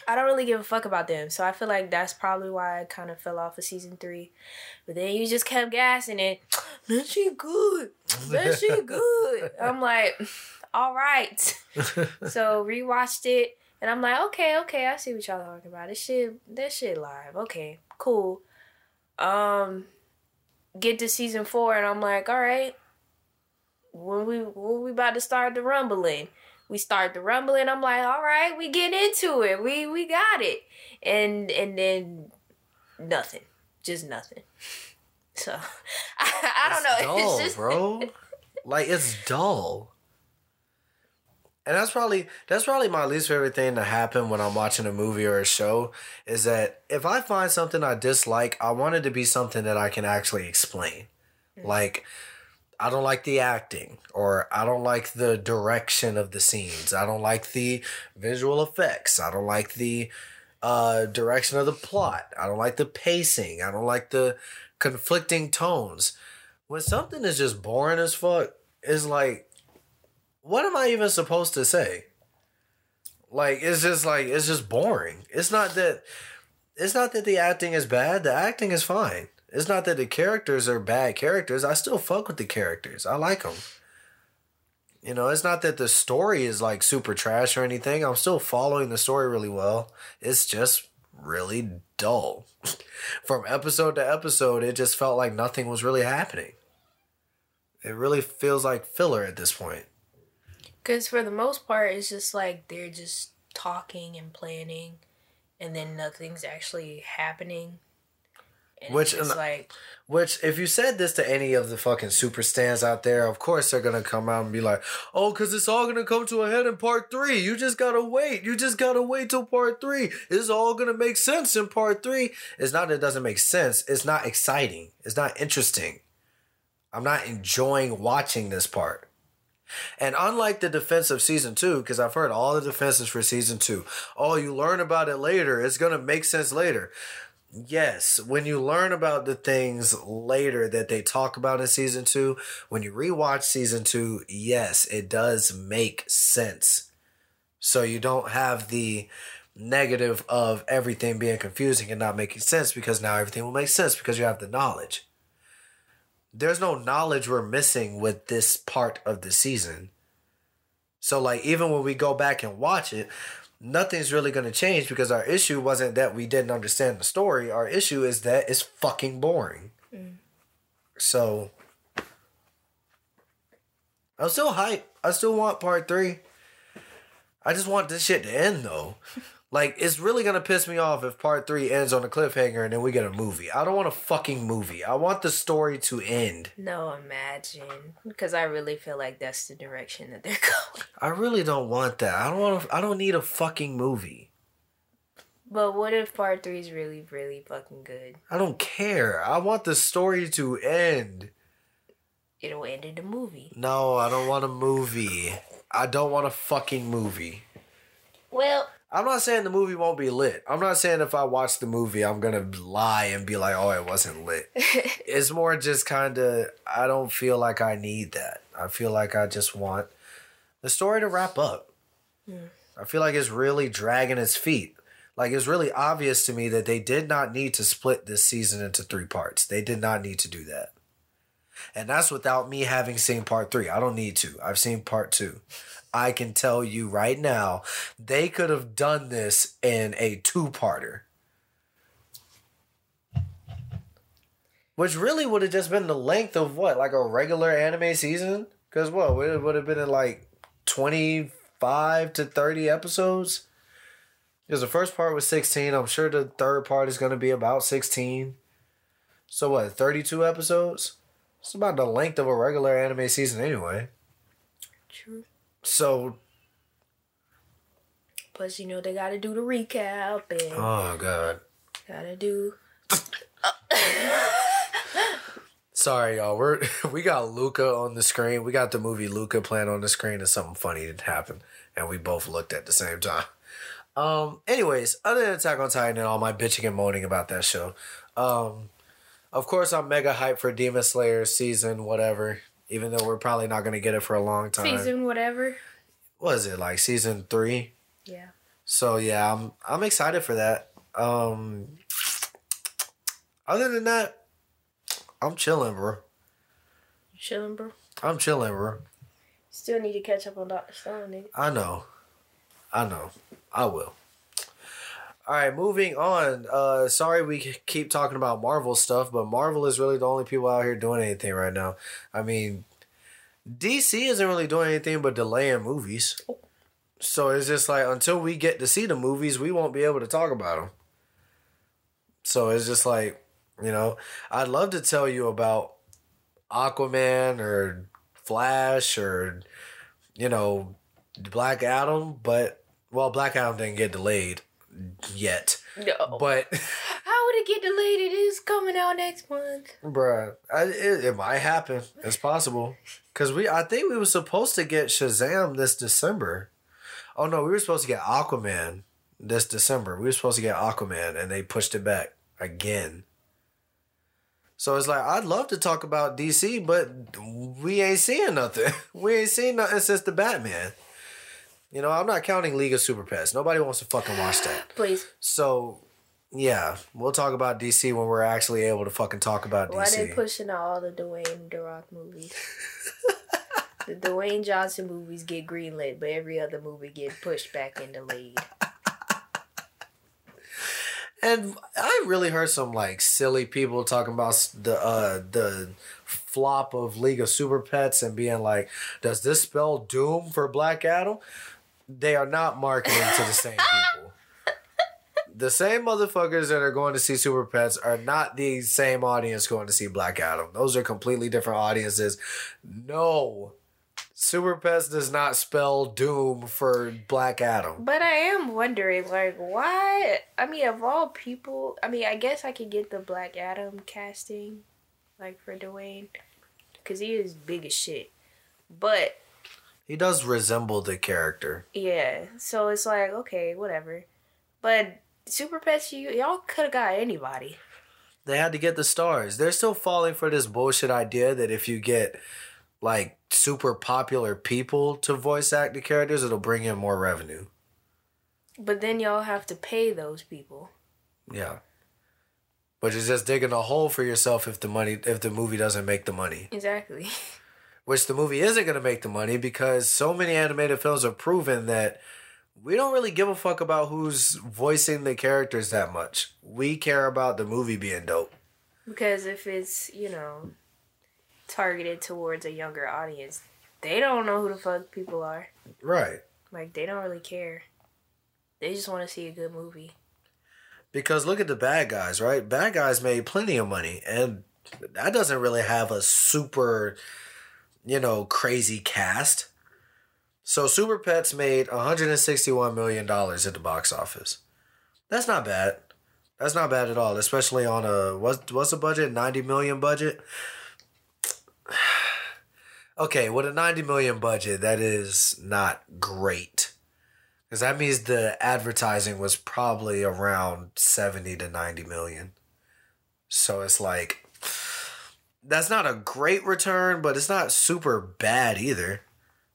I don't really give a fuck about them. So I feel like that's probably why I kind of fell off of season three. But then you just kept gassing it. Man, she good. Man, she good. I'm like, all right. so rewatched it, and I'm like, okay, okay, I see what y'all talking about. This shit, this shit live. Okay, cool. Um, get to season four, and I'm like, all right. When we when we about to start the rumbling, we start the rumbling. I'm like, all right, we get into it. We we got it, and and then nothing, just nothing. So I, I don't know. dull, it's just bro. like it's dull. And that's probably that's probably my least favorite thing to happen when I'm watching a movie or a show is that if I find something I dislike, I want it to be something that I can actually explain. Like I don't like the acting or I don't like the direction of the scenes. I don't like the visual effects. I don't like the uh, direction of the plot. I don't like the pacing. I don't like the conflicting tones. When something is just boring as fuck, it's like, what am I even supposed to say? Like, it's just like, it's just boring. It's not that, it's not that the acting is bad. The acting is fine. It's not that the characters are bad characters. I still fuck with the characters. I like them. You know, it's not that the story is like super trash or anything. I'm still following the story really well. It's just really dull. From episode to episode, it just felt like nothing was really happening. It really feels like filler at this point. Because for the most part, it's just like they're just talking and planning, and then nothing's actually happening. And Which- and- like Which, if you said this to any of the fucking super stands out there, of course they're gonna come out and be like, "Oh, cause it's all gonna come to a head in part three. You just gotta wait. You just gotta wait till part three. It's all gonna make sense in part three. It's not that it doesn't make sense. It's not exciting. It's not interesting. I'm not enjoying watching this part. And unlike the defense of season two, because I've heard all the defenses for season two, oh, you learn about it later. It's gonna make sense later. Yes, when you learn about the things later that they talk about in season two, when you rewatch season two, yes, it does make sense. So you don't have the negative of everything being confusing and not making sense because now everything will make sense because you have the knowledge. There's no knowledge we're missing with this part of the season. So, like, even when we go back and watch it, nothing's really going to change because our issue wasn't that we didn't understand the story. Our issue is that it's fucking boring. Mm. So I'm still hype. I still want part three. I just want this shit to end though. like it's really gonna piss me off if part three ends on a cliffhanger and then we get a movie. I don't want a fucking movie. I want the story to end. no, imagine because I really feel like that's the direction that they're going. I really don't want that. I don't want. To, I don't need a fucking movie. But what if part three is really, really fucking good? I don't care. I want the story to end. It'll end in the movie. No, I don't want a movie. I don't want a fucking movie. Well, I'm not saying the movie won't be lit. I'm not saying if I watch the movie, I'm gonna lie and be like, "Oh, it wasn't lit." it's more just kind of. I don't feel like I need that. I feel like I just want the story to wrap up. Hmm. I feel like it's really dragging its feet. Like it's really obvious to me that they did not need to split this season into three parts. They did not need to do that. And that's without me having seen part three. I don't need to. I've seen part two. I can tell you right now, they could have done this in a two parter. Which really would have just been the length of what? Like a regular anime season? Because what? It would have been in like 25 to 30 episodes? Because the first part was 16. I'm sure the third part is going to be about 16. So what? 32 episodes? It's about the length of a regular anime season anyway. true. So, Plus, you know they gotta do the recap and oh god. gotta do. Sorry, y'all. We're we got Luca on the screen. We got the movie Luca playing on the screen, and something funny did happen, and we both looked at the same time. Um. Anyways, other than Attack on Titan and all my bitching and moaning about that show, um, of course I'm mega hyped for Demon Slayer season whatever even though we're probably not gonna get it for a long time. Season whatever. What is it like season three? Yeah. So yeah, I'm I'm excited for that. Um, other than that, I'm chilling, bro. You chilling, bro. I'm chilling, bro. Still need to catch up on Doctor Stone, nigga. I know. I know. I will. All right, moving on. Uh, sorry we keep talking about Marvel stuff, but Marvel is really the only people out here doing anything right now. I mean, DC isn't really doing anything but delaying movies. So it's just like until we get to see the movies, we won't be able to talk about them. So it's just like, you know, I'd love to tell you about Aquaman or Flash or, you know, Black Adam, but well, Black Adam didn't get delayed yet. No. But How would it get delayed? It is coming out next month. bruh, I, it, it might happen. It's possible because we I think we were supposed to get Shazam this December. Oh no, we were supposed to get Aquaman this December. We were supposed to get Aquaman, and they pushed it back again. So it's like I'd love to talk about DC, but we ain't seeing nothing. We ain't seen nothing since the Batman. You know, I'm not counting League of Super Pets. Nobody wants to fucking watch that. Please. So, yeah, we'll talk about DC when we're actually able to fucking talk about DC. Why they pushing out all the Dwayne The Rock movies? the Dwayne Johnson movies get greenlit, but every other movie get pushed back and delayed. And I really heard some like silly people talking about the uh the flop of League of Super Pets and being like, does this spell doom for Black Adam? They are not marketing to the same people. The same motherfuckers that are going to see Super Pets are not the same audience going to see Black Adam. Those are completely different audiences. No. Super Pets does not spell doom for Black Adam. But I am wondering, like, why? I mean, of all people, I mean, I guess I could get the Black Adam casting, like for Dwayne, because he is big as shit. But He does resemble the character. yeah, so it's like okay, whatever. But Super Pets, you y'all could have got anybody. They had to get the stars. They're still falling for this bullshit idea that if you get like super popular people to voice act the characters, it'll bring in more revenue. But then y'all have to pay those people. Yeah. But you're just digging a hole for yourself if the money if the movie doesn't make the money. Exactly. Which the movie isn't gonna make the money because so many animated films have proven that we don't really give a fuck about who's voicing the characters that much. We care about the movie being dope. Because if it's, you know, targeted towards a younger audience, they don't know who the fuck people are. Right. Like, they don't really care. They just want to see a good movie. Because look at the bad guys, right? Bad guys made plenty of money, and that doesn't really have a super, you know, crazy cast. So Super Pets made 161 million dollars at the box office. That's not bad. That's not bad at all, especially on a what's what's the budget? 90 million budget. Okay, with a 90 million budget, that is not great. Because that means the advertising was probably around 70 to 90 million. So it's like, that's not a great return, but it's not super bad either.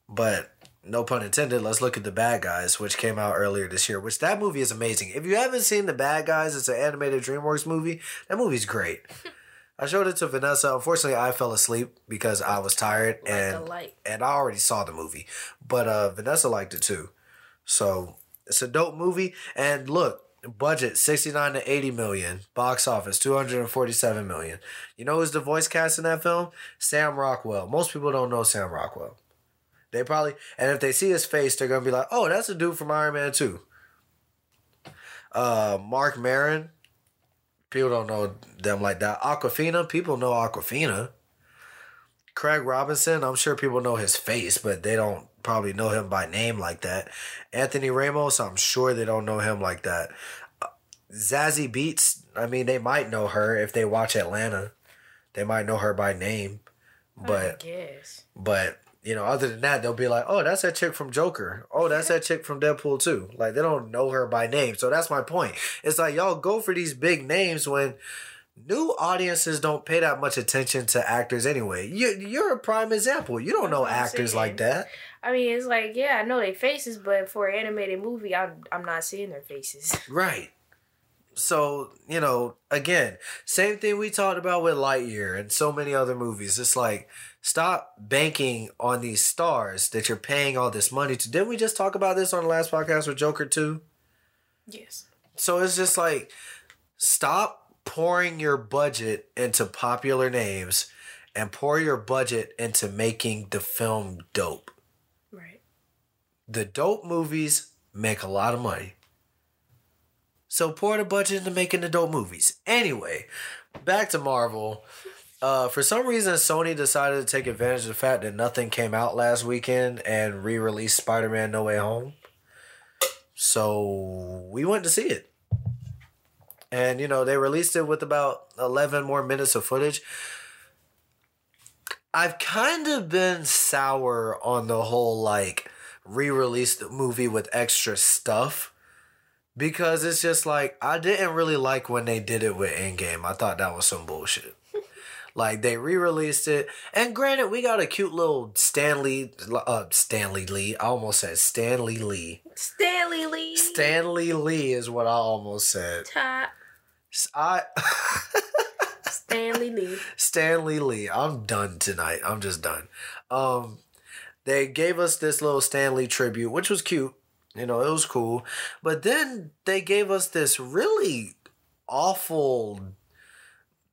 But no pun intended, let's look at The Bad Guys, which came out earlier this year, which that movie is amazing. If you haven't seen The Bad Guys, it's an animated DreamWorks movie. That movie's great. I showed it to Vanessa. Unfortunately, I fell asleep because I was tired Like and and I already saw the movie, but uh, Vanessa liked it too. So it's a dope movie. And look, budget sixty nine to eighty million, box office two hundred and forty seven million. You know who's the voice cast in that film? Sam Rockwell. Most people don't know Sam Rockwell. They probably and if they see his face, they're gonna be like, "Oh, that's a dude from Iron Man 2. Uh, Mark Maron. People don't know them like that. Awkwafina. People know Awkwafina. Craig Robinson, I'm sure people know his face, but they don't probably know him by name like that. Anthony Ramos, I'm sure they don't know him like that. Uh, Zazie Beetz, I mean, they might know her if they watch Atlanta. They might know her by name, I but guess. but you know, other than that, they'll be like, "Oh, that's that chick from Joker. Oh, that's that chick from Deadpool too." Like they don't know her by name. So that's my point. It's like y'all go for these big names when new audiences don't pay that much attention to actors anyway. You you're a prime example. You don't know actors saying. like that. I mean, it's like, yeah, I know their faces, but for an animated movie, I'm I'm not seeing their faces. Right. So, you know, again, same thing we talked about with Lightyear and so many other movies. It's like, stop banking on these stars that you're paying all this money to. Didn't we just talk about this on the last podcast with Joker 2? Yes. So it's just like, stop pouring your budget into popular names and pour your budget into making the film dope. Right. the dope movies make a lot of money. So pour the budget into making the dope movies. Anyway, back to Marvel. Uh, for some reason, Sony decided to take advantage of the fact that nothing came out last weekend and re-released Spider-Man: No Way Home. So we went to see it, and you know they released it with about eleven more minutes of footage. I've kind of been sour on the whole like re-release the movie with extra stuff because it's just like I didn't really like when they did it with Endgame. I thought that was some bullshit. like they re-released it, and granted, we got a cute little Stanley, uh, Stanley Lee. I almost said Stanley Lee. Stanley Lee. Stanley Lee is what I almost said. Top. I Stanley Lee. Stanley Lee. I'm done tonight. I'm just done. Um, they gave us this little Stan Lee tribute, which was cute. You know, it was cool. But then they gave us this really awful,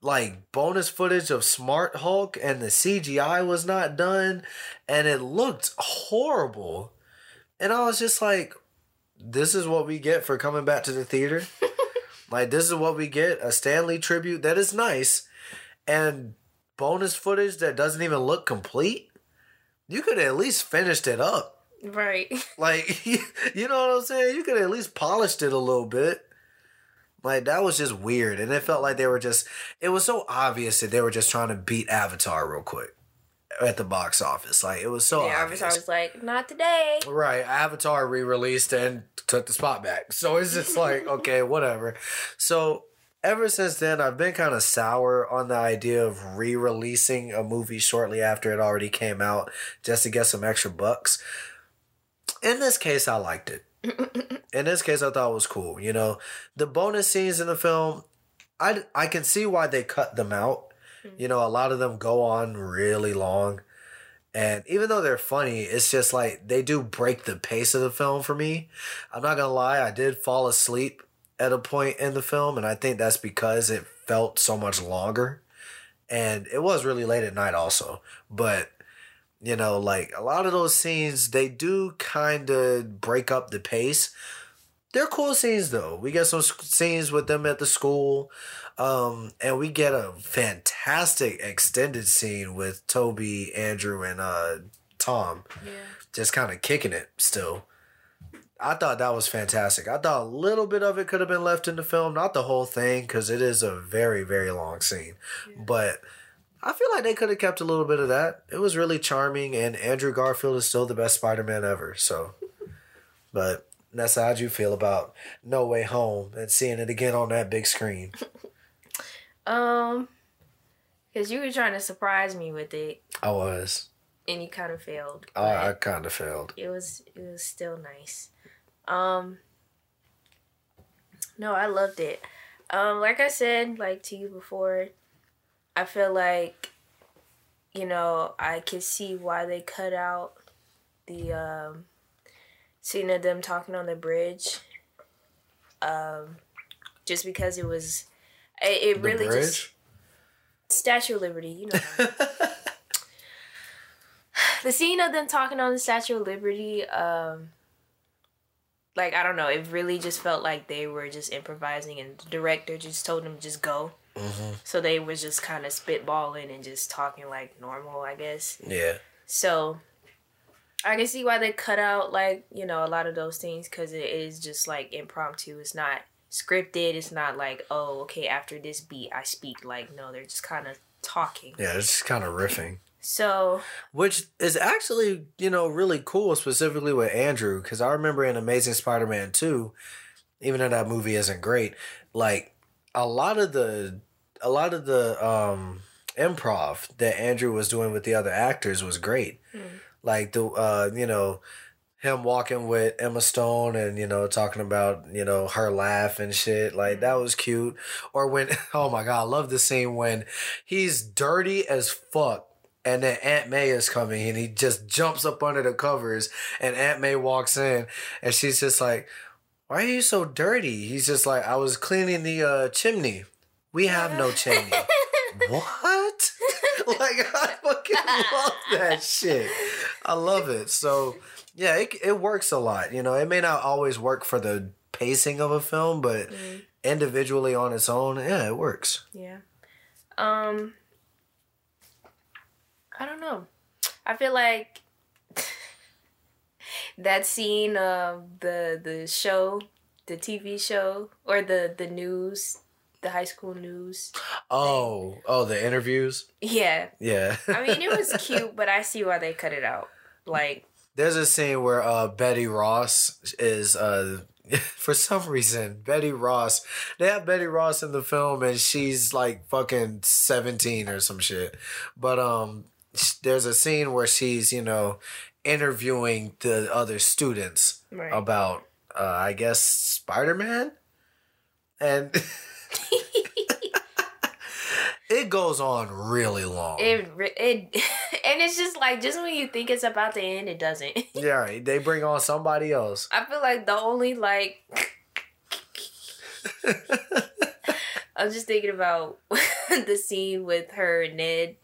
like, bonus footage of Smart Hulk, and the CGI was not done, and it looked horrible. And I was just like, this is what we get for coming back to the theater. Like, this is what we get a Stan Lee tribute that is nice and bonus footage that doesn't even look complete, you could at least finished it up. Right. Like, you know what I'm saying? You could at least polished it a little bit. Like that was just weird, and it felt like they were just. It was so obvious that they were just trying to beat Avatar real quick at the box office. Like it was so yeah, obvious. Avatar was like, not today. Right, Avatar re-released and took the spot back. So it's just like, okay, whatever. So ever since then, I've been kind of sour on the idea of re-releasing a movie shortly after it already came out, just to get some extra bucks. In this case, I liked it. In this case, I thought it was cool. You know, the bonus scenes in the film, I I can see why they cut them out. You know, a lot of them go on really long. And even though they're funny, it's just like they do break the pace of the film for me. I'm not gonna lie, I did fall asleep at a point in the film, and I think that's because it felt so much longer. And it was really late at night, also. But, you know, like a lot of those scenes, they do kind of break up the pace. They're cool scenes, though. We get some sc- scenes with them at the school. Um, and we get a fantastic extended scene with Tobey, Andrew, and uh, Tom Yeah. just kind of kicking it still. I thought that was fantastic. I thought a little bit of it could have been left in the film, not the whole thing, because it is a very, very long scene. But I feel like they could have kept a little bit of that. It was really charming, and Andrew Garfield is still the best Spider Man ever. So, but that's how'd you feel about No Way Home and seeing it again on that big screen? Um, because you were trying to surprise me with it, I was. and you kind of failed. I, I kind of failed. it was it was still nice. Um, no, I loved it. Um, like I said, like to you before, I feel like, you know, I can see why they cut out the um scene of them talking on the bridge. Um, just because it was, it, it really bridge? just Statue of Liberty, you know. what I mean. the scene of them talking on the Statue of Liberty, um, like I don't know, it really just felt like they were just improvising, and the director just told them just go. hmm So they was just kind of spitballing and just talking like normal, I guess. Yeah. So I can see why they cut out like you know a lot of those things because it is just like impromptu. It's not scripted. It's not like oh okay after this beat I speak. Like no, they're just kind of talking. Yeah, it's just kind of riffing. So Which is actually, you know, really cool, specifically with Andrew, because I remember in Amazing Spider Man 2, even though that movie isn't great, like a lot of the a lot of the um improv that Andrew was doing with the other actors was great. Like the uh, you know, him walking with Emma Stone and you know talking about you know her laugh and shit like that was cute. Or when oh my god, I love the scene when he's dirty as fuck. And then Aunt May is coming and he just jumps up under the covers and Aunt May walks in and she's just like, Why are you so dirty? He's just like, I was cleaning the uh, chimney. We have no chimney. what? like I fucking love that shit. I love it. So yeah, it it works a lot. You know, it may not always work for the pacing of a film, but individually on its own, yeah, it works. Yeah. Um I don't know. I feel like that scene of the the show, the TV show or the the news, the high school news. Oh, oh, the interviews. Yeah. Yeah. I mean, it was cute, but I see why they cut it out. Like, There's a scene where uh, Betty Ross is uh, for some reason Betty Ross. They have Betty Ross in the film, and she's like fucking seventeen or some shit. But um, there's a scene where she's you know interviewing the other students Right. about uh, I guess Spider Man, and it goes on really long. it, it, and it's just like, just when you think it's about to end, it doesn't. yeah, right. they bring on somebody else. I feel like the only like I'm just thinking about the scene with her and Ned,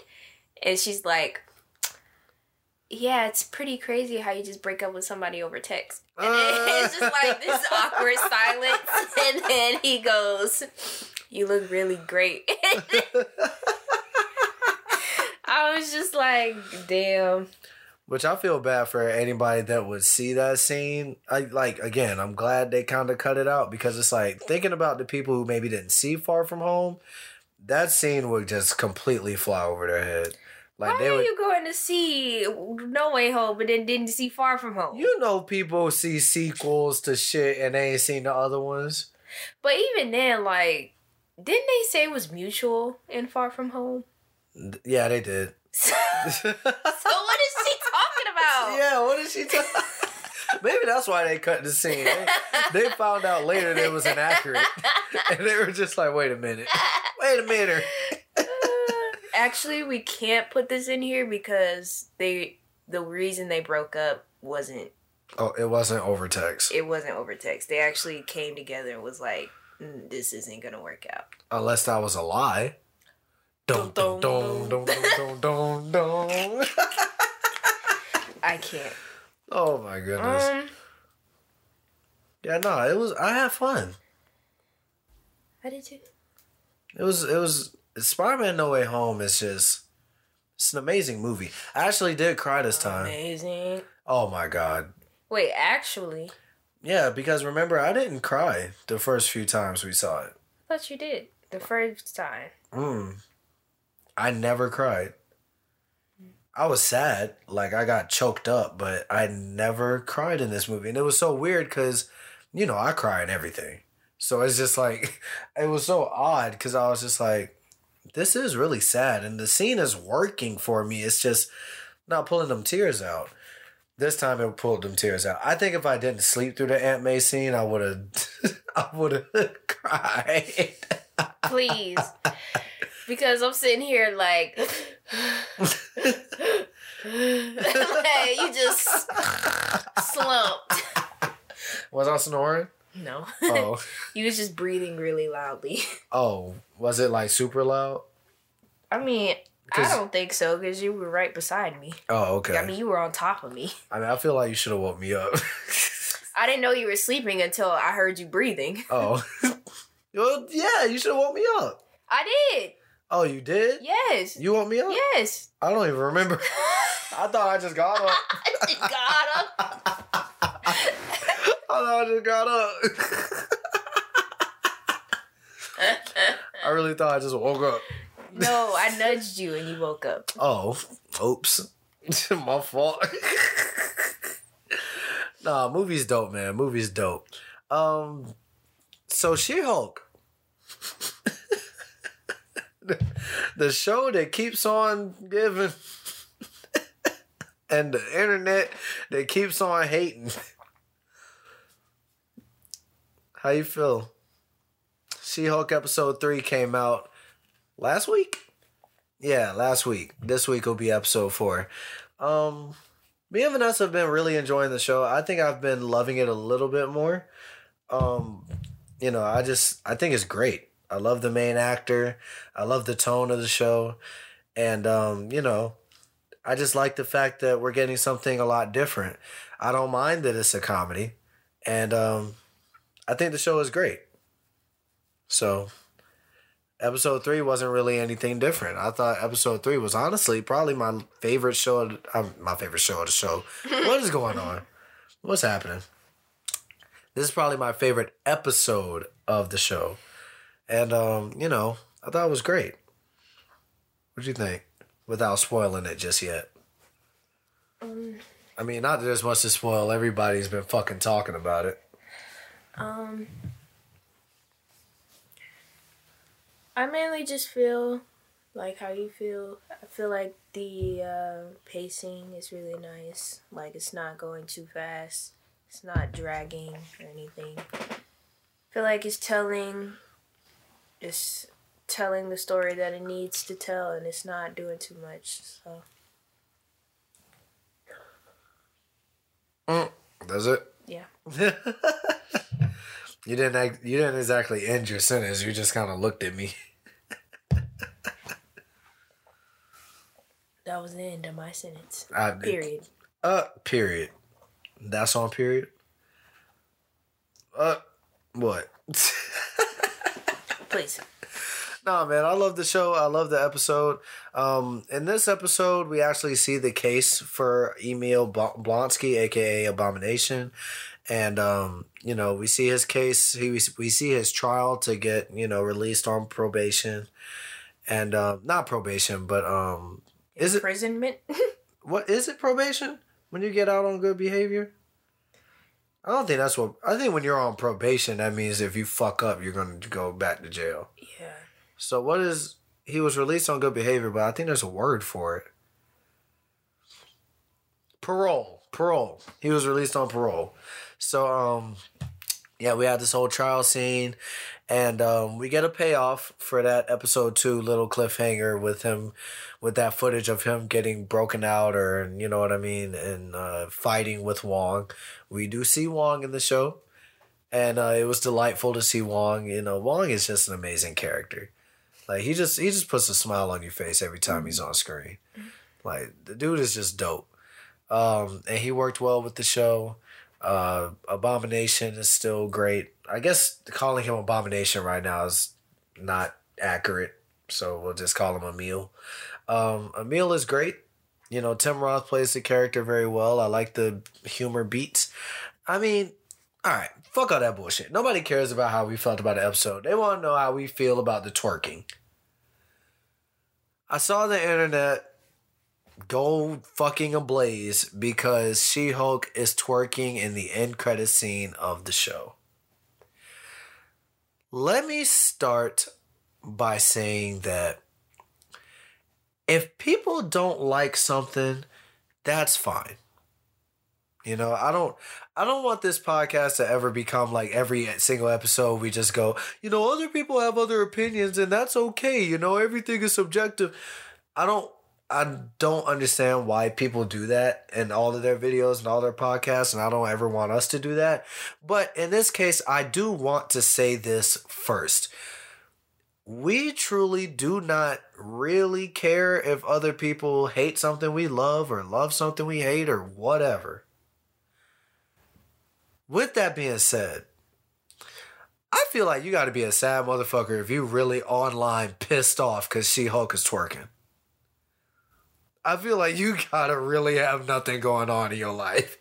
and she's like, "Yeah, it's pretty crazy how you just break up with somebody over text." And then it's just like this awkward silence, and then he goes, "You look really great." I was just like, "Damn." Which I feel bad for anybody that would see that scene. I like again, I'm glad they kind of cut it out because it's like thinking about the people who maybe didn't see Far From Home, that scene would just completely fly over their head. Like Why they are would you going to see No Way Home, but then didn't see Far From Home? you know people see sequels to shit and they ain't seen the other ones. But even then, like, didn't they say it was mutual in Far From Home? Yeah, they did. so what is she talking about? Yeah, what is she talking? Maybe that's why they cut the scene. They, they found out later that it was inaccurate, and they were just like, "Wait a minute, wait a minute." Actually, we can't put this in here because they the reason they broke up wasn't Oh, it wasn't over text. it wasn't over text. They actually came together and was like, "Mm, "This isn't gonna work out." Unless that was a lie. Dun, dun, dun, dun, dun, dun, dun. I can't. Oh my goodness. Um, Yeah, no, it was. I had fun. I did too. It was. It was. Spider-Man: No Way Home is just. It's an amazing movie. I actually did cry this time. Amazing. Oh my god. Wait, actually, Yeah, because remember, I didn't cry the first few times we saw it. I thought you did the first time. Mm. I never cried. I was sad, like I got choked up, but I never cried in this movie. And it was so weird because, you know, I cry in everything. So it's just like, it was so odd because I was just like, this is really sad. And the scene is working for me. It's just not pulling them tears out. This time it pulled them tears out. I think if I didn't sleep through the Aunt May scene, I would have, I would have cried. please. because I'm sitting here like, like you just slumped. Was I snoring? No, Oh. you was just breathing really loudly. Oh, was it like super loud? I mean, I don't think so because you were right beside me. Oh, okay. I mean, you were on top of me. I mean, I feel like you should have woke me up. I didn't know you were sleeping until I heard you breathing. oh, well, yeah, you should have woke me up. I did. Oh, you did? Yes. You woke me up? Yes. I don't even remember. I thought I just got up. I just got up. I thought I just got up. I really thought I just woke up. No, I nudged you and you woke up. Oh, oops. My fault. nah, movie's dope, man. Movie's dope. Um, so She Hulk. the show that keeps on giving and the internet that keeps on hating. How you feel? She-Hulk episode 3 came out last week? Yeah, last week. This week will be episode 4. Um me and Vanessa have been really enjoying the show. I think I've been loving it a little bit more. Um you know, I just I think it's great. I love the main actor. I love the tone of the show. And um, you know, I just like the fact that we're getting something a lot different. I don't mind that it's a comedy. And um I think the show is great. So episode 3 wasn't really anything different. I thought episode 3 was honestly probably my favorite show um, my favorite show of the show. what is going on? What's happening? This is probably my favorite episode of the show. And um, you know, I thought it was great. What do you think? Without spoiling it just yet. Um, I mean, not that there's much to spoil. Everybody's been fucking talking about it. um, I mainly just feel like how you feel. I feel like the uh, pacing is really nice. Like it's not going too fast. It's not dragging or anything. I feel like it's telling, it's telling the story that it needs to tell, and it's not doing too much. So Mm, does it? yeah. You didn't. act- You didn't exactly end your sentence. You just kind of looked at me. That was the end of my sentence. I, Period. Uh, period. That's on period. Uh, what? Please. No, man, I love the show. I love the episode. Um, in this episode, we actually see the case for Emil Blonsky, aka Abomination, and um, you know, we see his case. He we see his trial to get you know released on probation, and um, not probation, but um, is it Imprisonment. what is it probation when you get out on good behavior? I don't think that's what I think. When you're on probation, that means if you fuck up, you're gonna go back to jail. yeah. So what is he was released on good behavior, but I think there's a word for it. Parole. Parole. He was released on parole. So um yeah, we had this whole trial scene and um we get a payoff for that episode 2 little cliffhanger with him with that footage of him getting broken out or you know what I mean and uh fighting with Wong. We do see Wong in the show and uh, it was delightful to see Wong. You know, Wong is just an amazing character. Like he just he just puts a smile on your face every time he's on screen. Like the dude is just dope. Um, and he worked well with the show. Uh, Abomination is still great. I guess calling him Abomination right now is not accurate, so we'll just call him Emil. Um, Emil is great. You know, Tim Roth plays the character very well. I like the humor beats. I mean, all right, fuck all that bullshit. Nobody cares about how we felt about the episode. They want to know how we feel about the twerking. I saw the internet go fucking ablaze because She Hulk is twerking in the end credit scene of the show. Let me start by saying that if people don't like something, that's fine. You know, I don't I don't want this podcast to ever become like every single episode we just go, you know, other people have other opinions and that's okay. You know, everything is subjective. I don't I don't understand why people do that in all of their videos and all their podcasts, and I don't ever want us to do that. But in this case, I do want to say this first. We truly do not really care if other people hate something we love or love something we hate or whatever. With that being said, I feel like you got to be a sad motherfucker if you really online pissed off because She Hulk is twerking. I feel like you gotta really have nothing going on in your life.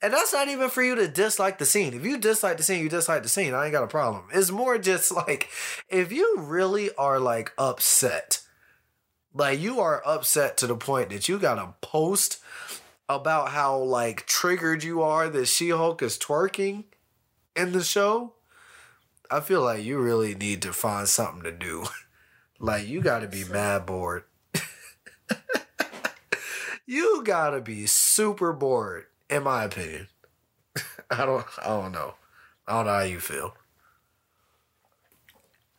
And that's not even for you to dislike the scene. If you dislike the scene, you dislike the scene. I ain't got a problem. It's more just like if you really are like upset, like you are upset to the point that you gotta post about how like triggered you are that She Hulk is twerking in the show. I feel like you really need to find something to do. Like you got to be mad bored. You got to be super bored, in my opinion. I don't. I don't know. I don't know how you feel.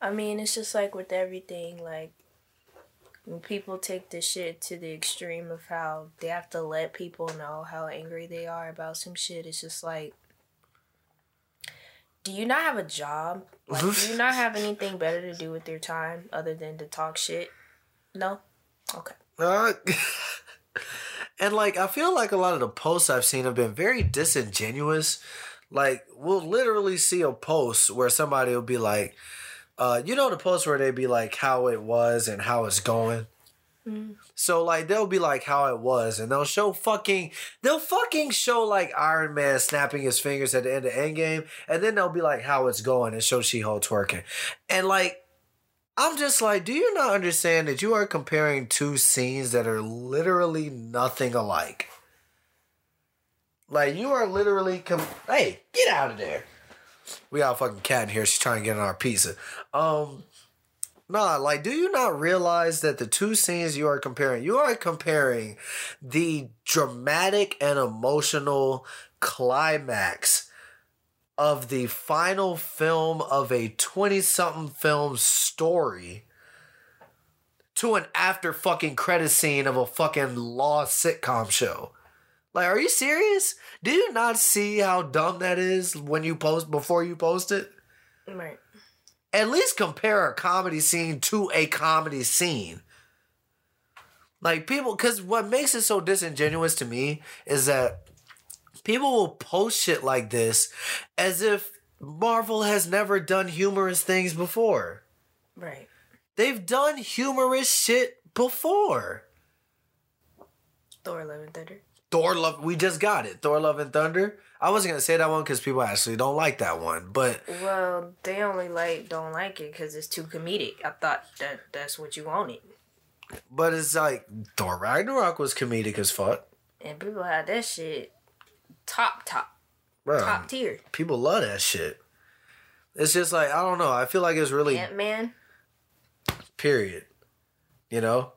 I mean, it's just like with everything, like when people take this shit to the extreme of how they have to let people know how angry they are about some shit, it's just like do you not have a job? Like, do you not have anything better to do with your time other than to talk shit? No? Okay. Uh, and like, I feel like a lot of the posts I've seen have been very disingenuous. Like, we'll literally see a post where somebody will be like, uh, you know, the post where they'd be like how it was and how it's going. Mm. So like they'll be like how it was, and they'll show fucking they'll fucking show like Iron Man snapping his fingers at the end of Endgame, and then they'll be like how it's going and show She Hulk twerking, and like I'm just like, do you not understand that you are comparing two scenes that are literally nothing alike? Like you are literally com- hey get out of there. We got a fucking cat in here. She's trying to get on our pizza. Um, Nah, like, do you not realize that the two scenes you are comparing, you are comparing the dramatic and emotional climax of the final film of a 20 something film story to an after fucking credit scene of a fucking lost sitcom show. Like, are you serious? Do you not see how dumb that is when you post before you post it? Right. at least compare a comedy scene to a comedy scene. Like people, because what makes it so disingenuous to me is that people will post shit like this as if Marvel has never done humorous things before. Right. They've done humorous shit before. Thor Love and Thunder. Thor Love, we just got it. Thor Love and Thunder. I wasn't gonna say that one because people actually don't like that one, but Well, they only like don't like it because it's too comedic. I thought that that's what you wanted, but it's like Thor Ragnarok was comedic as fuck. and people had that shit top top Bro, top tier. people love that shit. It's just like I don't know. I feel like it's really Ant Man. period. You know,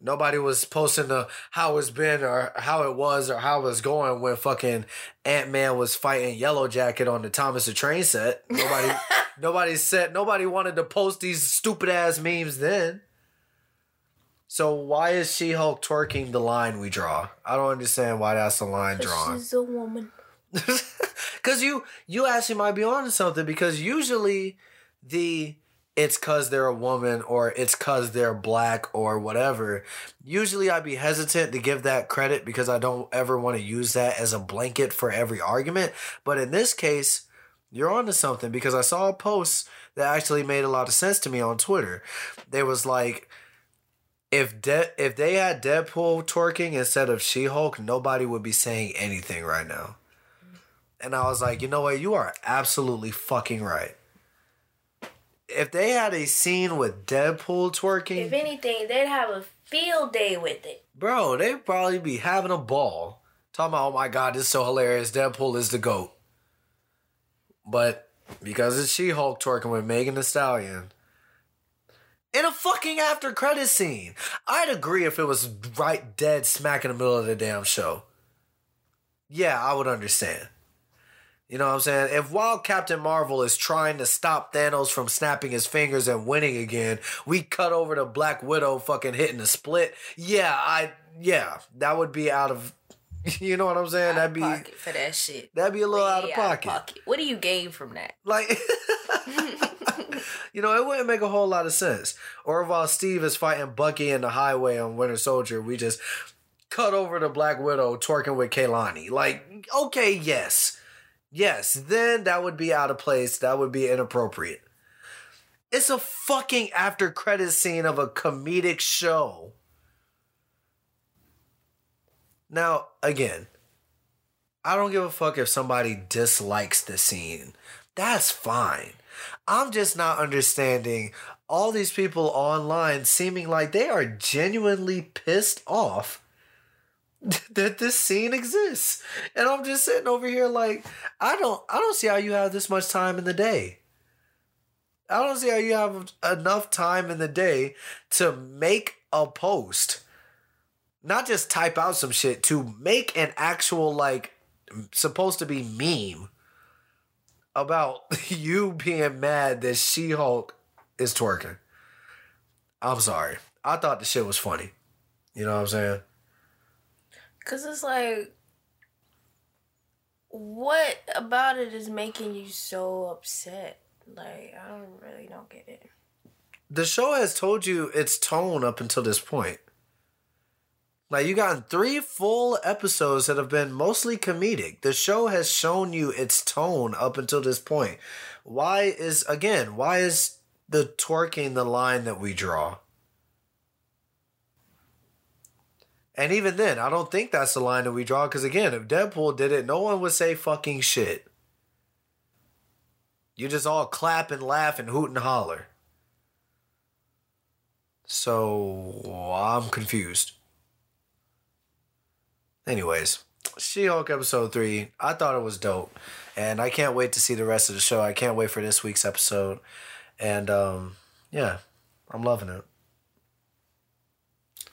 nobody was posting the how it's been or how it was or how it's going when fucking Ant Man was fighting Yellow Jacket on the Thomas the Train set. Nobody, nobody said nobody wanted to post these stupid ass memes then. So why is She Hulk twerking the line we draw? I don't understand why that's the line drawn. She's a woman. Cause you you actually might be onto something because usually the it's cause they're a woman or it's cause they're black or whatever. Usually I'd be hesitant to give that credit because I don't ever want to use that as a blanket for every argument. But in this case, you're onto something because I saw a post that actually made a lot of sense to me on Twitter. There was like if De- if they had Deadpool twerking instead of She-Hulk, nobody would be saying anything right now. And I was like, you know what? You are absolutely fucking right. If they had a scene with Deadpool twerking, If anything, they'd have a field day with it. bro, they'd probably be having a ball. Talking about, oh my god, this is so hilarious. Deadpool is the GOAT. But because it's She Hulk twerking with Megan Thee Stallion. In a fucking after credit scene. I'd agree if it was right dead smack in the middle of the damn show. Yeah, I would understand. You know what I'm saying? If while Captain Marvel is trying to stop Thanos from snapping his fingers and winning again, we cut over to Black Widow fucking hitting a split. Yeah, I yeah, that would be out of you know what I'm saying? That'd be pocket for that shit. that'd be a little out of Way pocket. What do you gain from that? Like You know, it wouldn't make a whole lot of sense. Or while Steve is fighting Bucky in the highway on Winter Soldier, we just cut over to Black Widow twerking with Kehlani. Like, okay, yes. Yes, then that would be out of place. That would be inappropriate. It's a fucking after credit scene of a comedic show. Now, again, I don't give a fuck if somebody dislikes the scene. That's fine. I'm just not understanding all these people online seeming like they are genuinely pissed off that this scene exists. And I'm just sitting over here like I don't I don't see how you have this much time in the day. I don't see how you have enough time in the day to make a post. Not just type out some shit, to make an actual, like, supposed to be meme about you being mad that She Hulk is twerking. I'm sorry. I thought the shit was funny. You know what I'm saying? Cause it's like, what about it is making you so upset? Like, I don't really don't get it. The show has told you its tone up until this point. Like you got three full episodes that have been mostly comedic. The show has shown you its tone up until this point. Why is again, why is the twerking the line that we draw? And even then, I don't think that's the line that we draw because again, if Deadpool did it, no one would say fucking shit. You just all clap and laugh and hoot and holler. So I'm confused. Anyways, She Hulk episode three. I thought it was dope, and I can't wait to see the rest of the show. I can't wait for this week's episode, and um, yeah, I'm loving it.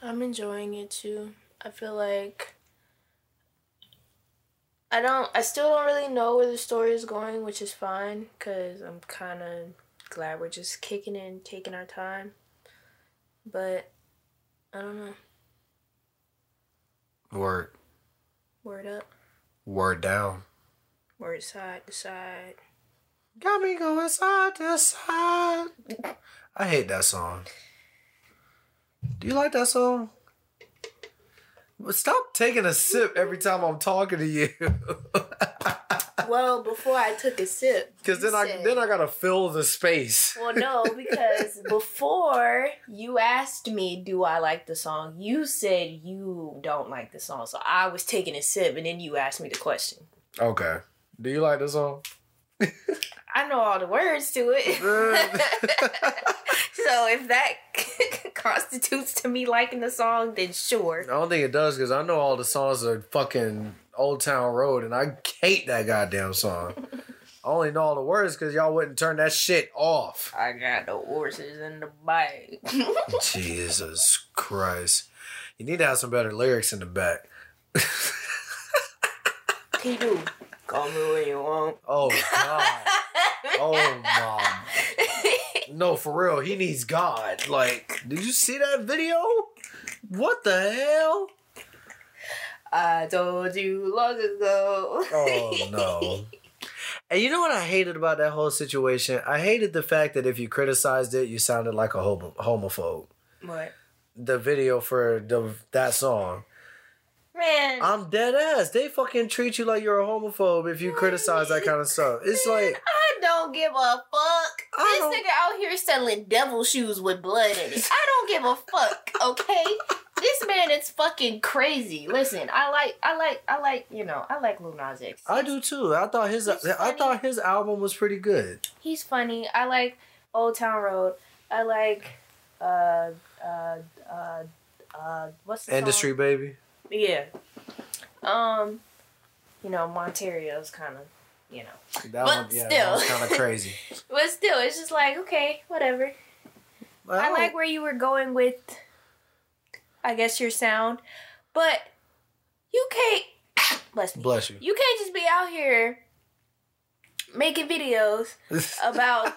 I'm enjoying it too. I feel like I don't. I still don't really know where the story is going, which is fine because I'm kind of glad we're just kicking and taking our time. But I don't know. Word, Word up. word down. Word side to side. Got me going side to side. I hate that song. Do you like that song? Stop taking a sip every time I'm talking to you. Well, before I took a sip, Cause then you I then I gotta fill the space. Well, no, because before you asked me, do I like the song, you said you don't like the song. So I was taking a sip, and then you asked me the question. Okay. Do you like the song? I know all the words to it. so if that constitutes to me liking the song, then sure. I don't think it does because I know all the songs are fucking Old Town Road and I hate that goddamn song. I only know all the words because y'all wouldn't turn that shit off. I got the horses in the bag. Jesus Christ. You need to have some better lyrics in the back. he do. Call me when you want. Oh God. Oh mom. No, for real, he needs God. Like, did you see that video? What the hell? I told you long ago. Oh no. And you know what I hated about that whole situation? I hated the fact that if you criticized it, you sounded like a homo- homophobe. What? The video for the that song. Man. I'm dead ass. They fucking treat you like you're a homophobe if you criticize that kind of stuff. It's Man, like I don't give a fuck. I this nigga out here selling devil shoes with blood in it. I don't give a fuck, okay? this man is fucking crazy. Listen, I like, I like, I like, you know, I like Lil Nas X. I do too. I thought his He's I funny. thought his album was pretty good. He's funny. I like Old Town Road. I like, uh, uh, uh, uh, what's the Industry Song? baby. Yeah. Um, you know, Montero's kind of, you know, That But one, yeah, still. that kind of crazy. but still, it's just like okay, whatever. I like where you were going with, I guess, your sound, but you can't. Bless me. Bless you. You can't just be out here making videos about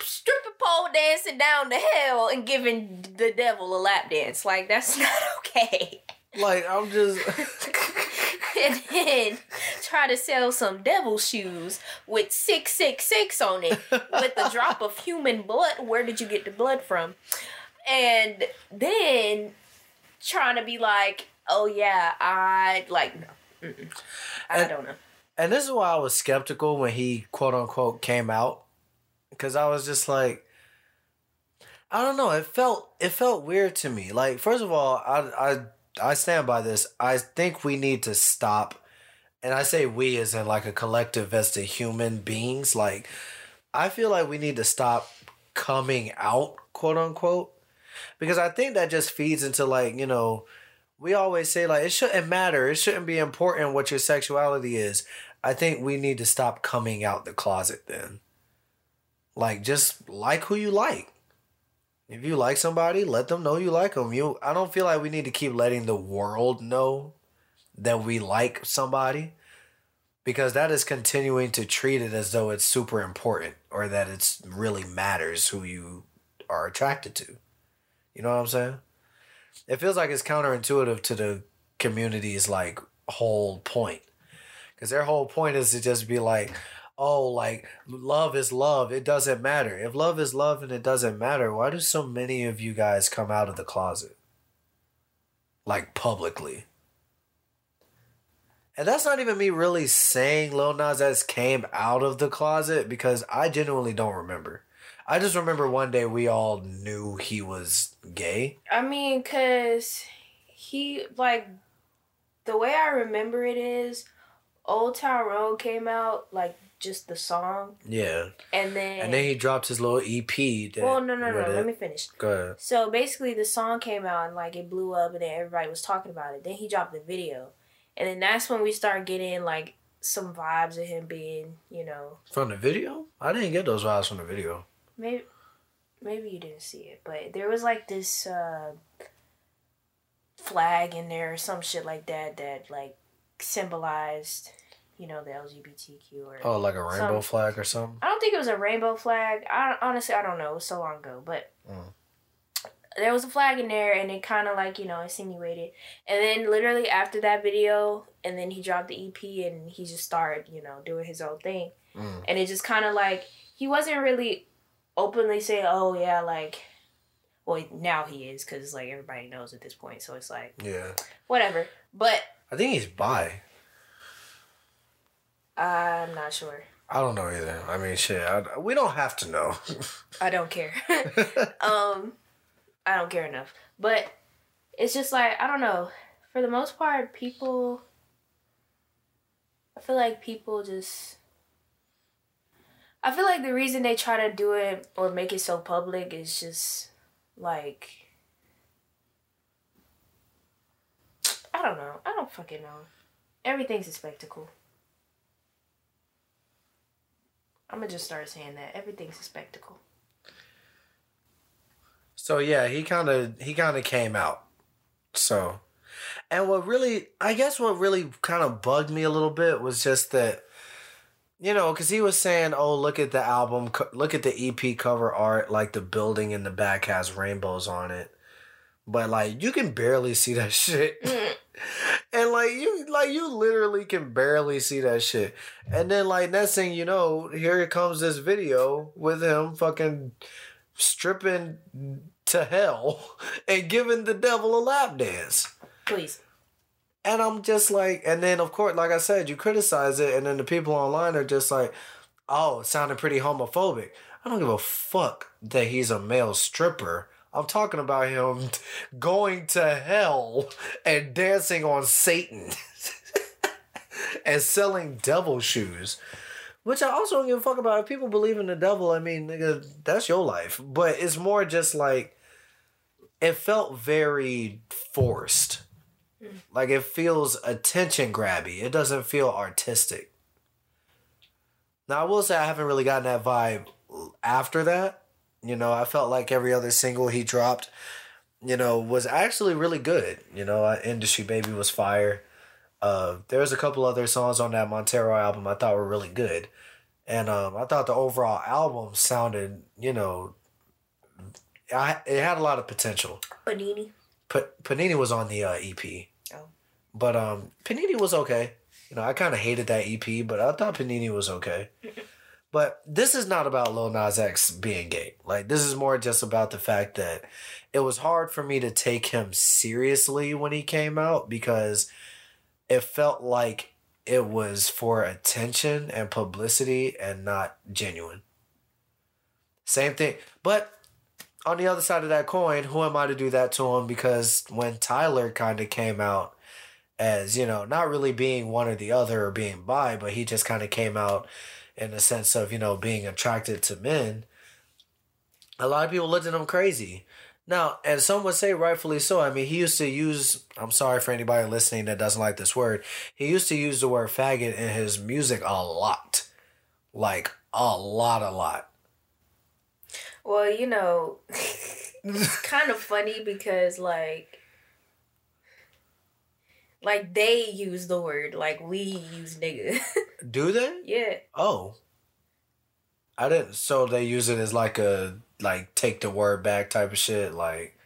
stripper pole dancing down to hell and giving the devil a lap dance. Like that's not okay. Like I'm just and then try to sell some devil shoes with 666 on it with a drop of human blood. Where did you get the blood from? And then trying to be like, oh yeah, I like, no. Mm-mm. I And- don't know. And this is why I was skeptical when he quote unquote came out, because I was just like, I don't know. It felt it felt weird to me. Like first of all, I I I stand by this. I think we need to stop, and I say we as in like a collective as the human beings. Like I feel like we need to stop coming out quote unquote, because I think that just feeds into like you know we always say like it shouldn't matter it shouldn't be important what your sexuality is i think we need to stop coming out the closet then Like just like who you like. If you like somebody, let them know you like them. You I don't feel like we need to keep letting the world know that we like somebody because that is continuing to treat it as though it's super important or that it's really matters who you are attracted to. You know what I'm saying? It feels like it's counterintuitive to the community's like whole point. Cuz their whole point is to just be like, "Oh, like love is love. It doesn't matter. If love is love and it doesn't matter, why do so many of you guys come out of the closet?" Like publicly. And that's not even me really saying Lil Nas came out of the closet because I genuinely don't remember. I just remember one day we all knew he was gay. I mean, cause he like the way I remember it is Old Town Road came out like just the song, Yeah. and then And then he dropped his little EP. Well, no, no, no. Let me finish. Go ahead. So basically, the song came out and like it blew up, and then everybody was talking about it. Then he dropped the video, and then that's when we started getting like some vibes of him being, you know, From the video? I didn't get those vibes from the video. maybe maybe you didn't see it, but there was like this uh, flag in there or some shit like that that like symbolized, you know, the LGBTQ or. Oh, like a rainbow Some- flag or something? I don't think it was a rainbow flag. I honestly I don't know. It was so long ago, but Mm. there was a flag in there, and it kind of like you know insinuated. And then literally after that video, and then he dropped the EP, and he just started you know doing his own thing, Mm. and it just kind of like he wasn't really openly saying, "Oh yeah, like." Well, now he is because like everybody knows at this point, so it's like Yeah. whatever. But I think he's bi. I'm not sure. I don't know either. I mean, shit. I, we don't have to know. I don't care. um i don't care enough but it's just like i don't know for the most part people i feel like people just i feel like the reason they try to do it or make it so public is just like i don't know i don't fucking know everything's a spectacle i'm gonna just start saying that everything's a spectacle So yeah, he kind of he kind of came out. So, and what really, I guess, what really kind of bugged me a little bit was just that, you know, because he was saying, "Oh, look at the album, look at the EP cover art, like the building in the back has rainbows on it." But like you can barely see that shit. Mm. and like you like you literally can barely see that shit. And then like next thing you know, here comes this video with him fucking stripping to hell and giving the devil a lap dance. please And I'm just like, and then of course, like I said, you criticize it, and then the people online are just like, oh, it sounded pretty homophobic. I don't give a fuck that he's a male stripper. I'm talking about him going to hell and dancing on Satan and selling devil shoes. Which I also don't give a fuck about. If people believe in the devil, I mean, nigga, that's your life. But it's more just like, it felt very forced. Mm. Like it feels attention grabby. It doesn't feel artistic. Now I will say I haven't really gotten that vibe after that. You know, I felt like every other single he dropped, you know, was actually really good. You know, Industry Baby was fire. Uh, there was a couple other songs on that Montero album I thought were really good, and um, I thought the overall album sounded, you know, I it had a lot of potential. panini Pa- Panini was on the uh, EP. Oh. But um, Panini was okay. You know, I kind of hated that EP, but I thought Panini was okay. but this is not about Lil Nas X being gay. Like, this is more just about the fact that it was hard for me to take him seriously when he came out because it felt like it was for attention and publicity and not genuine. Same thing. But on the other side of that coin, who am I to do that to him? Because when Tyler kind of came out as, you know, not really being one or the other or being bi, but he just kind of came out in the sense of, you know, being attracted to men, a lot of people looked at him crazy. Now, and some would say rightfully so. I mean, he used to use, I'm sorry for anybody listening that doesn't like this word, he used to use the word faggot in his music a lot. Like, a lot, a lot Well, you know, kind of funny because like like they use the word like we use nigga. Do they? yeah. Oh. I didn't so they use it as like a like take the word back type of shit, like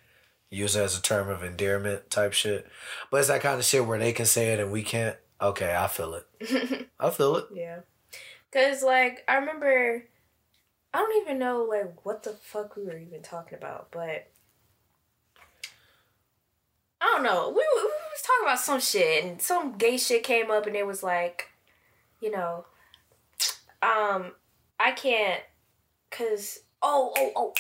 use it as a term of endearment type shit. But it's that kind of shit where they can say it and we can't. Okay, I feel it. I feel it. yeah. Cause like I remember I don't even know like what the fuck we were even talking about, but I don't know. We, we, we was talking about some shit and some gay shit came up and it was like, you know, um, I can't, cause oh oh oh,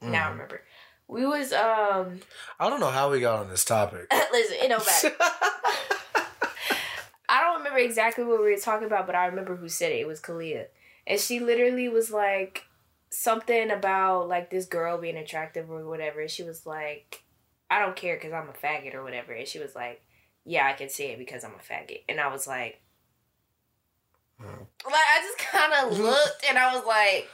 now I Mhm. remember. We was um I don't know how we got on this topic. listen, it don't matter. I don't remember exactly what we were talking about, but I remember who said it. It was Kalia. And she literally was like something about like this girl being attractive or whatever. She was like, I don't care because I'm a faggot or whatever. And she was like, Yeah, I can say it because I'm a faggot. And I was like, Hmm. like I just kind of looked and I was like,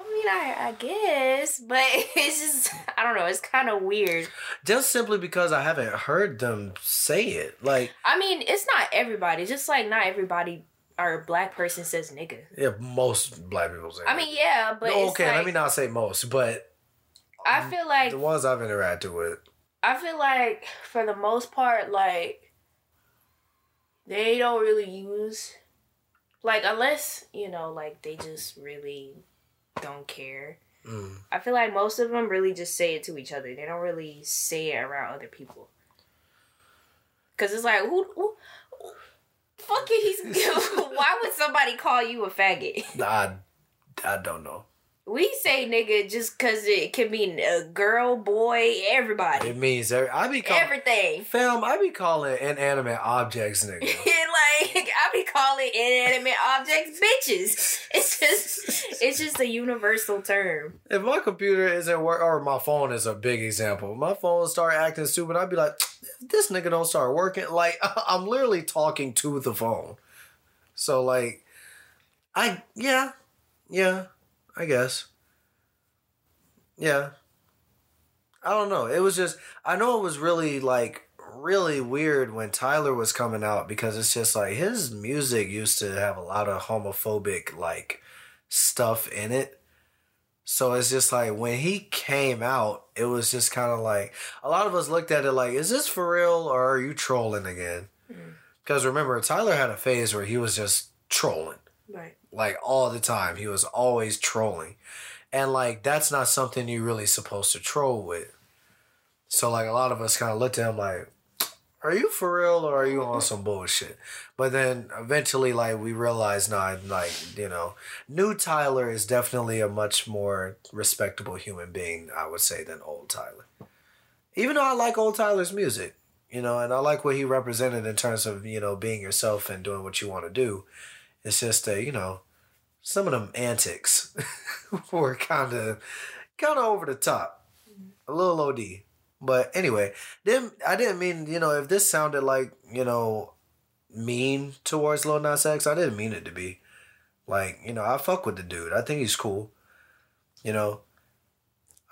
I mean, I, I guess, but it's just I don't know. It's kind of weird. Just simply because I haven't heard them say it. Like, I mean, it's not everybody. Just like not everybody or a black person says nigga. yeah, most black people say I mean, yeah, but No, it's okay, like, let me not say most, but I feel like the ones I've interacted with. I feel like for the most part, like they don't really use like unless you know, like they just really don't care. Mm. I feel like most of them really just say it to each other. They don't really say it around other people. Cause it's like who, who fuck it, he's why would somebody call you a faggot? I, I don't know. We say nigga just cause it can mean a girl, boy, everybody. It means every, I be calling Everything. fam. I be calling inanimate objects nigga. like I be calling inanimate objects bitches. It's just it's just a universal term. if my computer isn't work or my phone is a big example, my phone start acting stupid. I'd be like, this nigga don't start working. Like I'm literally talking to the phone. So like, I yeah, yeah, I guess. Yeah. I don't know. It was just I know it was really like really weird when Tyler was coming out because it's just like his music used to have a lot of homophobic like stuff in it. So it's just like when he came out, it was just kind of like a lot of us looked at it like, is this for real or are you trolling again? Mm. Because remember, Tyler had a phase where he was just trolling Right. Like all the time. He was always trolling. And like that's not something you're really supposed to troll with. So like a lot of us kind of looked at him like, are you for real or are you on some bullshit? But then eventually like we realized nah, like, you know, new Tyler is definitely a much more respectable human being, I would say, than old Tyler. Even though I like old Tyler's music, you know, and I like what he represented in terms of, you know, being yourself and doing what you want to do. It's just that, you know, some of them antics were kind of kind of over the top. Mm-hmm. A little OD. But anyway, didn't I didn't mean, you know, if this sounded like, you know, mean towards Lil Nas X, I didn't mean it to be. Like, you know, I fuck with the dude. I think he's cool. You know,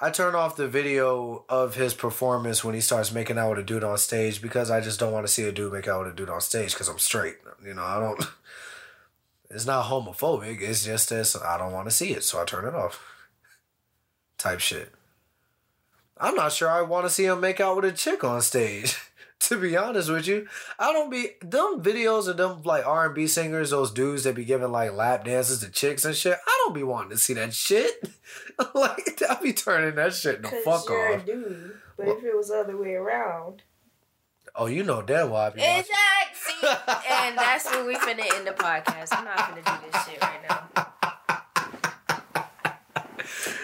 I turn off the video of his performance when he starts making out with a dude on stage because I just don't want to see a dude make out with a dude on stage because I'm straight. You know, I don't. It's not homophobic. It's just this. I don't want to see it, so I turn it off. Type shit. I'm not sure I want to see him make out with a chick on stage. to be honest with you, I don't be them videos of them like R and B singers, those dudes that be giving like lap dances to chicks and shit. I don't be wanting to see that shit. like I be turning that shit the fuck off. a dude. But Well- if it was the other way around. Oh, you know damn well I be watching. Exactly. and that's when we finna end the podcast. I'm not finna do this shit right now.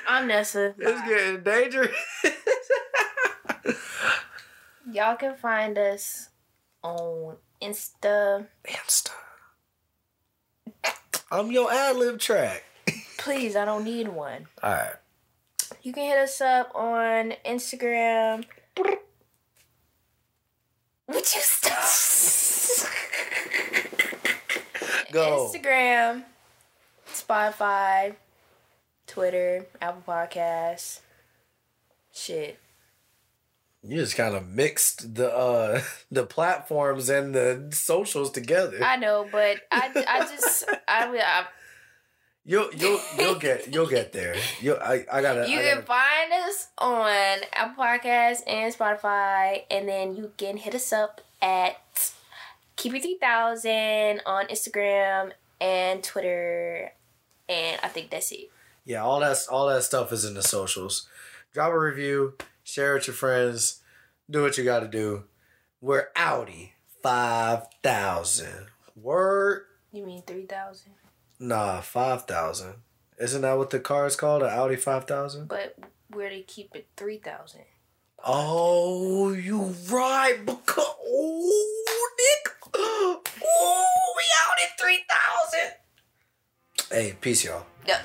I'm Nessa. It's Bye. getting dangerous. Y'all can find us on Insta. Insta. I'm your ad lib track. Please, I don't need one. All right. You can hit us up on Instagram. Would you stop? Go. Instagram, Spotify, Twitter, Apple Podcasts. Shit. You just kind of mixed the uh the platforms and the socials together. I know, but I, I just I, I You'll you'll you'll get you'll get there. You I I gotta. You I can gotta, find us on Apple Podcasts and Spotify, and then you can hit us up at Keep It Three Thousand on Instagram and Twitter, and I think that's it. yeah, all that all that stuff is in the socials. Drop a review, share it with your friends, do what you got to do. We're Audi five thousand. Word. You mean 3000? Nah, five thousand. Isn't that what the car is called? An Audi five thousand. But where they keep it 3000? Oh, you right. Because oh, Nick. Oh, we out at three thousand. Hey, peace, y'all. Yep.